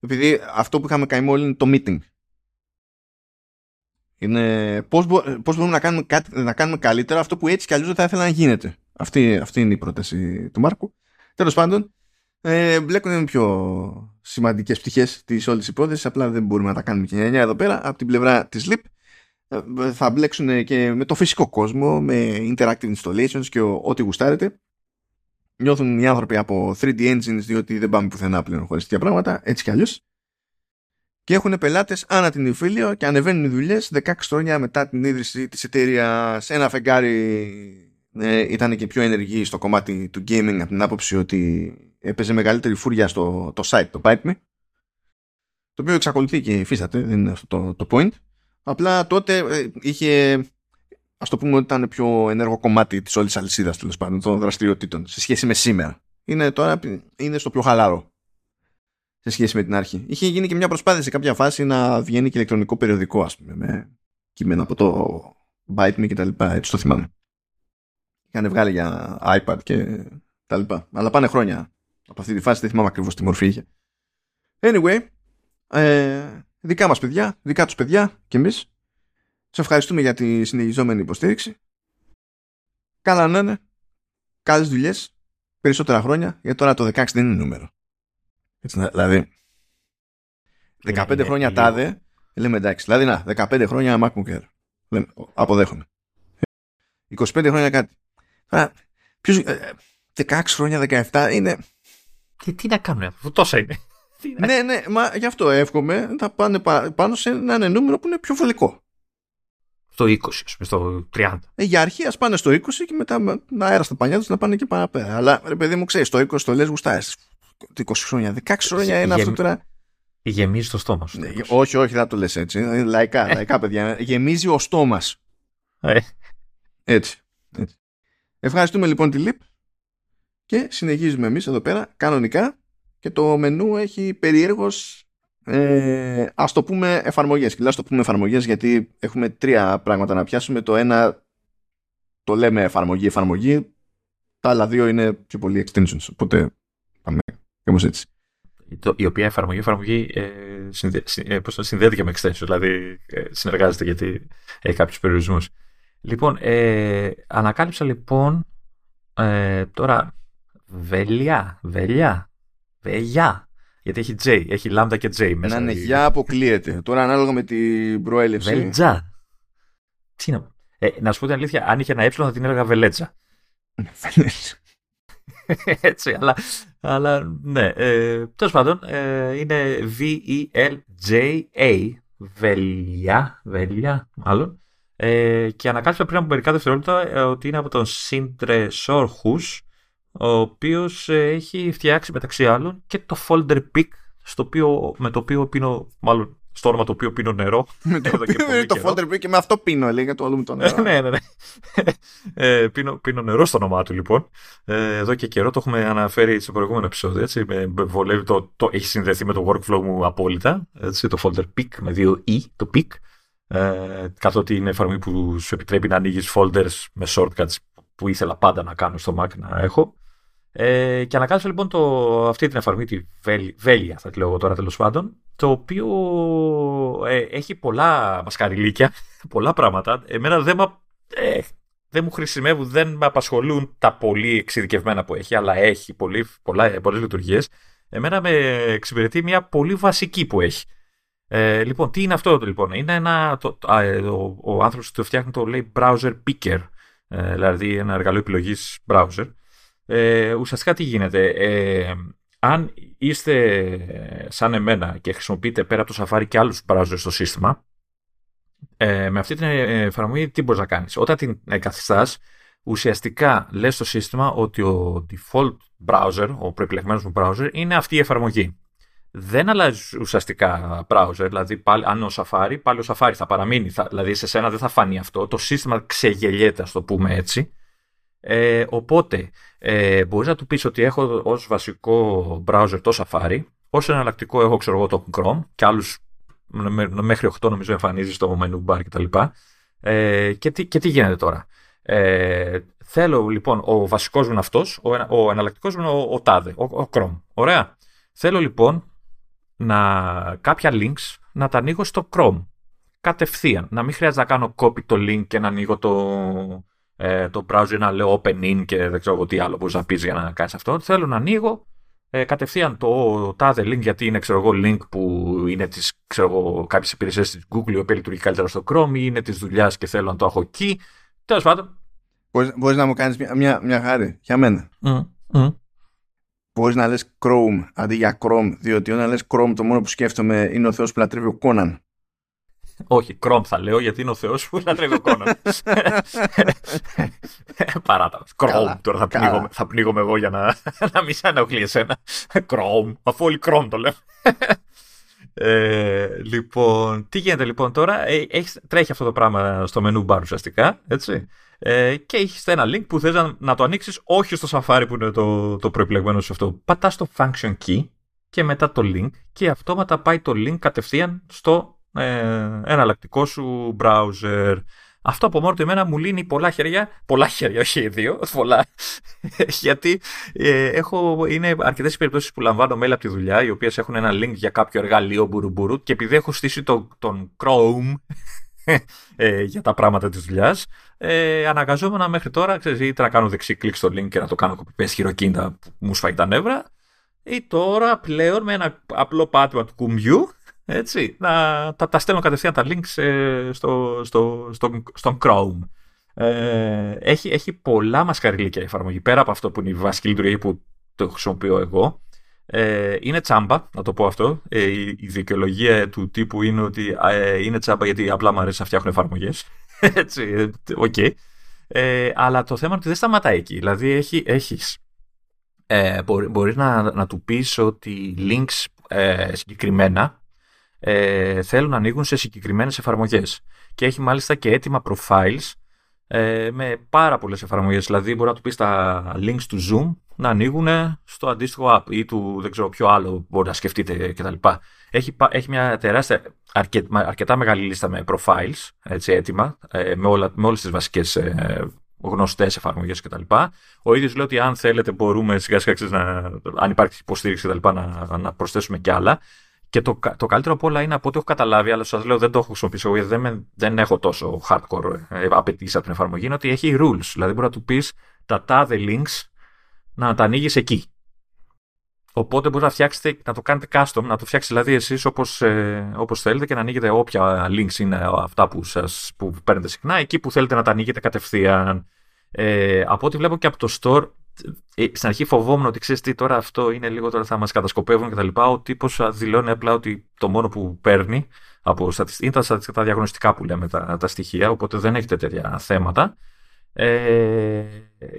Επειδή αυτό που είχαμε καημό όλοι είναι το meeting. Είναι πώς, μπο- πώς μπορούμε να κάνουμε, κάτι, να κάνουμε καλύτερα αυτό που έτσι κι αλλιώς δεν θα ήθελα να γίνεται. Αυτή, αυτή είναι η πρόταση του Μάρκου. Τέλος πάντων, ε, μπλέκουν πιο σημαντικές πτυχές της όλης υπόθεσης, απλά δεν μπορούμε να τα κάνουμε και νιά εδώ πέρα. Από την πλευρά της LIP ε, θα μπλέξουν και με το φυσικό κόσμο, με interactive installations και ο- ό,τι γουστάρετε. Νιώθουν οι άνθρωποι από 3D engines διότι δεν πάμε πουθενά πλέον χωρίς τέτοια πράγματα, έτσι κι αλλιώς και έχουν πελάτες ανά την Ιφίλιο και ανεβαίνουν οι δουλειές 16 χρόνια μετά την ίδρυση της εταιρείας. Ένα φεγγάρι ε, ήταν και πιο ενεργή στο κομμάτι του gaming από την άποψη ότι έπαιζε μεγαλύτερη φούρια στο το site, το Bite Me το οποίο εξακολουθεί και υφίσταται, δεν είναι αυτό το, το point. Απλά τότε ε, είχε, ας το πούμε ότι ήταν πιο ενέργο κομμάτι της όλης αλυσίδας τέλος πάντων των δραστηριοτήτων σε σχέση με σήμερα. Είναι τώρα είναι στο πιο χαλαρό σε σχέση με την αρχή. Είχε γίνει και μια προσπάθεια σε κάποια φάση να βγαίνει και ηλεκτρονικό περιοδικό, ας πούμε, με κείμενα από το Byte Me και τα λοιπά, έτσι το θυμάμαι. Είχαν βγάλει για iPad και τα λοιπά. Αλλά πάνε χρόνια από αυτή τη φάση, δεν θυμάμαι ακριβώς τι μορφή είχε. Anyway, ε, δικά μας παιδιά, δικά τους παιδιά και εμείς, σε ευχαριστούμε για τη συνεχιζόμενη υποστήριξη. Καλά να είναι, καλές δουλειές, περισσότερα χρόνια, γιατί τώρα το 16 δεν είναι νούμερο. Έτσι, να- δηλαδή, 15 Είναι- χρόνια είναι τάδε, λέμε εντάξει. Δηλαδή, να, 15 χρόνια MacBook Air. Λέμε, αποδέχομαι. 25 χρόνια κάτι. Τώρα, ποιος, ε, 16 χρόνια, 17 είναι. Και τι να κάνουν, αφού τόσα είναι. Τι να- ναι, ναι, μα γι' αυτό εύχομαι θα πάνε πα- πάνω σε ένα νούμερο που είναι πιο βολικό. Στο 20, ας πούμε, στο 30. Ε, για αρχή ας πάνε στο 20 και μετά με με αέρα στα πανιά τους να πάνε και παραπέρα. Αλλά ρε παιδί μου, ξέρεις, το 20 το λες γουστάρεις. 20 χρόνια, 16 χρόνια είναι αυτό Γεμ- τώρα. Γεμίζει το στόμα σου. Ναι, όχι, όχι, δεν το λες έτσι. Είναι Λαϊκά, λαϊκά, παιδιά. Γεμίζει ο στόμας. Ε, Έτσι. έτσι. Ευχαριστούμε λοιπόν τη ΛΥΠ και συνεχίζουμε εμείς εδώ πέρα κανονικά και το μενού έχει περιέργως ε, ας το πούμε εφαρμογές. Και λέω ας το πούμε εφαρμογές γιατί έχουμε τρία πράγματα να πιάσουμε. Το ένα το λέμε εφαρμογή εφαρμογή. Τα άλλα δύο είναι πιο πολύ extensions. Οπότε πάμε όμως έτσι. το- η οποία εφαρμογή, εφαρμογή ε, συνδε, συ- ε, πώς το συνδέεται και με extension, δηλαδή ε, συνεργάζεται γιατί έχει κάποιους περιορισμούς. Λοιπόν, ε, ανακάλυψα λοιπόν ε, τώρα βελιά, βελιά, βελιά, γιατί έχει J, έχει λάμδα και J μέσα. Ένα η- νεγιά αποκλείεται. Τώρα ανάλογα με την προέλευση. Βελτζά. Τι να πω. Ε, να σου πω την αλήθεια, αν είχε ένα ε θα την έλεγα βελέτσα. Έτσι, αλλά, αλλά ναι. Ε, Τέλος πάντων, ε, είναι V-E-L-J-A. Βελιά, βελιά, μάλλον. Ε, και ανακάλυψα πριν από μερικά δευτερόλεπτα ε, ότι είναι από τον Σύντρε Σόρχους, ο οποίος ε, έχει φτιάξει μεταξύ άλλων και το Folder Pick, στο οποίο, με το οποίο πίνω, μάλλον στο όνομα το οποίο πίνω νερό. Με το οποίο είναι το folder και με αυτό πίνω, λέει, το άλλο με το νερό. ναι, ναι, ναι. ε, πίνω, πίνω νερό στο όνομά του, λοιπόν. Ε, εδώ και καιρό το έχουμε αναφέρει σε προηγούμενο επεισόδιο. Έτσι, με, βολεύει το, το, έχει συνδεθεί με το workflow μου απόλυτα. Έτσι, το folder pick με δύο e, το pick. Ε, καθότι είναι εφαρμογή που σου επιτρέπει να ανοίγεις folders με shortcuts που ήθελα πάντα να κάνω στο Mac να έχω. Ε, και ανακάλυψα λοιπόν το, αυτή την εφαρμογή, τη Βέλια θα τη λέω τώρα τέλος πάντων, το οποίο ε, έχει πολλά μασκαριλίκια, πολλά πράγματα. Εμένα δεν, ε, δεν μου χρησιμεύουν, δεν με απασχολούν τα πολύ εξειδικευμένα που έχει, αλλά έχει πολύ, πολλά, πολλές λειτουργίες. Εμένα με εξυπηρετεί μια πολύ βασική που έχει. Ε, λοιπόν, τι είναι αυτό λοιπόν; Είναι ένα, το, ε, ο, ο άνθρωπος που το φτιάχνει το λέει browser picker, ε, δηλαδή ένα εργαλείο επιλογής browser. Ε, ουσιαστικά τι γίνεται. Ε, αν είστε σαν εμένα και χρησιμοποιείτε πέρα από το Safari και άλλους browsers στο σύστημα, ε, με αυτή την εφαρμογή τι μπορείς να κάνεις. Όταν την εγκαθιστάς, ουσιαστικά λες στο σύστημα ότι ο default browser, ο προεπιλεγμένος μου browser, είναι αυτή η εφαρμογή. Δεν αλλάζει ουσιαστικά browser, δηλαδή πάλι, αν ο Safari, πάλι ο Safari θα παραμείνει, θα, δηλαδή σε σένα δεν θα φανεί αυτό, το σύστημα ξεγελιέται, ας το πούμε έτσι, ε, οπότε, ε, μπορείς να του πεις ότι έχω ως βασικό browser το Safari, ως εναλλακτικό έχω ξέρω εγώ το Chrome και άλλους μέχρι 8 νομίζω εμφανίζεις στο menu bar κτλ. Ε, και, τι, και τι γίνεται τώρα. Ε, θέλω λοιπόν ο βασικός μου είναι αυτός, ο, ο εναλλακτικός μου είναι ο, ο τάδε, ο, ο Chrome. Ωραία. Θέλω λοιπόν να, κάποια links να τα ανοίγω στο Chrome. Κατευθείαν. Να μην χρειάζεται να κάνω copy το link και να ανοίγω το, ε, το browser να λέω open in και δεν ξέρω τι άλλο μπορείς να πεις για να κάνεις αυτό. Θέλω να ανοίγω ε, κατευθείαν το τάδε link γιατί είναι ξέρω εγώ link που είναι της κάποιες υπηρεσίες της Google η οποία λειτουργεί καλύτερα στο Chrome ή είναι της δουλειάς και θέλω να το έχω εκεί. Τέλος πάντων. Μπορείς να μου κάνεις μια, μια, μια χάρη για μένα; Mm, mm. Μπορείς να λες Chrome αντί για Chrome, διότι όταν λες Chrome το μόνο που σκέφτομαι είναι ο Θεός που λατρεύει ο Conan. Όχι, Chrome θα λέω γιατί είναι ο Θεός που λατρεύει ο Conan. Παράτα. Chrome τώρα θα πνίγομαι, θα πνίγομαι εγώ για να, να μην σε ενοχλεί εσένα. Chrome, αφού όλοι Chrome το λέω. Ε, λοιπόν, τι γίνεται λοιπόν τώρα, ε, έχεις, τρέχει αυτό το πράγμα στο menu bar ουσιαστικά, έτσι. Ε, και έχεις ένα link που θες να, να το ανοίξεις όχι στο Safari που είναι το, το προεπιλεγμένο σε αυτό. Πατάς το function key και μετά το link και αυτόματα πάει το link κατευθείαν στο ε, εναλλακτικό σου browser. Αυτό από μόνο του εμένα μου λύνει πολλά χέρια, πολλά χέρια, όχι δύο, πολλά. Γιατί ε, έχω, είναι αρκετές οι περιπτώσεις που λαμβάνω mail από τη δουλειά, οι οποίες έχουν ένα link για κάποιο εργαλείο μπουρουμπουρού και επειδή έχω στήσει το, τον Chrome ε, για τα πράγματα της δουλειάς, ε, αναγκαζόμουν μέχρι τώρα, ξέρεις, είτε να κάνω δεξί κλικ στο link και να το κάνω κοπιπέ χειροκίνητα που μου σφάει τα νεύρα, ή τώρα πλέον με ένα απλό πάτημα του κουμπιού έτσι, να τα, τα στέλνω κατευθείαν τα links ε, στο, στο, στο, στον Chrome. Ε, έχει, έχει πολλά μασκαραλίκια η εφαρμογή. Πέρα από αυτό που είναι η βασική λειτουργία που το χρησιμοποιώ εγώ. Ε, είναι τσάμπα, να το πω αυτό. Ε, η, η δικαιολογία του τύπου είναι ότι ε, είναι τσάμπα γιατί απλά μου αρέσει να φτιάχνουν εφαρμογές. Έτσι, οκ. Okay. Ε, αλλά το θέμα είναι ότι δεν σταματάει εκεί. Δηλαδή έχει, έχεις, ε, μπορεί, μπορείς να, να του πεις ότι links ε, συγκεκριμένα ε, θέλουν να ανοίγουν σε συγκεκριμένες εφαρμογές. Και έχει μάλιστα και έτοιμα profiles ε, με πάρα πολλές εφαρμογές. Δηλαδή μπορεί να του πεις τα links του Zoom να ανοίγουν στο αντίστοιχο app ή του δεν ξέρω ποιο άλλο μπορεί να σκεφτείτε κτλ. Έχει, έχει μια τεράστια, αρκετά μεγάλη λίστα με profiles, έτσι, έτοιμα, ε, με, όλα, με όλες τις βασικές ε, γνωστές εφαρμογές κτλ. Ο ίδιος λέει ότι αν θέλετε μπορούμε σιγά σιγά να, αν υπάρχει υποστήριξη κτλ. Να, να προσθέσουμε κι άλλα. Και το, το καλύτερο από όλα είναι από ό,τι έχω καταλάβει, αλλά σας λέω δεν το έχω χρησιμοποιήσει εγώ, γιατί δεν, δεν έχω τόσο hardcore ε, απαιτήσει από την εφαρμογή, είναι ότι έχει rules. Δηλαδή μπορεί να του πεις τα τάδε links να τα ανοίγεις εκεί. Οπότε μπορείτε να φτιάξετε, να το κάνετε custom, να το φτιάξετε δηλαδή εσείς όπως, ε, όπως θέλετε και να ανοίγετε όποια links είναι αυτά που, σας, που παίρνετε συχνά, εκεί που θέλετε να τα ανοίγετε κατευθείαν. Ε, από ό,τι βλέπω και από το store, ε, στην αρχή φοβόμουν ότι ξέρεις τι τώρα αυτό είναι λίγο τώρα θα μας κατασκοπεύουν κτλ. Ο τύπος δηλώνει απλά ότι το μόνο που παίρνει από στατιστικά είναι τα, τα διαγνωστικά που λέμε τα, τα στοιχεία, οπότε δεν έχετε τέτοια θέματα. Ε,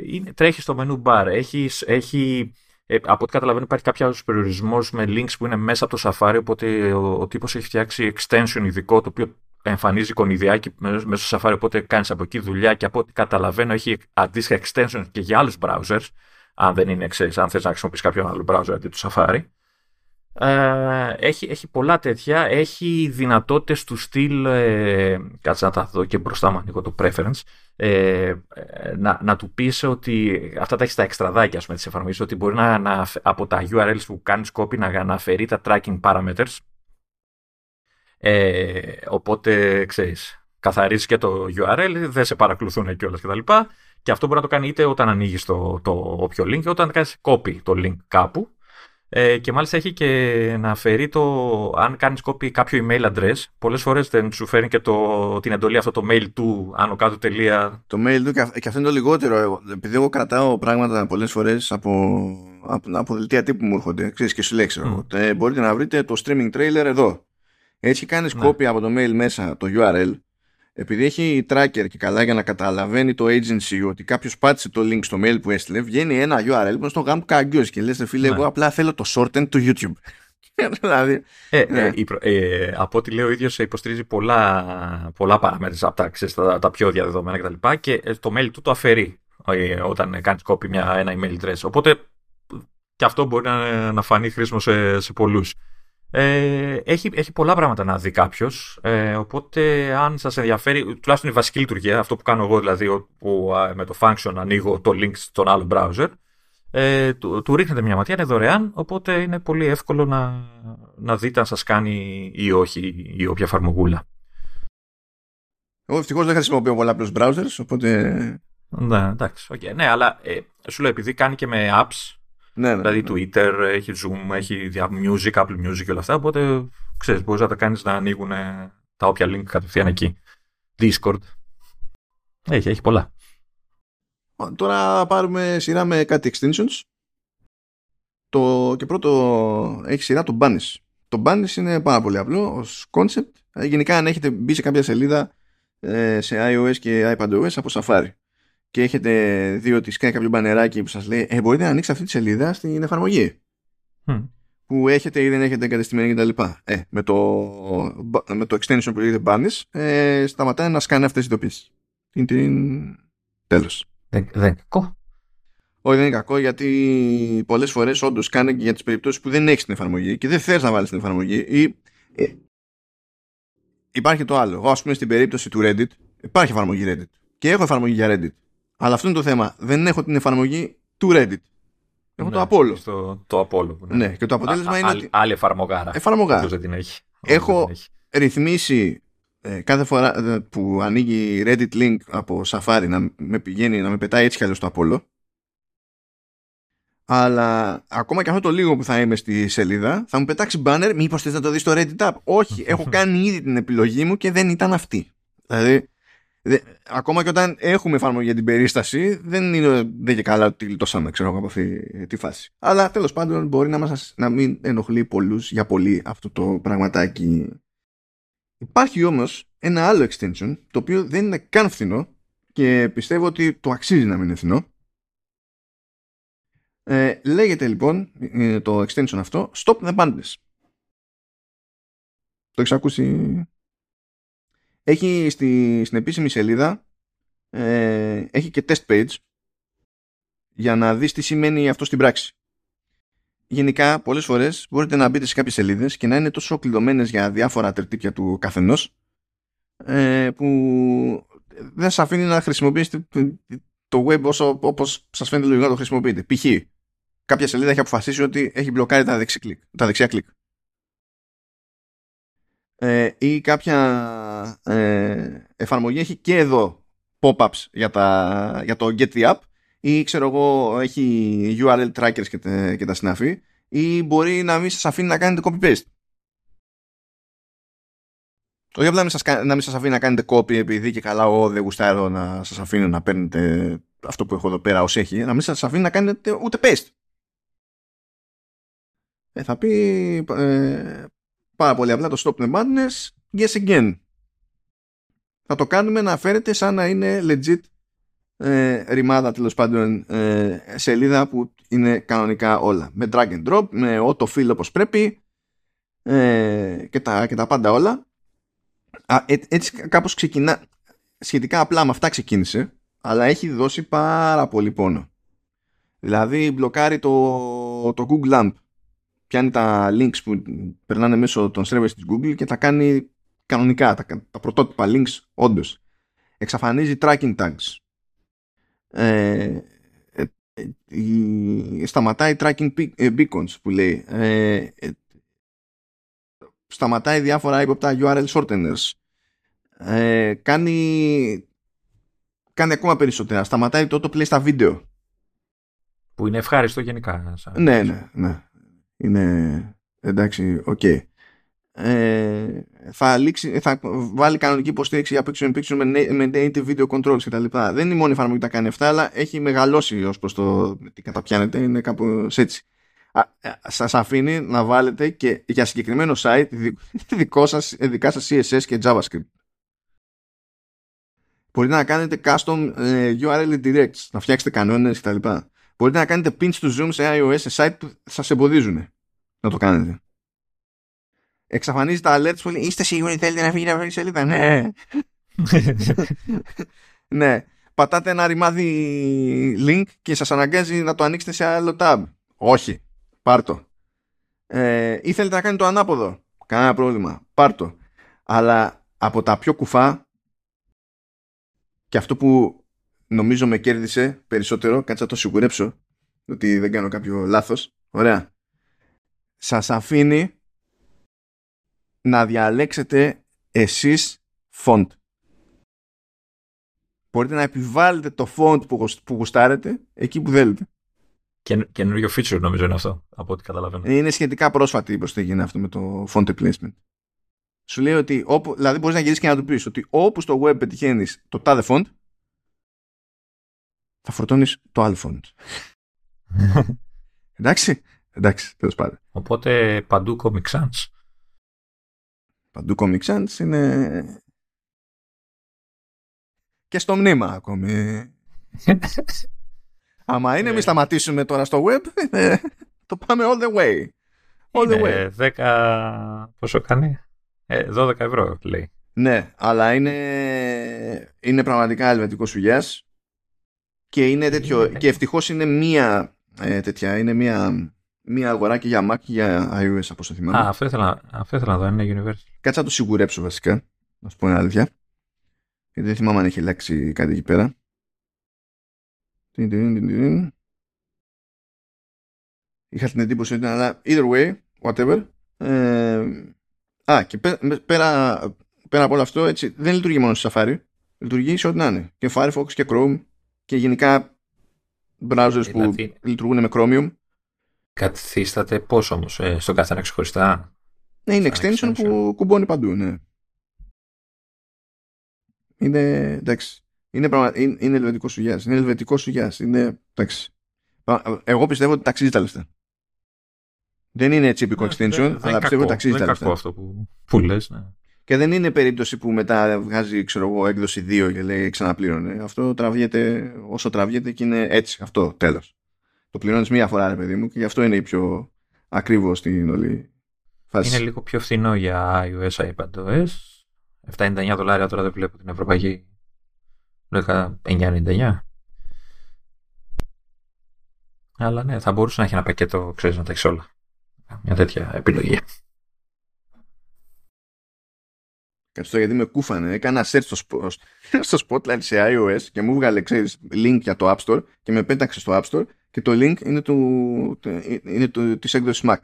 είναι, τρέχει στο menu bar. Έχει, έχει, ε, από ό,τι καταλαβαίνω υπάρχει κάποιος περιορισμός με links που είναι μέσα από το Safari, οπότε ο, ο τύπος έχει φτιάξει extension ειδικό το οποίο εμφανίζει εικονιδιάκι μέσα στο Safari, οπότε κάνεις από εκεί δουλειά και από ό,τι καταλαβαίνω έχει αντίστοιχα extension και για άλλους browsers, αν δεν είναι, ξέρεις, αν θες να χρησιμοποιήσεις κάποιο άλλο browser αντί του Safari. Ε, έχει, έχει πολλά τέτοια. Έχει δυνατότητες του στυλ, ε, κάτσε να τα δω και μπροστά μου ανοίγω το preference, ε, να, να του πεις ότι αυτά τα έχεις στα εξτραδάκια ας πούμε, της εφαρμογής, ότι μπορεί να, να, από τα URLs που κάνεις copy να αναφερεί τα tracking parameters. Ε, οπότε, ξέρεις, καθαρίζεις και το URL, δεν σε παρακολουθούν κιόλας κτλ. Και, και αυτό μπορεί να το κάνει είτε όταν ανοίγεις το, το όποιο link, είτε όταν κάνεις copy το link κάπου ε, και μάλιστα έχει και να φέρει το, αν κάνεις copy κάποιο email address, πολλές φορές δεν σου φέρνει και το, την εντολή αυτό το mail του, άνω κάτω τελεία. Το mail του και αυτό είναι το λιγότερο, εγώ, επειδή εγώ κρατάω πράγματα πολλές φορές από, από, από δελτία τύπου που μου έρχονται, ξέρεις και σου λέει, ξέρω, mm. μπορείτε να βρείτε το streaming trailer εδώ. Έτσι κάνεις ναι. copy από το mail μέσα το URL επειδή έχει tracker και καλά για να καταλαβαίνει το agency ότι κάποιος πάτησε το link στο mail που έστειλε, βγαίνει ένα URL που είναι στο γάμ καγκιός και λες, φίλε, ναι. εγώ απλά θέλω το shorten του YouTube. δηλαδή. Ε, ε ναι. ε, από ό,τι λέει ο ίδιος υποστηρίζει πολλά, πολλά παραμέτρια από τα, τα, τα, πιο διαδεδομένα κτλ. Και, και, ε, το mail του το αφαιρεί όταν κάνει copy μια, ένα email address. Οπότε και αυτό μπορεί να, να φανεί χρήσιμο σε, σε πολλούς. Ε, έχει, έχει πολλά πράγματα να δει κάποιος. Ε, οπότε, αν σας ενδιαφέρει, τουλάχιστον η βασική λειτουργία, αυτό που κάνω εγώ δηλαδή, που με το function ανοίγω το link στον άλλο browser, ε, του, του ρίχνετε μια ματιά, είναι δωρεάν, οπότε είναι πολύ εύκολο να, να δείτε αν σας κάνει ή όχι η όποια εφαρμογούλα. Εγώ ευτυχώς δεν χρησιμοποιώ πολλά απλού browsers, οπότε. Ναι, εντάξει. Okay. Ναι, αλλά ε, σου λέω επειδή κάνει και με apps, ναι, ναι, δηλαδή ναι. Twitter, έχει Zoom, έχει Music, Apple Music και όλα αυτά. Οπότε ξέρεις, μπορείς να τα κάνεις να ανοίγουν τα όποια link κατευθείαν εκεί. Discord. Έχει, έχει πολλά. Τώρα πάρουμε σειρά με κάτι extensions. Το, και πρώτο έχει σειρά το Banish. Το Banish είναι πάρα πολύ απλό ως concept. Ε, γενικά αν έχετε μπει σε κάποια σελίδα ε, σε iOS και iPadOS από Safari και έχετε δει ότι σκάει κάποιο μπανεράκι που σας λέει ε, μπορείτε να ανοίξετε αυτή τη σελίδα στην εφαρμογή που έχετε ή δεν έχετε εγκατεστημένη κτλ. Ε, με το, με το extension που λέγεται Banis ε, σταματάει να σκάνε αυτές τις ειδοποιήσεις. Είναι την... τέλος. Δεν, δεν είναι κακό. Όχι, δεν είναι κακό γιατί πολλές φορές όντως κάνει και για τις περιπτώσεις που δεν έχεις την εφαρμογή και δεν θες να βάλεις την εφαρμογή ή ε, υπάρχει το άλλο. Εγώ ας πούμε στην περίπτωση του Reddit υπάρχει εφαρμογή Reddit και έχω εφαρμογή για Reddit αλλά αυτό είναι το θέμα. Δεν έχω την εφαρμογή του Reddit. Έχω ναι, το Apollo. Το, το Apollo. Ναι. ναι. και το αποτέλεσμα α, είναι. Άλλη, άλλη εφαρμογάρα. Εφαρμογάρα. Δεν την έχει. Έχω έχει. ρυθμίσει ε, κάθε φορά ε, που ανοίγει Reddit link από Safari να με πηγαίνει να με πετάει έτσι κι αλλιώς το Apollo. Αλλά ακόμα και αυτό το λίγο που θα είμαι στη σελίδα θα μου πετάξει banner. Μήπως θες να το δεις στο Reddit app. Όχι, έχω κάνει ήδη την επιλογή μου και δεν ήταν αυτή. Δηλαδή Δε, ακόμα και όταν έχουμε εφαρμογή για την περίσταση, δεν είναι δεν και καλά ότι λιτώσαμε ξέρω, από αυτή τη φάση. Αλλά τέλος πάντων μπορεί να, μας, να μην ενοχλεί πολλούς για πολύ αυτό το πραγματάκι. Υπάρχει όμως ένα άλλο extension το οποίο δεν είναι καν φθηνό και πιστεύω ότι το αξίζει να μην είναι φθηνό. Ε, λέγεται λοιπόν ε, το extension αυτό Stop the Bandless. Το έχεις ακούσει; Έχει στη, στην επίσημη σελίδα ε, έχει και test page για να δεις τι σημαίνει αυτό στην πράξη. Γενικά, πολλές φορές μπορείτε να μπείτε σε κάποιες σελίδες και να είναι τόσο κλειδωμένες για διάφορα τερτύπια του καθενός ε, που δεν σας αφήνει να χρησιμοποιήσετε το web όσο, όπως σας φαίνεται λογικό να το χρησιμοποιείτε. Π.χ. κάποια σελίδα έχει αποφασίσει ότι έχει μπλοκάρει τα, κλικ, τα δεξιά κλικ ε, ή κάποια ε, εφαρμογή έχει και εδώ pop-ups για, τα, για το Get the App ή ξέρω εγώ έχει URL trackers και, και τα συναφή ή μπορεί να μην σας αφήνει να κάνετε copy-paste. Όχι απλά να σας, να μην σας αφήνει να κάνετε copy επειδή και καλά εγώ δεν γουστάρω να σας αφήνω να παίρνετε αυτό που έχω εδώ πέρα ως έχει, να μην σας αφήνει να κάνετε ούτε paste. Ε, θα πει ε, πάρα πολύ απλά το stop the madness, yes again. Θα το κάνουμε να φέρετε σαν να είναι legit ε, ρημάδα τέλος πάντων ε, σελίδα που είναι κανονικά όλα. Με drag and drop, με autofill όπως πρέπει ε, και, τα, και τα πάντα όλα. Α, έ, έτσι κάπως ξεκινά, σχετικά απλά με αυτά ξεκίνησε, αλλά έχει δώσει πάρα πολύ πόνο. Δηλαδή μπλοκάρει το, το Google Lamp. Πιάνει τα links που περνάνε μέσω των servers της Google και τα κάνει κανονικά, τα, τα πρωτότυπα links όντως. Εξαφανίζει tracking tags. Ε, ε, ε, σταματάει tracking beacons που λέει. Σταματάει διάφορα ύποπτα URL shorteners. Κάνει κάνει ακόμα περισσότερα. Σταματάει το autoplay στα βίντεο. Που είναι ευχάριστο γενικά ναι ναι ναι είναι εντάξει OK okay ε, θα, λήξει, θα βάλει κανονική υποστήριξη για picture in picture με, native video controls κτλ. Δεν είναι η μόνη εφαρμογή που τα κάνει αυτά, αλλά έχει μεγαλώσει ως προς το τι καταπιάνεται. Είναι κάπως έτσι. Σας αφήνει να βάλετε και για συγκεκριμένο site δικό σας, δικά σας CSS και JavaScript. Μπορείτε να κάνετε custom ε, URL directs, να φτιάξετε κανόνες κτλ. Μπορείτε να κάνετε pinch to zoom σε iOS σε site που σας εμποδίζουν να το κάνετε εξαφανίζει τα alerts που λέει Είστε σίγουροι θέλετε να φύγει να σελίδα; Ναι. ναι. Πατάτε ένα ρημάδι link και σας αναγκάζει να το ανοίξετε σε άλλο tab. Όχι. Πάρτο. Ε, ή θέλετε να κάνετε το ανάποδο. Κανένα πρόβλημα. Πάρτο. Αλλά από τα πιο κουφά και αυτό που νομίζω με κέρδισε περισσότερο, κάτσα να το σιγουρέψω ότι δεν κάνω κάποιο λάθος. Ωραία. Σας αφήνει να διαλέξετε εσείς font. Μπορείτε να επιβάλλετε το font που, που γουστάρετε εκεί που θέλετε. Και, καινούριο feature νομίζω είναι αυτό, από ό,τι καταλαβαίνω. Είναι σχετικά πρόσφατη η προσθήκη αυτό με το font replacement. Σου λέει ότι, όπου, δηλαδή μπορείς να γυρίσεις και να του πεις ότι όπου στο web πετυχαίνεις το τάδε font, θα φορτώνεις το άλλο font. Εντάξει, εντάξει, τέλος πάντων. Οπότε παντού Comic Sans. Παντού Comic Sans είναι και στο μνήμα ακόμη. Άμα είναι, μη σταματήσουμε τώρα στο web, το πάμε all the way. All the way. 10, πόσο κάνει, 12 ε, ευρώ λέει. Ναι, αλλά είναι, είναι πραγματικά ελβετικός σουγιάς και είναι τέτοιο, και ευτυχώς είναι μία ε, τέτοια, είναι μία μία αγορά και για Mac και για iOS από όσο θυμάμαι. Α, αυτό ήθελα, αυτό ήθελα να δω, είναι Universal. Κάτσε να το σιγουρέψω βασικά, να σου πω ένα αλήθεια. Γιατί δεν θυμάμαι αν έχει αλλάξει κάτι εκεί πέρα. Είχα την εντύπωση ότι ήταν, αλλά either way, whatever. Ε, α, και πέρα, πέρα από όλο αυτό, έτσι, δεν λειτουργεί μόνο στο Safari. Λειτουργεί σε ό,τι να είναι. Και Firefox και Chrome και γενικά browsers που δηλαδή- λειτουργούν με Chromium καθίσταται πώς όμως, ε, στον καθένα ξεχωριστά; Ναι, είναι extension, που κουμπώνει παντού, ναι. Είναι, εντάξει, είναι, πραγμα... είναι, είναι ελβετικός σουγιάς, είναι ελβετικός σουγιάς, είναι, εντάξει. Εγώ πιστεύω ότι ταξίζει τα λεφτά. Δεν είναι τσίπικο extension, αλλά πιστεύω ότι ταξίζει τα λεφτά. Δεν είναι κακό αυτό που, που λες, ναι. Και δεν είναι περίπτωση που μετά βγάζει, ξέρω εγώ, έκδοση 2 και λέει ξαναπλήρωνε. Αυτό τραβιέται όσο τραβιέται και είναι έτσι, αυτό, τέλος. Το πληρώνεις μία φορά, ρε παιδί μου, και γι' αυτό είναι η πιο ακριβώς στην όλη φάση. Είναι λίγο πιο φθηνό για iOS, iPadOS. 7,99 δολάρια τώρα δεν βλέπω την ευρωπαϊκή. 9,99. Αλλά ναι, θα μπορούσε να έχει ένα πακέτο, ξέρεις να τα έχεις όλα. Μια τέτοια επιλογή. Κάτσε γιατί με κούφανε. Έκανα search στο, στο Spotlight σε iOS και μου βγάλε, ξέρεις, link για το App Store και με πέταξε στο App Store και το link είναι, του, είναι του, της έκδοσης Mac.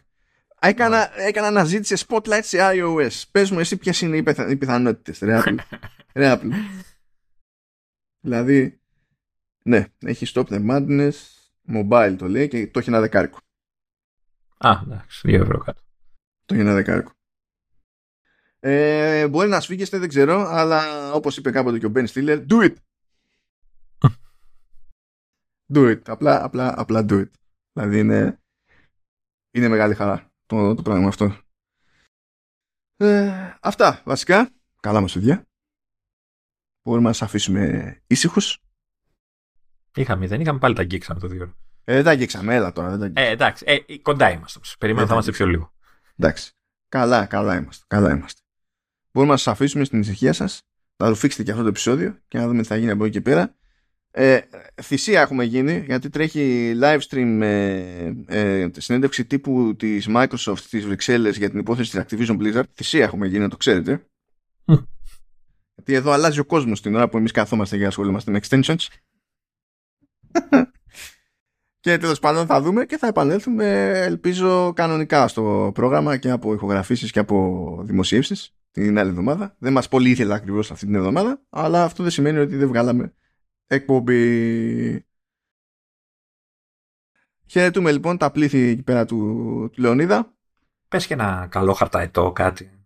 Έκανα, yeah. έκανα αναζήτηση Spotlight σε iOS. Πες μου εσύ ποιες είναι οι, πιθα, οι πιθανότητες. Ρε Apple. Ρε Apple. δηλαδή, ναι, έχει Stop the Madness, mobile το λέει και το έχει ένα δεκάρικο. Α, εντάξει, 2 ευρώ κάτω. Το για ένα δεκάρικο. Ε, μπορεί να σφίγγεστε, δεν ξέρω, αλλά όπως είπε κάποτε και ο Ben Stiller, do it! do it. Απλά, απλά, απλά do it. Δηλαδή είναι, είναι μεγάλη χαρά το, το πράγμα αυτό. Ε, αυτά βασικά. Καλά μας παιδιά. Μπορούμε να σας αφήσουμε ήσυχους. Είχαμε, δεν είχαμε πάλι τα αγγίξαμε το δύο. Ε, δεν τα αγγίξαμε, έλα τώρα. Δεν τα αγγίξαμε. Ε, εντάξει, ε, κοντά είμαστε. Περιμένω Ε, θα είμαστε πιο λίγο. Εντάξει. Καλά, καλά είμαστε. Καλά είμαστε. Μπορούμε να σας αφήσουμε στην ησυχία σας. Να το φίξετε και αυτό το επεισόδιο και να δούμε τι θα γίνει από εκεί και πέρα. Ε, θυσία έχουμε γίνει γιατί τρέχει live stream ε, ε, συνέντευξη τύπου της Microsoft στις Βρυξέλλες για την υπόθεση της Activision Blizzard. Θυσία έχουμε γίνει, να το ξέρετε. Μμ. γιατί εδώ αλλάζει ο κόσμος την ώρα που εμείς καθόμαστε για να ασχολούμαστε με extensions. και τέλος πάντων θα δούμε και θα επανέλθουμε ελπίζω κανονικά στο πρόγραμμα και από ηχογραφήσεις και από δημοσίευσεις την άλλη εβδομάδα. Δεν μας πολύ ήθελα ακριβώς αυτή την εβδομάδα αλλά αυτό δεν σημαίνει ότι δεν βγάλαμε εκπομπή. Χαιρετούμε λοιπόν τα πλήθη εκεί πέρα του, του Λεωνίδα. Πες και ένα καλό χαρταετό κάτι.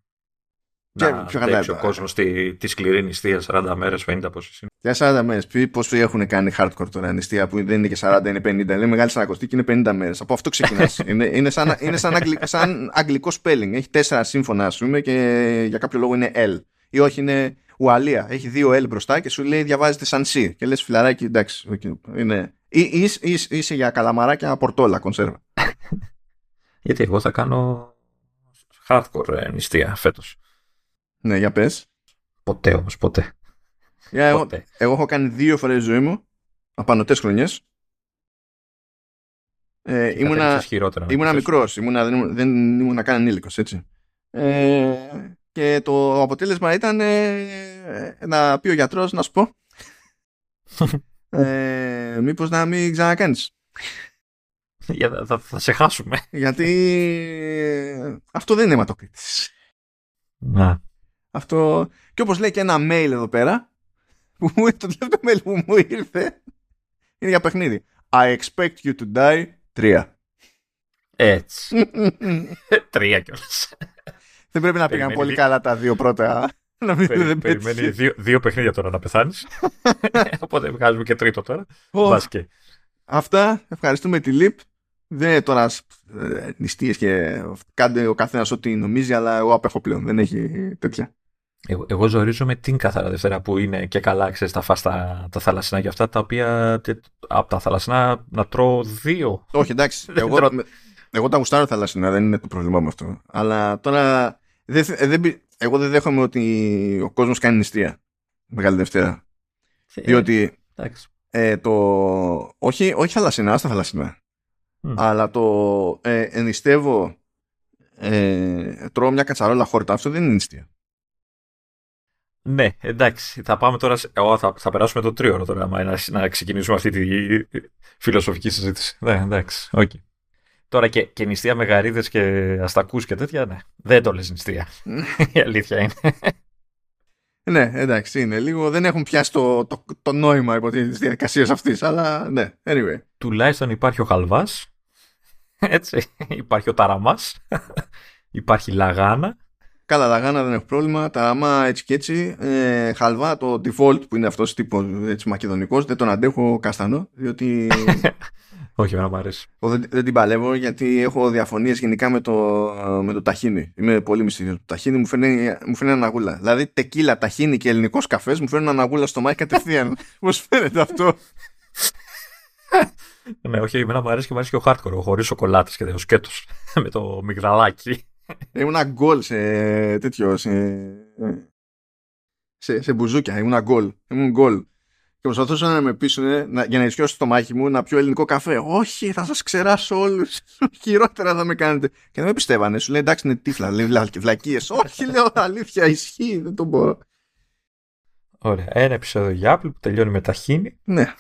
Και να ποιο αντέξει χαρταετό, ο ε; κόσμος τη, τη σκληρή νηστεία 40 μέρες, 50 πόσες είναι. Για 40 μέρες. Πόσοι έχουν κάνει hardcore τώρα νηστεία που δεν είναι και 40, είναι 50. Είναι μεγάλη σαρακοστή και είναι 50 μέρες. Από αυτό ξεκινάς. είναι, είναι, σαν, είναι σαν, αγγλ, σαν αγγλικό spelling. Έχει τέσσερα σύμφωνα, ας πούμε, και για κάποιο λόγο είναι L. Ή όχι είναι Ουαλία. Έχει δύο L μπροστά και σου λέει διαβάζεται σαν C. Και λες φιλαράκι, εντάξει. okay, Είναι. Ή, ή, ή, είσαι για καλαμαράκια πορτόλα κονσέρβα. Γιατί εγώ θα κάνω hardcore ε, νηστεία φέτος. Ναι, για πες. Ποτέ όμως, ποτέ. Για, εγώ, ποτέ. εγώ έχω κάνει δύο φορές ζωή μου απανοτέ χρονιές. Ε, ήμουνα, Κατέληξες χειρότερα. με ήμουνα τις μικρός, ήμουνα, δεν, ήμουν- δεν ήμουνα καν ανήλικος, έτσι. Ε, και το αποτέλεσμα ήταν ε, να πει ο γιατρός, να σου πω, ε, μήπως να μην ξανακάνεις. Για, θα, θα, θα σε χάσουμε. Γιατί ε, αυτό δεν είναι αιματοκρίτης. Να. Αυτό, και όπως λέει και ένα mail εδώ πέρα, που μου, το τελευταίο mail που μου ήρθε, είναι για παιχνίδι. I expect you to die 3. Έτσι. Τρία κιόλας. δεν πρέπει να πήγαν Περιμένει πολύ δι- καλά τα δύο πρώτα. Να μην Περι- δεν Περιμένει πέτυχε. δύο, δύο παιχνίδια τώρα να πεθάνεις. Οπότε βγάζουμε και τρίτο τώρα. Ω, Μπας και. Αυτά. Ευχαριστούμε τη ΛΥΠ. Δεν είναι τώρα ε, νηστείες και κάντε ο καθένας ό,τι νομίζει, αλλά εγώ απέχω πλέον. Δεν έχει τέτοια. Εγώ, εγώ ζορίζομαι την καθαρά Δευτέρα που είναι και καλά, ξέρεις, τα φας τα, τα θαλασσινά και αυτά, τα οποία τε- από τα θαλασσινά να τρώω δύο. Όχι, εντάξει. Δεν εγώ, τρώω. με- εγώ τα γουστάρω θαλασσινά, δεν είναι το πρόβλημά μου αυτό. Αλλά τώρα. Δεν, θε- ε, δεν, πι- εγώ δεν δέχομαι ότι ο κόσμος κάνει νηστεία. Μεγάλη Δευτέρα. Διότι Εντάξει. ε, το. Όχι, όχι θαλασσινά, στα θαλασσινά. Μμ. Αλλά το ε, νηστεύω. Ε, τρώω μια κατσαρόλα χόρτα. Αυτό δεν είναι νηστεία. Ναι, εντάξει. Θα πάμε τώρα. σε- Εγώ θα, θα περάσουμε το τρίωρο τώρα, άμα να, να ξεκινήσουμε αυτή τη φιλοσοφική συζήτηση. Ναι, εντάξει. οκ. Τώρα και, και νηστεία με γαρίδες και αστακούς και τέτοια, ναι. Δεν το λες νηστεία. Η αλήθεια είναι. Ναι, εντάξει, είναι λίγο. Δεν έχουν πιάσει το, το, το νόημα υπό τη διαδικασία αυτής, αλλά ναι, anyway. Τουλάχιστον υπάρχει ο χαλβάς. Έτσι. Υπάρχει ο ταραμάς. Υπάρχει λαγάνα. Καλά, λαγάνα δεν έχω πρόβλημα. Ταραμά έτσι και έτσι. Ε, χαλβά το default που είναι αυτός τύπος έτσι μακεδονικός, δεν τον αντέχω καστανό, διότι Όχι, εμένα μου αρέσει. εγώ δεν, δεν την παλεύω γιατί έχω διαφωνίες γενικά με το, με το ταχίνι. Είμαι πολύ μυστήριο. Το ταχίνι μου φέρνει, μου φέρνει αναγούλα. Δηλαδή τεκίλα, ταχίνι και ελληνικός καφές μου φέρνουν αναγούλα στο μάτι κατευθείαν. Πώς φαίνεται αυτό; Ναι, όχι, εμένα μου αρέσει και μου αρέσει και ο hardcore, χωρίς σοκολάτες και ο σκέτος. με το μυγδαλάκι. Ήμουνα γκολ σε τέτοιο. Σε, σε, σε μπουζούκια. Ήμουνα γκολ. Ήμουν γκολ. Και προσπαθούσαν να με πείσουν να, για να ισιώσω το μάχη μου να πιω ελληνικό καφέ. Όχι, θα σας ξεράσω όλους. Χειρότερα θα με κάνετε. Και δεν με πιστεύανε. Σου λέει εντάξει είναι τύφλα. Λέει βλακίες. Όχι, λέω αλήθεια, ισχύει. Δεν το μπορώ. Ωραία. Ένα επεισόδιο για Apple που τελειώνει με ταχύνη. Ναι.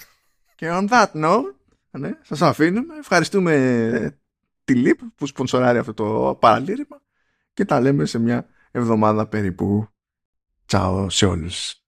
Και on that note, ναι, σας αφήνουμε. Ευχαριστούμε τη ΛΥΠ που σπονσοράρει αυτό το παραλήρημα και τα λέμε σε μια εβδομάδα περίπου. Τσάω σε όλους.